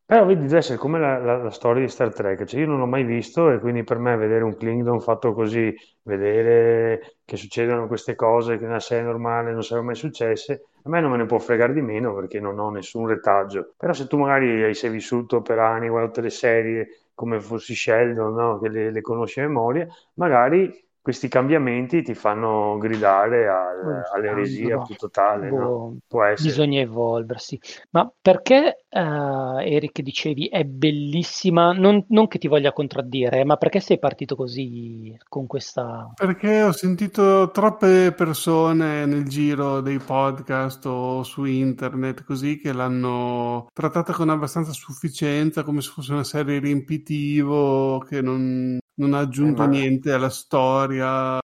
Però vedi, deve essere come la, la, la storia di Star Trek, cioè io non l'ho mai visto e quindi per me vedere un Klingon fatto così, vedere che succedono queste cose che nella serie normale non sarebbero mai successe, a me non me ne può fregare di meno perché non ho nessun retaggio. Però se tu magari sei vissuto per anni, guardato le serie come fossi Sheldon, no? che le, le conosci a memoria, magari questi cambiamenti ti fanno gridare al, all'eresia più totale. No? Boh, bisogna evolversi. Ma perché, uh, Eric, dicevi è bellissima? Non, non, che ti voglia contraddire, ma perché sei partito così con questa... Perché ho sentito troppe persone nel giro dei podcast o su internet così che l'hanno trattata con abbastanza sufficienza, come se fosse una serie riempitivo che non non ha aggiunto eh, niente alla storia.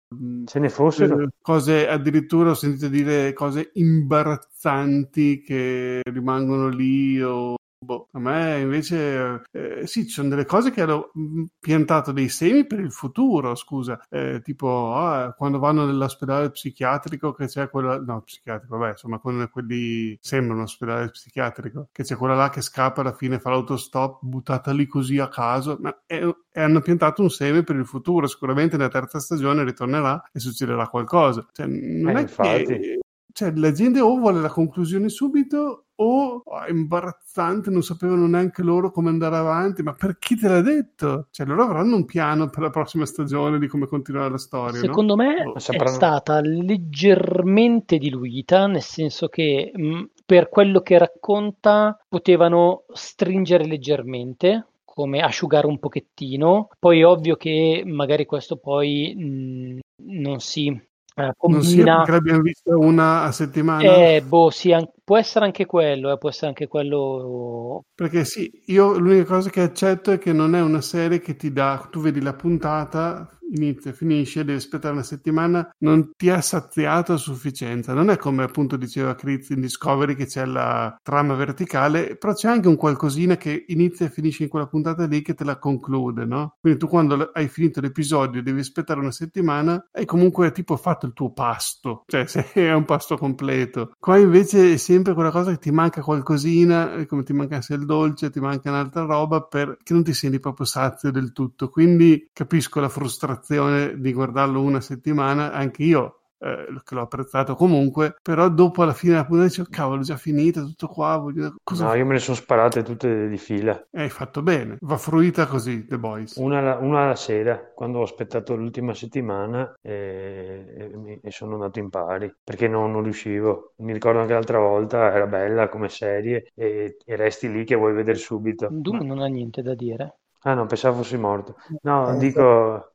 Ce ne fossero. Eh, cose, addirittura ho sentito dire cose imbarazzanti che rimangono lì o Boh, a me invece eh, sì, ci sono delle cose che hanno mm, piantato dei semi per il futuro, scusa, eh, tipo ah, quando vanno nell'ospedale psichiatrico che c'è quella, no, psichiatrico, vabbè, insomma, con quelli, sembra un ospedale psichiatrico, che c'è quella là che scappa alla fine, fa l'autostop, buttata lì così a caso, ma è, e hanno piantato un seme per il futuro, sicuramente nella terza stagione ritornerà e succederà qualcosa. Cioè, non eh, è infatti. che cioè, la gente o vuole la conclusione subito o è imbarazzante, non sapevano neanche loro come andare avanti, ma per chi te l'ha detto? Cioè, loro avranno un piano per la prossima stagione di come continuare la storia. Secondo no? me è stata leggermente diluita, nel senso che mh, per quello che racconta potevano stringere leggermente, come asciugare un pochettino. Poi è ovvio che magari questo poi mh, non si eh, non sia perché l'abbiamo vista una a settimana? Eh, boh, sì, an- può essere anche quello, eh, può essere anche quello. Perché sì, io l'unica cosa che accetto è che non è una serie che ti dà, tu vedi la puntata, inizia, finisce, devi aspettare una settimana, non ti ha saziato a sufficienza. Non è come appunto diceva Chris in Discovery che c'è la trama verticale, però c'è anche un qualcosina che inizia e finisce in quella puntata lì che te la conclude, no? Quindi tu quando hai finito l'episodio devi aspettare una settimana, hai comunque tipo fatto il tuo pasto, cioè è un pasto completo. Qua invece è sempre quella cosa che ti manca qualcosina, come ti mancasse il dolce, ti manca un'altra roba perché non ti senti proprio sazio del tutto. Quindi capisco la frustrazione soddisfazione di guardarlo una settimana, anche io eh, che l'ho apprezzato comunque, però dopo alla fine della puntata dicevo cavolo già finita tutto qua, voglio... Cosa no, io me le sono sparate tutte di fila. Hai fatto bene, va fruita così The Boys. Una, una alla sera, quando ho aspettato l'ultima settimana e, e, e sono andato in pari, perché non, non, riuscivo. Mi ricordo anche l'altra volta, era bella come serie e, e resti lì che vuoi vedere subito. Doom Ma... non ha niente da dire. Ah no, pensavo fossi morto. No, eh, dico...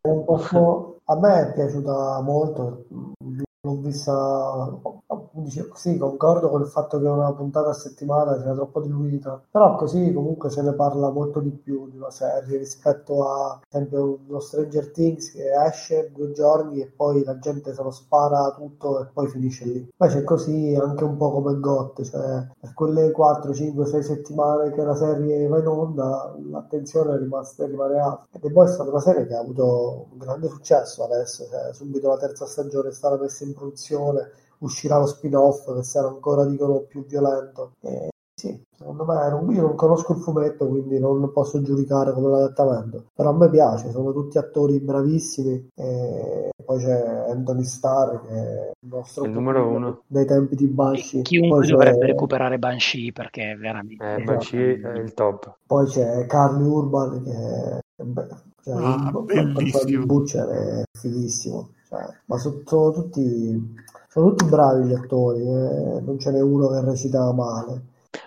A me è piaciuta molto, l'ho vista, sì, concordo con il fatto che una puntata a settimana sia troppo diluita, però così comunque se ne parla molto di più di una serie rispetto a, esempio, uno Stranger Things che esce due giorni e poi la gente se lo spara tutto e poi finisce lì. Invece così anche un po' come GOT, cioè per quelle 4, 5, 6 settimane che la serie va in onda, l'attenzione è rimasta, rimane alta. Ed è poi stata una serie che ha avuto un grande successo adesso, cioè, subito la terza stagione è stata messa in produzione, uscirà lo spin-off che sarà ancora dicono più violento. E sì, secondo me io non conosco il fumetto, quindi non posso giudicare come l'adattamento. Però a me piace, sono tutti attori bravissimi. E poi c'è Anthony Starr che è il nostro il numero uno dei tempi di Banshee. E chiunque poi dovrebbe c'è... recuperare Banshee perché è veramente. Eh, Banshee è il top. Poi c'è Carly Urban che è cioè, ah, il, il Butcher è fighissimo. Cioè, ma sono, sono, tutti, sono tutti bravi gli attori, eh? non ce n'è uno che recita male.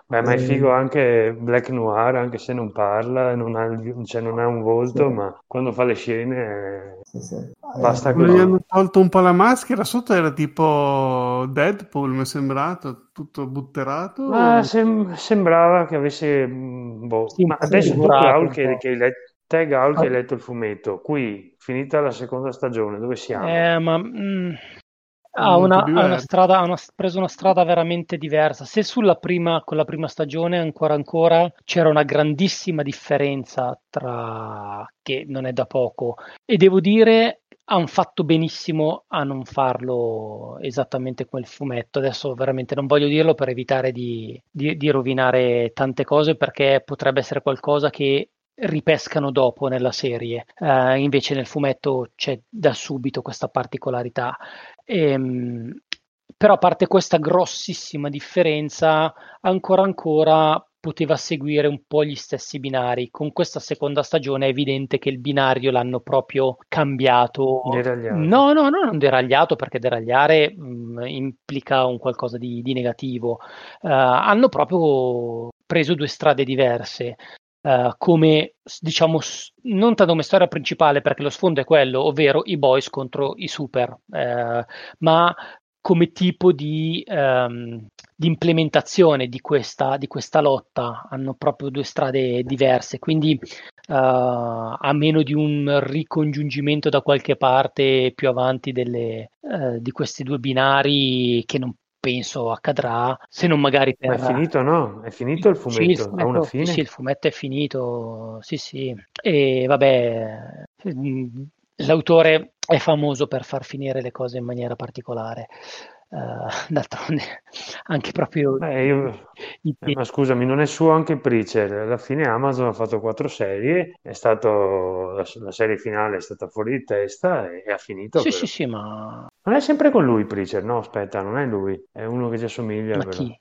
Beh, ma è figo anche Black Noir, anche se non parla, non ha, cioè non ha un volto, sì. ma quando fa le scene sì, sì. basta che... Gli hanno tolto un po' la maschera, sotto era tipo Deadpool, mi è sembrato, tutto butterato. Ah, sem- sembrava che avesse... Mm, boh. ma adesso tu, Raul, che, che hai letto Te, Gaul, che hai letto il fumetto, qui, finita la seconda stagione, dove siamo? Eh, ma... Mm, ha, una, ha, una strada, ha una, preso una strada veramente diversa. Se sulla prima, con la prima stagione ancora ancora c'era una grandissima differenza tra che non è da poco e devo dire hanno fatto benissimo a non farlo esattamente come il fumetto. Adesso veramente non voglio dirlo per evitare di, di, di rovinare tante cose perché potrebbe essere qualcosa che ripescano dopo nella serie. Uh, invece nel fumetto c'è da subito questa particolarità. E, um, però a parte questa grossissima differenza, ancora ancora poteva seguire un po' gli stessi binari. Con questa seconda stagione è evidente che il binario l'hanno proprio cambiato. Deragliato. No, no, no, non deragliato perché deragliare mh, implica un qualcosa di, di negativo. Uh, hanno proprio preso due strade diverse. Uh, come diciamo non tanto come storia principale perché lo sfondo è quello, ovvero i boys contro i super, uh, ma come tipo di, um, di implementazione di questa, di questa, lotta. Hanno proprio due strade diverse, quindi uh, a meno di un ricongiungimento da qualche parte più avanti delle, di questi due binari che non penso accadrà, se non magari per... Ma è finito no? È finito il fumetto? Sì, il fumetto, ha una fine? Sì, il fumetto è finito, sì sì. E vabbè, l'autore è famoso per far finire le cose in maniera particolare. Uh, d'altronde anche proprio Beh, io... eh, ma scusami non è suo anche Preacher alla fine Amazon ha fatto quattro serie è stato la, la serie finale è stata fuori di testa e, e ha finito sì per... sì sì ma Non è sempre con lui Preacher, no, aspetta, non è lui, è uno che ci assomiglia. Ma però. chi?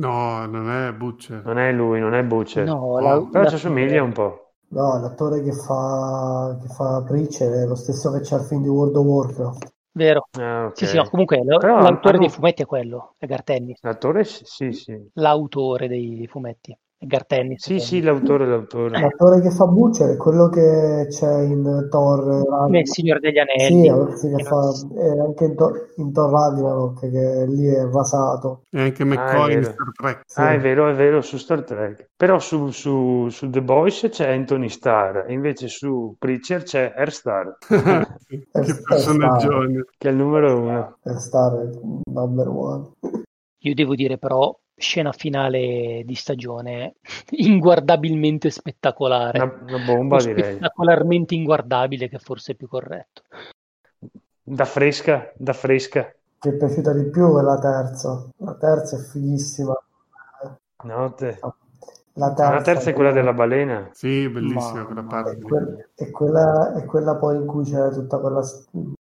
No, non è Butcher. Non è lui, non è Butcher. No, la- però la- ci assomiglia un po'. No, l'attore che fa, che fa Preacher è lo stesso che c'è al film di World of Warcraft. Vero? Ah, ok. Sì, sì, no, comunque l- Però l'autore hanno- dei fumetti è quello, è Gartennis. L'attore sì, sì. L'autore dei, fumetti Gartennis. Sì, sì, l'autore, l'autore. L'attore che fa Butcher è quello che c'è in Thor Come Ragnarok. il Signore degli Sì, Anelli. è sì, che fa, è anche in, Thor- in Thor Ragnarok, che lì è rasato. E anche McCoy in vero. Star Trek. Sì. Ah, è vero, è vero, su Star Trek. Però su, su- su The Boys c'è Anthony Starr, e invece su Preacher c'è Air Star, che personaggione. che è il numero uno. È Star il number one. Io devo dire però, scena finale di stagione inguardabilmente spettacolare. Una, una bomba, O direi. spettacolarmente inguardabile, che forse è più corretto. Da fresca, da fresca. Che è piaciuta di più è la terza. La terza è fighissima. No, te- La terza, La terza è quella della balena. Sì, bellissima Ma- quella È, parte. que- è quella, è quella poi in cui c'è tutta quella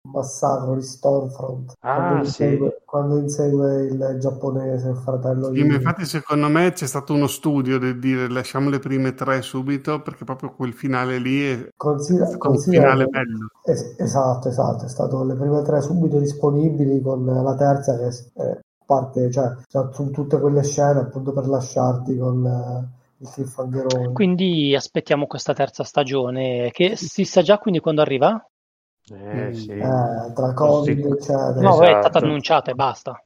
massacro di Stormfront. Ah, quando, sì. insegue, quando insegue il giapponese, il fratello Sì, infatti secondo me c'è stato uno studio del dire lasciamo le prime tre subito perché proprio quel finale lì è Considera, stato un finale bello. es- esatto, esatto, è stato le prime tre subito disponibili con la terza che è parte, cioè, cioè, su tutte quelle scene appunto per lasciarti con eh, il cliffhangerone. Quindi aspettiamo questa terza stagione, che si sa già quindi quando arriva? Eh, Mm. sì. Eh, tra Covid, Sì. eccetera. No, vabbè, è Esatto. stata annunciata e basta.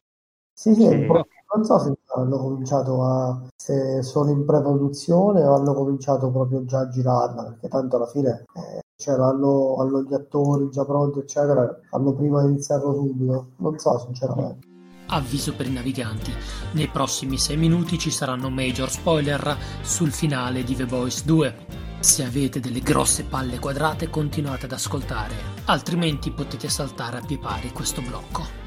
Sì, sì, Sì. non so se hanno cominciato a, se sono in pre-produzione o hanno cominciato proprio già a girarla, perché tanto alla fine eh, cioè, hanno, gli attori già pronti, eccetera, hanno prima iniziato subito. Non so, sinceramente. Avviso per i naviganti. Nei prossimi 6 minuti ci saranno major spoiler sul finale di The Boys 2. Se avete delle grosse palle quadrate continuate ad ascoltare, altrimenti potete saltare a pie pari questo blocco.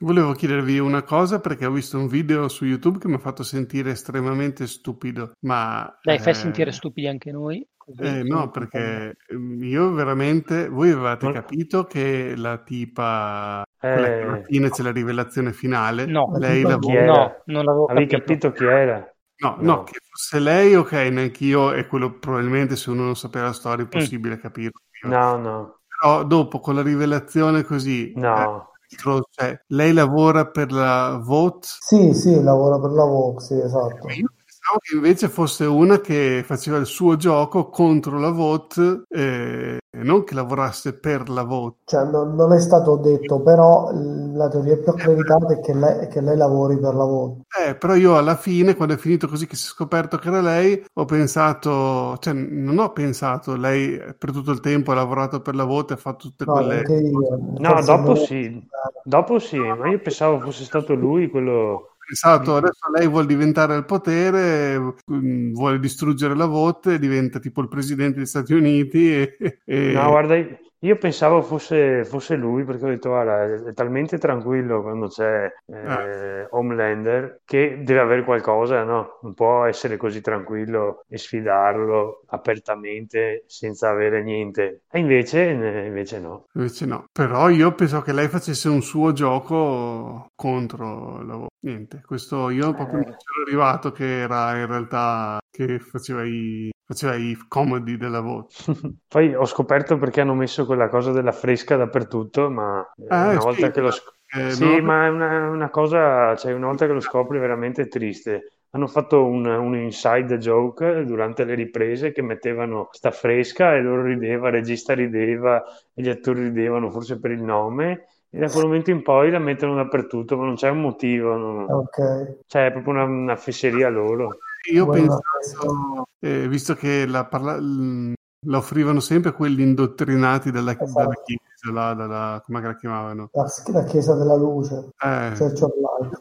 Volevo chiedervi una cosa perché ho visto un video su YouTube che mi ha fatto sentire estremamente stupido, ma... Dai, fai eh, sentire stupidi anche noi. Eh, no, perché ehm, io veramente, voi avevate Non- capito che la tipa, che alla Eh, fine c'è la rivelazione finale, No, lei chi lavora... No, non l'avevo avevi capito. capito chi era? No, No. no, che fosse lei, ok, neanch'io, e quello probabilmente se uno non sapeva la storia è Mm. possibile capirlo. No, no, Però dopo con la rivelazione così, no. eh, cioè, lei lavora per la Vote, Sì, sì, lavora per la Vogue, sì, esatto. io pensavo che invece fosse una che faceva il suo gioco contro la Vote, eh, e non che lavorasse per la Vote. Cioè, non, non è stato detto, però la teoria più accreditata è che lei, che lei lavori per la Vogue. Eh, però io alla fine, quando è finito così che si è scoperto che era lei, ho pensato, cioè non ho pensato, lei per tutto il tempo ha lavorato per la Vote, ha fatto tutte No, quelle... io. No, dopo sì. Dopo sì, ma io pensavo fosse stato lui quello... Ho pensato, adesso lei vuole diventare il potere, mm, vuole distruggere la Vote, diventa tipo il presidente degli Stati Uniti e... e- No, guarda, io pensavo fosse, fosse lui perché ho detto, guarda, è, talmente tranquillo quando c'è eh, Homelander che deve avere qualcosa, no? Non può essere così tranquillo e sfidarlo apertamente senza avere niente. E invece, eh, invece no. Invece no, però io penso che lei facesse un suo gioco contro la Vote. Niente, questo io proprio Eh. non c'ero arrivato che era in realtà che faceva i, faceva i comodi della Vote. Poi ho scoperto perché hanno messo quella cosa della fresca dappertutto, ma eh, Ah, una sì, volta che lo scopri... eh, Sì, no? ma è una, una cosa, cioè una volta che lo scopri è veramente triste. Hanno fatto un, un inside joke durante le riprese che mettevano sta fresca e loro rideva, il regista rideva e gli attori ridevano forse per il nome e da quel momento in poi la mettono dappertutto, ma non c'è un motivo, non- Ok. cioè è proprio una, una fesseria loro. Io Guarda, pensato, eh, visto che la, parla- l- la offrivano sempre quelli indottrinati dalla, Esatto. dalla chiesa, là, dalla, come la chiamavano? La, la Chiesa della Luce, Eh,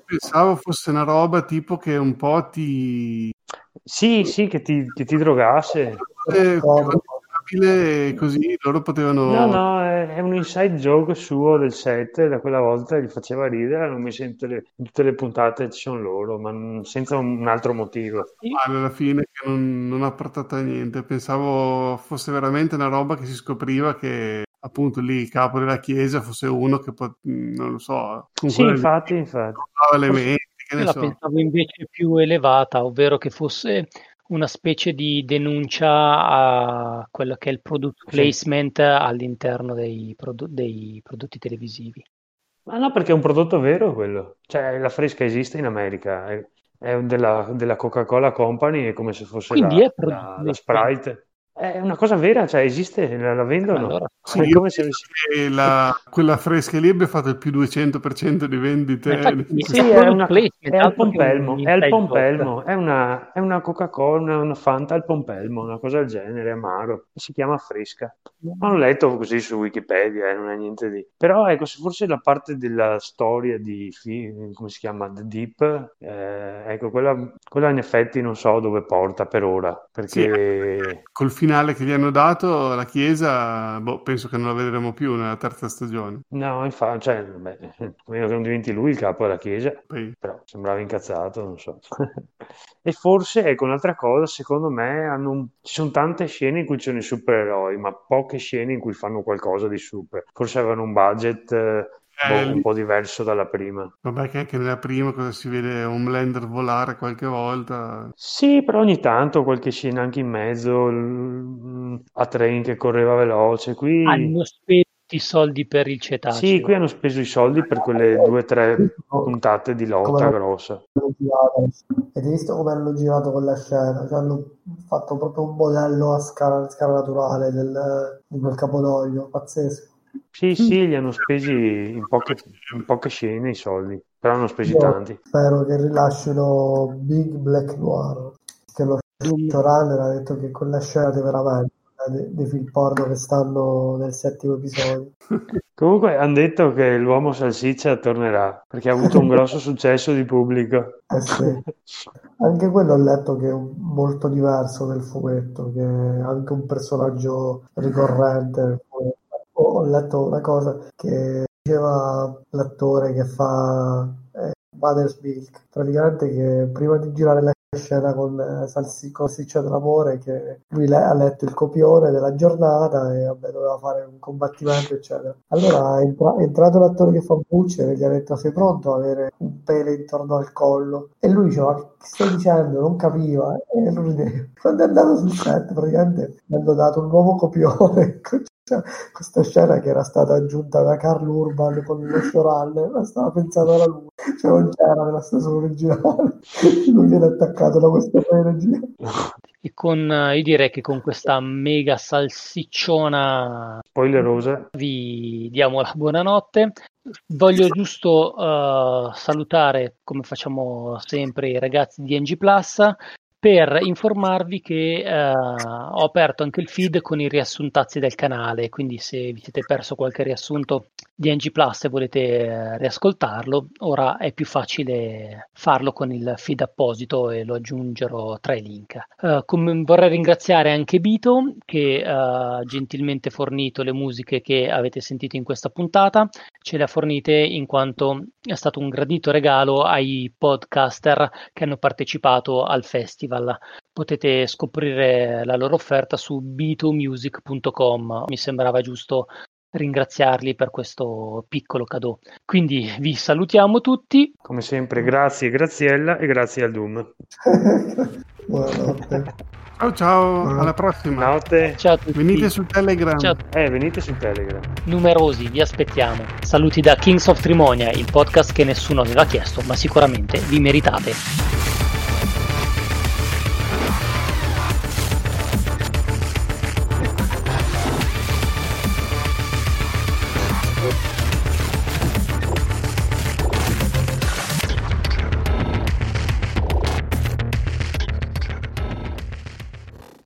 pensavo fosse una roba tipo che un po' ti... Sì, sì, che ti, che ti drogasse. eh, Ricordo. E così loro potevano... No, no, è, è un inside joke suo del set, da quella volta gli faceva ridere, hanno messo in tutte le, in tutte le puntate, ci sono loro, ma senza un, un altro motivo. male alla fine che non, non ha portato a niente. Pensavo fosse veramente una roba che si scopriva che appunto lì il capo della chiesa fosse uno che pot- non lo so, Sì, infatti, infatti. le menti, che ne la so. pensavo invece più elevata, ovvero che fosse una specie di denuncia a quello che è il product Sì. placement all'interno dei, prodo- dei prodotti televisivi. Ma no, perché è un prodotto vero quello. Cioè, la fresca esiste in America, è, è della, della Coca-Cola Company, è come se fosse Quindi la, è prodotto la- la. Sprite. È una cosa vera, cioè esiste, la, la vendono. Allora, Sì, se la- quella fresca lì abbia fatto il più 200% di vendite. Infatti, in Sì, Sì, è, una- è al un pompelmo, è al pompelmo, è una, è una Coca-Cola, una, una Fanta al pompelmo, una cosa del genere, amaro, si chiama fresca. Ma l'ho letto così su Wikipedia, eh, non è niente di... Però ecco, se forse la parte della storia di, come si chiama, The Deep, eh, ecco, quella, quella in effetti non so dove porta per ora, perché... Col finale che gli hanno dato, la Chiesa, boh, penso che non la vedremo più nella terza stagione. No, infatti, cioè, beh, a meno che non diventi lui il capo della chiesa, Poi, però sembrava incazzato, non so. E forse, ecco, un'altra cosa, secondo me, hanno ci sono tante scene in cui ci sono i supereroi, ma poche scene in cui fanno qualcosa di super. Forse avevano un budget eh, Eh, boh, un po' diverso dalla prima. vabbè, che anche nella prima cosa si vede Homelander volare qualche volta. Sì, però ogni tanto qualche scena anche in mezzo, l- a Train che correva veloce. Qui, Hanno speso i soldi per il cetaceo. sì, qui hanno speso i soldi per quelle due o tre puntate di lotta Come- grossa. Avete visto come hanno girato quella scena? Cioè, hanno fatto proprio un modello a scala, a scala naturale del, di quel capodoglio, pazzesco. Sì, sì, li hanno spesi in poche, in poche scene i soldi, però hanno spesi Io tanti. spero che rilascino Big Black Noir, che lo showrunner ha detto che quella scena è veramente dei, dei film porno che stanno nel settimo episodio. Comunque hanno detto che l'uomo salsiccia tornerà perché ha avuto un grosso successo di pubblico. Eh sì. Anche quello ho letto che è molto diverso del fumetto, che è anche un personaggio ricorrente letto una cosa che diceva l'attore che fa eh, Mother's Milk, praticamente che prima di girare la scena con eh, Salsiccia dell'amore, che lui le- ha letto il copione della giornata e vabbè, doveva fare un combattimento, eccetera. Allora è, entra- è entrato l'attore che fa Butcher e gli ha detto sei pronto a avere un pelo intorno al collo? E lui diceva che stai dicendo? Non capiva. E lui quando è andato sul set praticamente gli hanno dato un nuovo copione. Questa scena che era stata aggiunta da Carl Urban con lo showrunner, ma stava pensata da lui, cioè non c'era nella stagione originale. Lui viene attaccato da questa regia. E con, io direi che con questa mega salsicciona Spoilerosa. vi diamo la buonanotte. Voglio giusto eh, salutare, come facciamo sempre, i ragazzi di NG Plus per informarvi che eh, ho aperto anche il feed con i riassuntazzi del canale, quindi se vi siete perso qualche riassunto di NG Plus e volete eh, riascoltarlo, ora è più facile farlo con il feed apposito e lo aggiungerò tra i link. Eh, come vorrei ringraziare anche Bito che eh, ha gentilmente fornito le musiche che avete sentito in questa puntata, ce le ha fornite in quanto è stato un gradito regalo ai podcaster che hanno partecipato al festival. Potete scoprire la loro offerta su bitomusic.com. Mi sembrava giusto ringraziarli per questo piccolo cadeau. Quindi vi salutiamo tutti. Come sempre, grazie Graziella e grazie al Doom. Buonanotte. Ciao ciao, alla prossima. Notte. Ciao a tutti. Venite su Telegram. Ciao. Eh, venite su Telegram. Numerosi, vi aspettiamo. Saluti da Kings of Trimonia, il podcast che nessuno aveva chiesto, ma sicuramente vi meritate.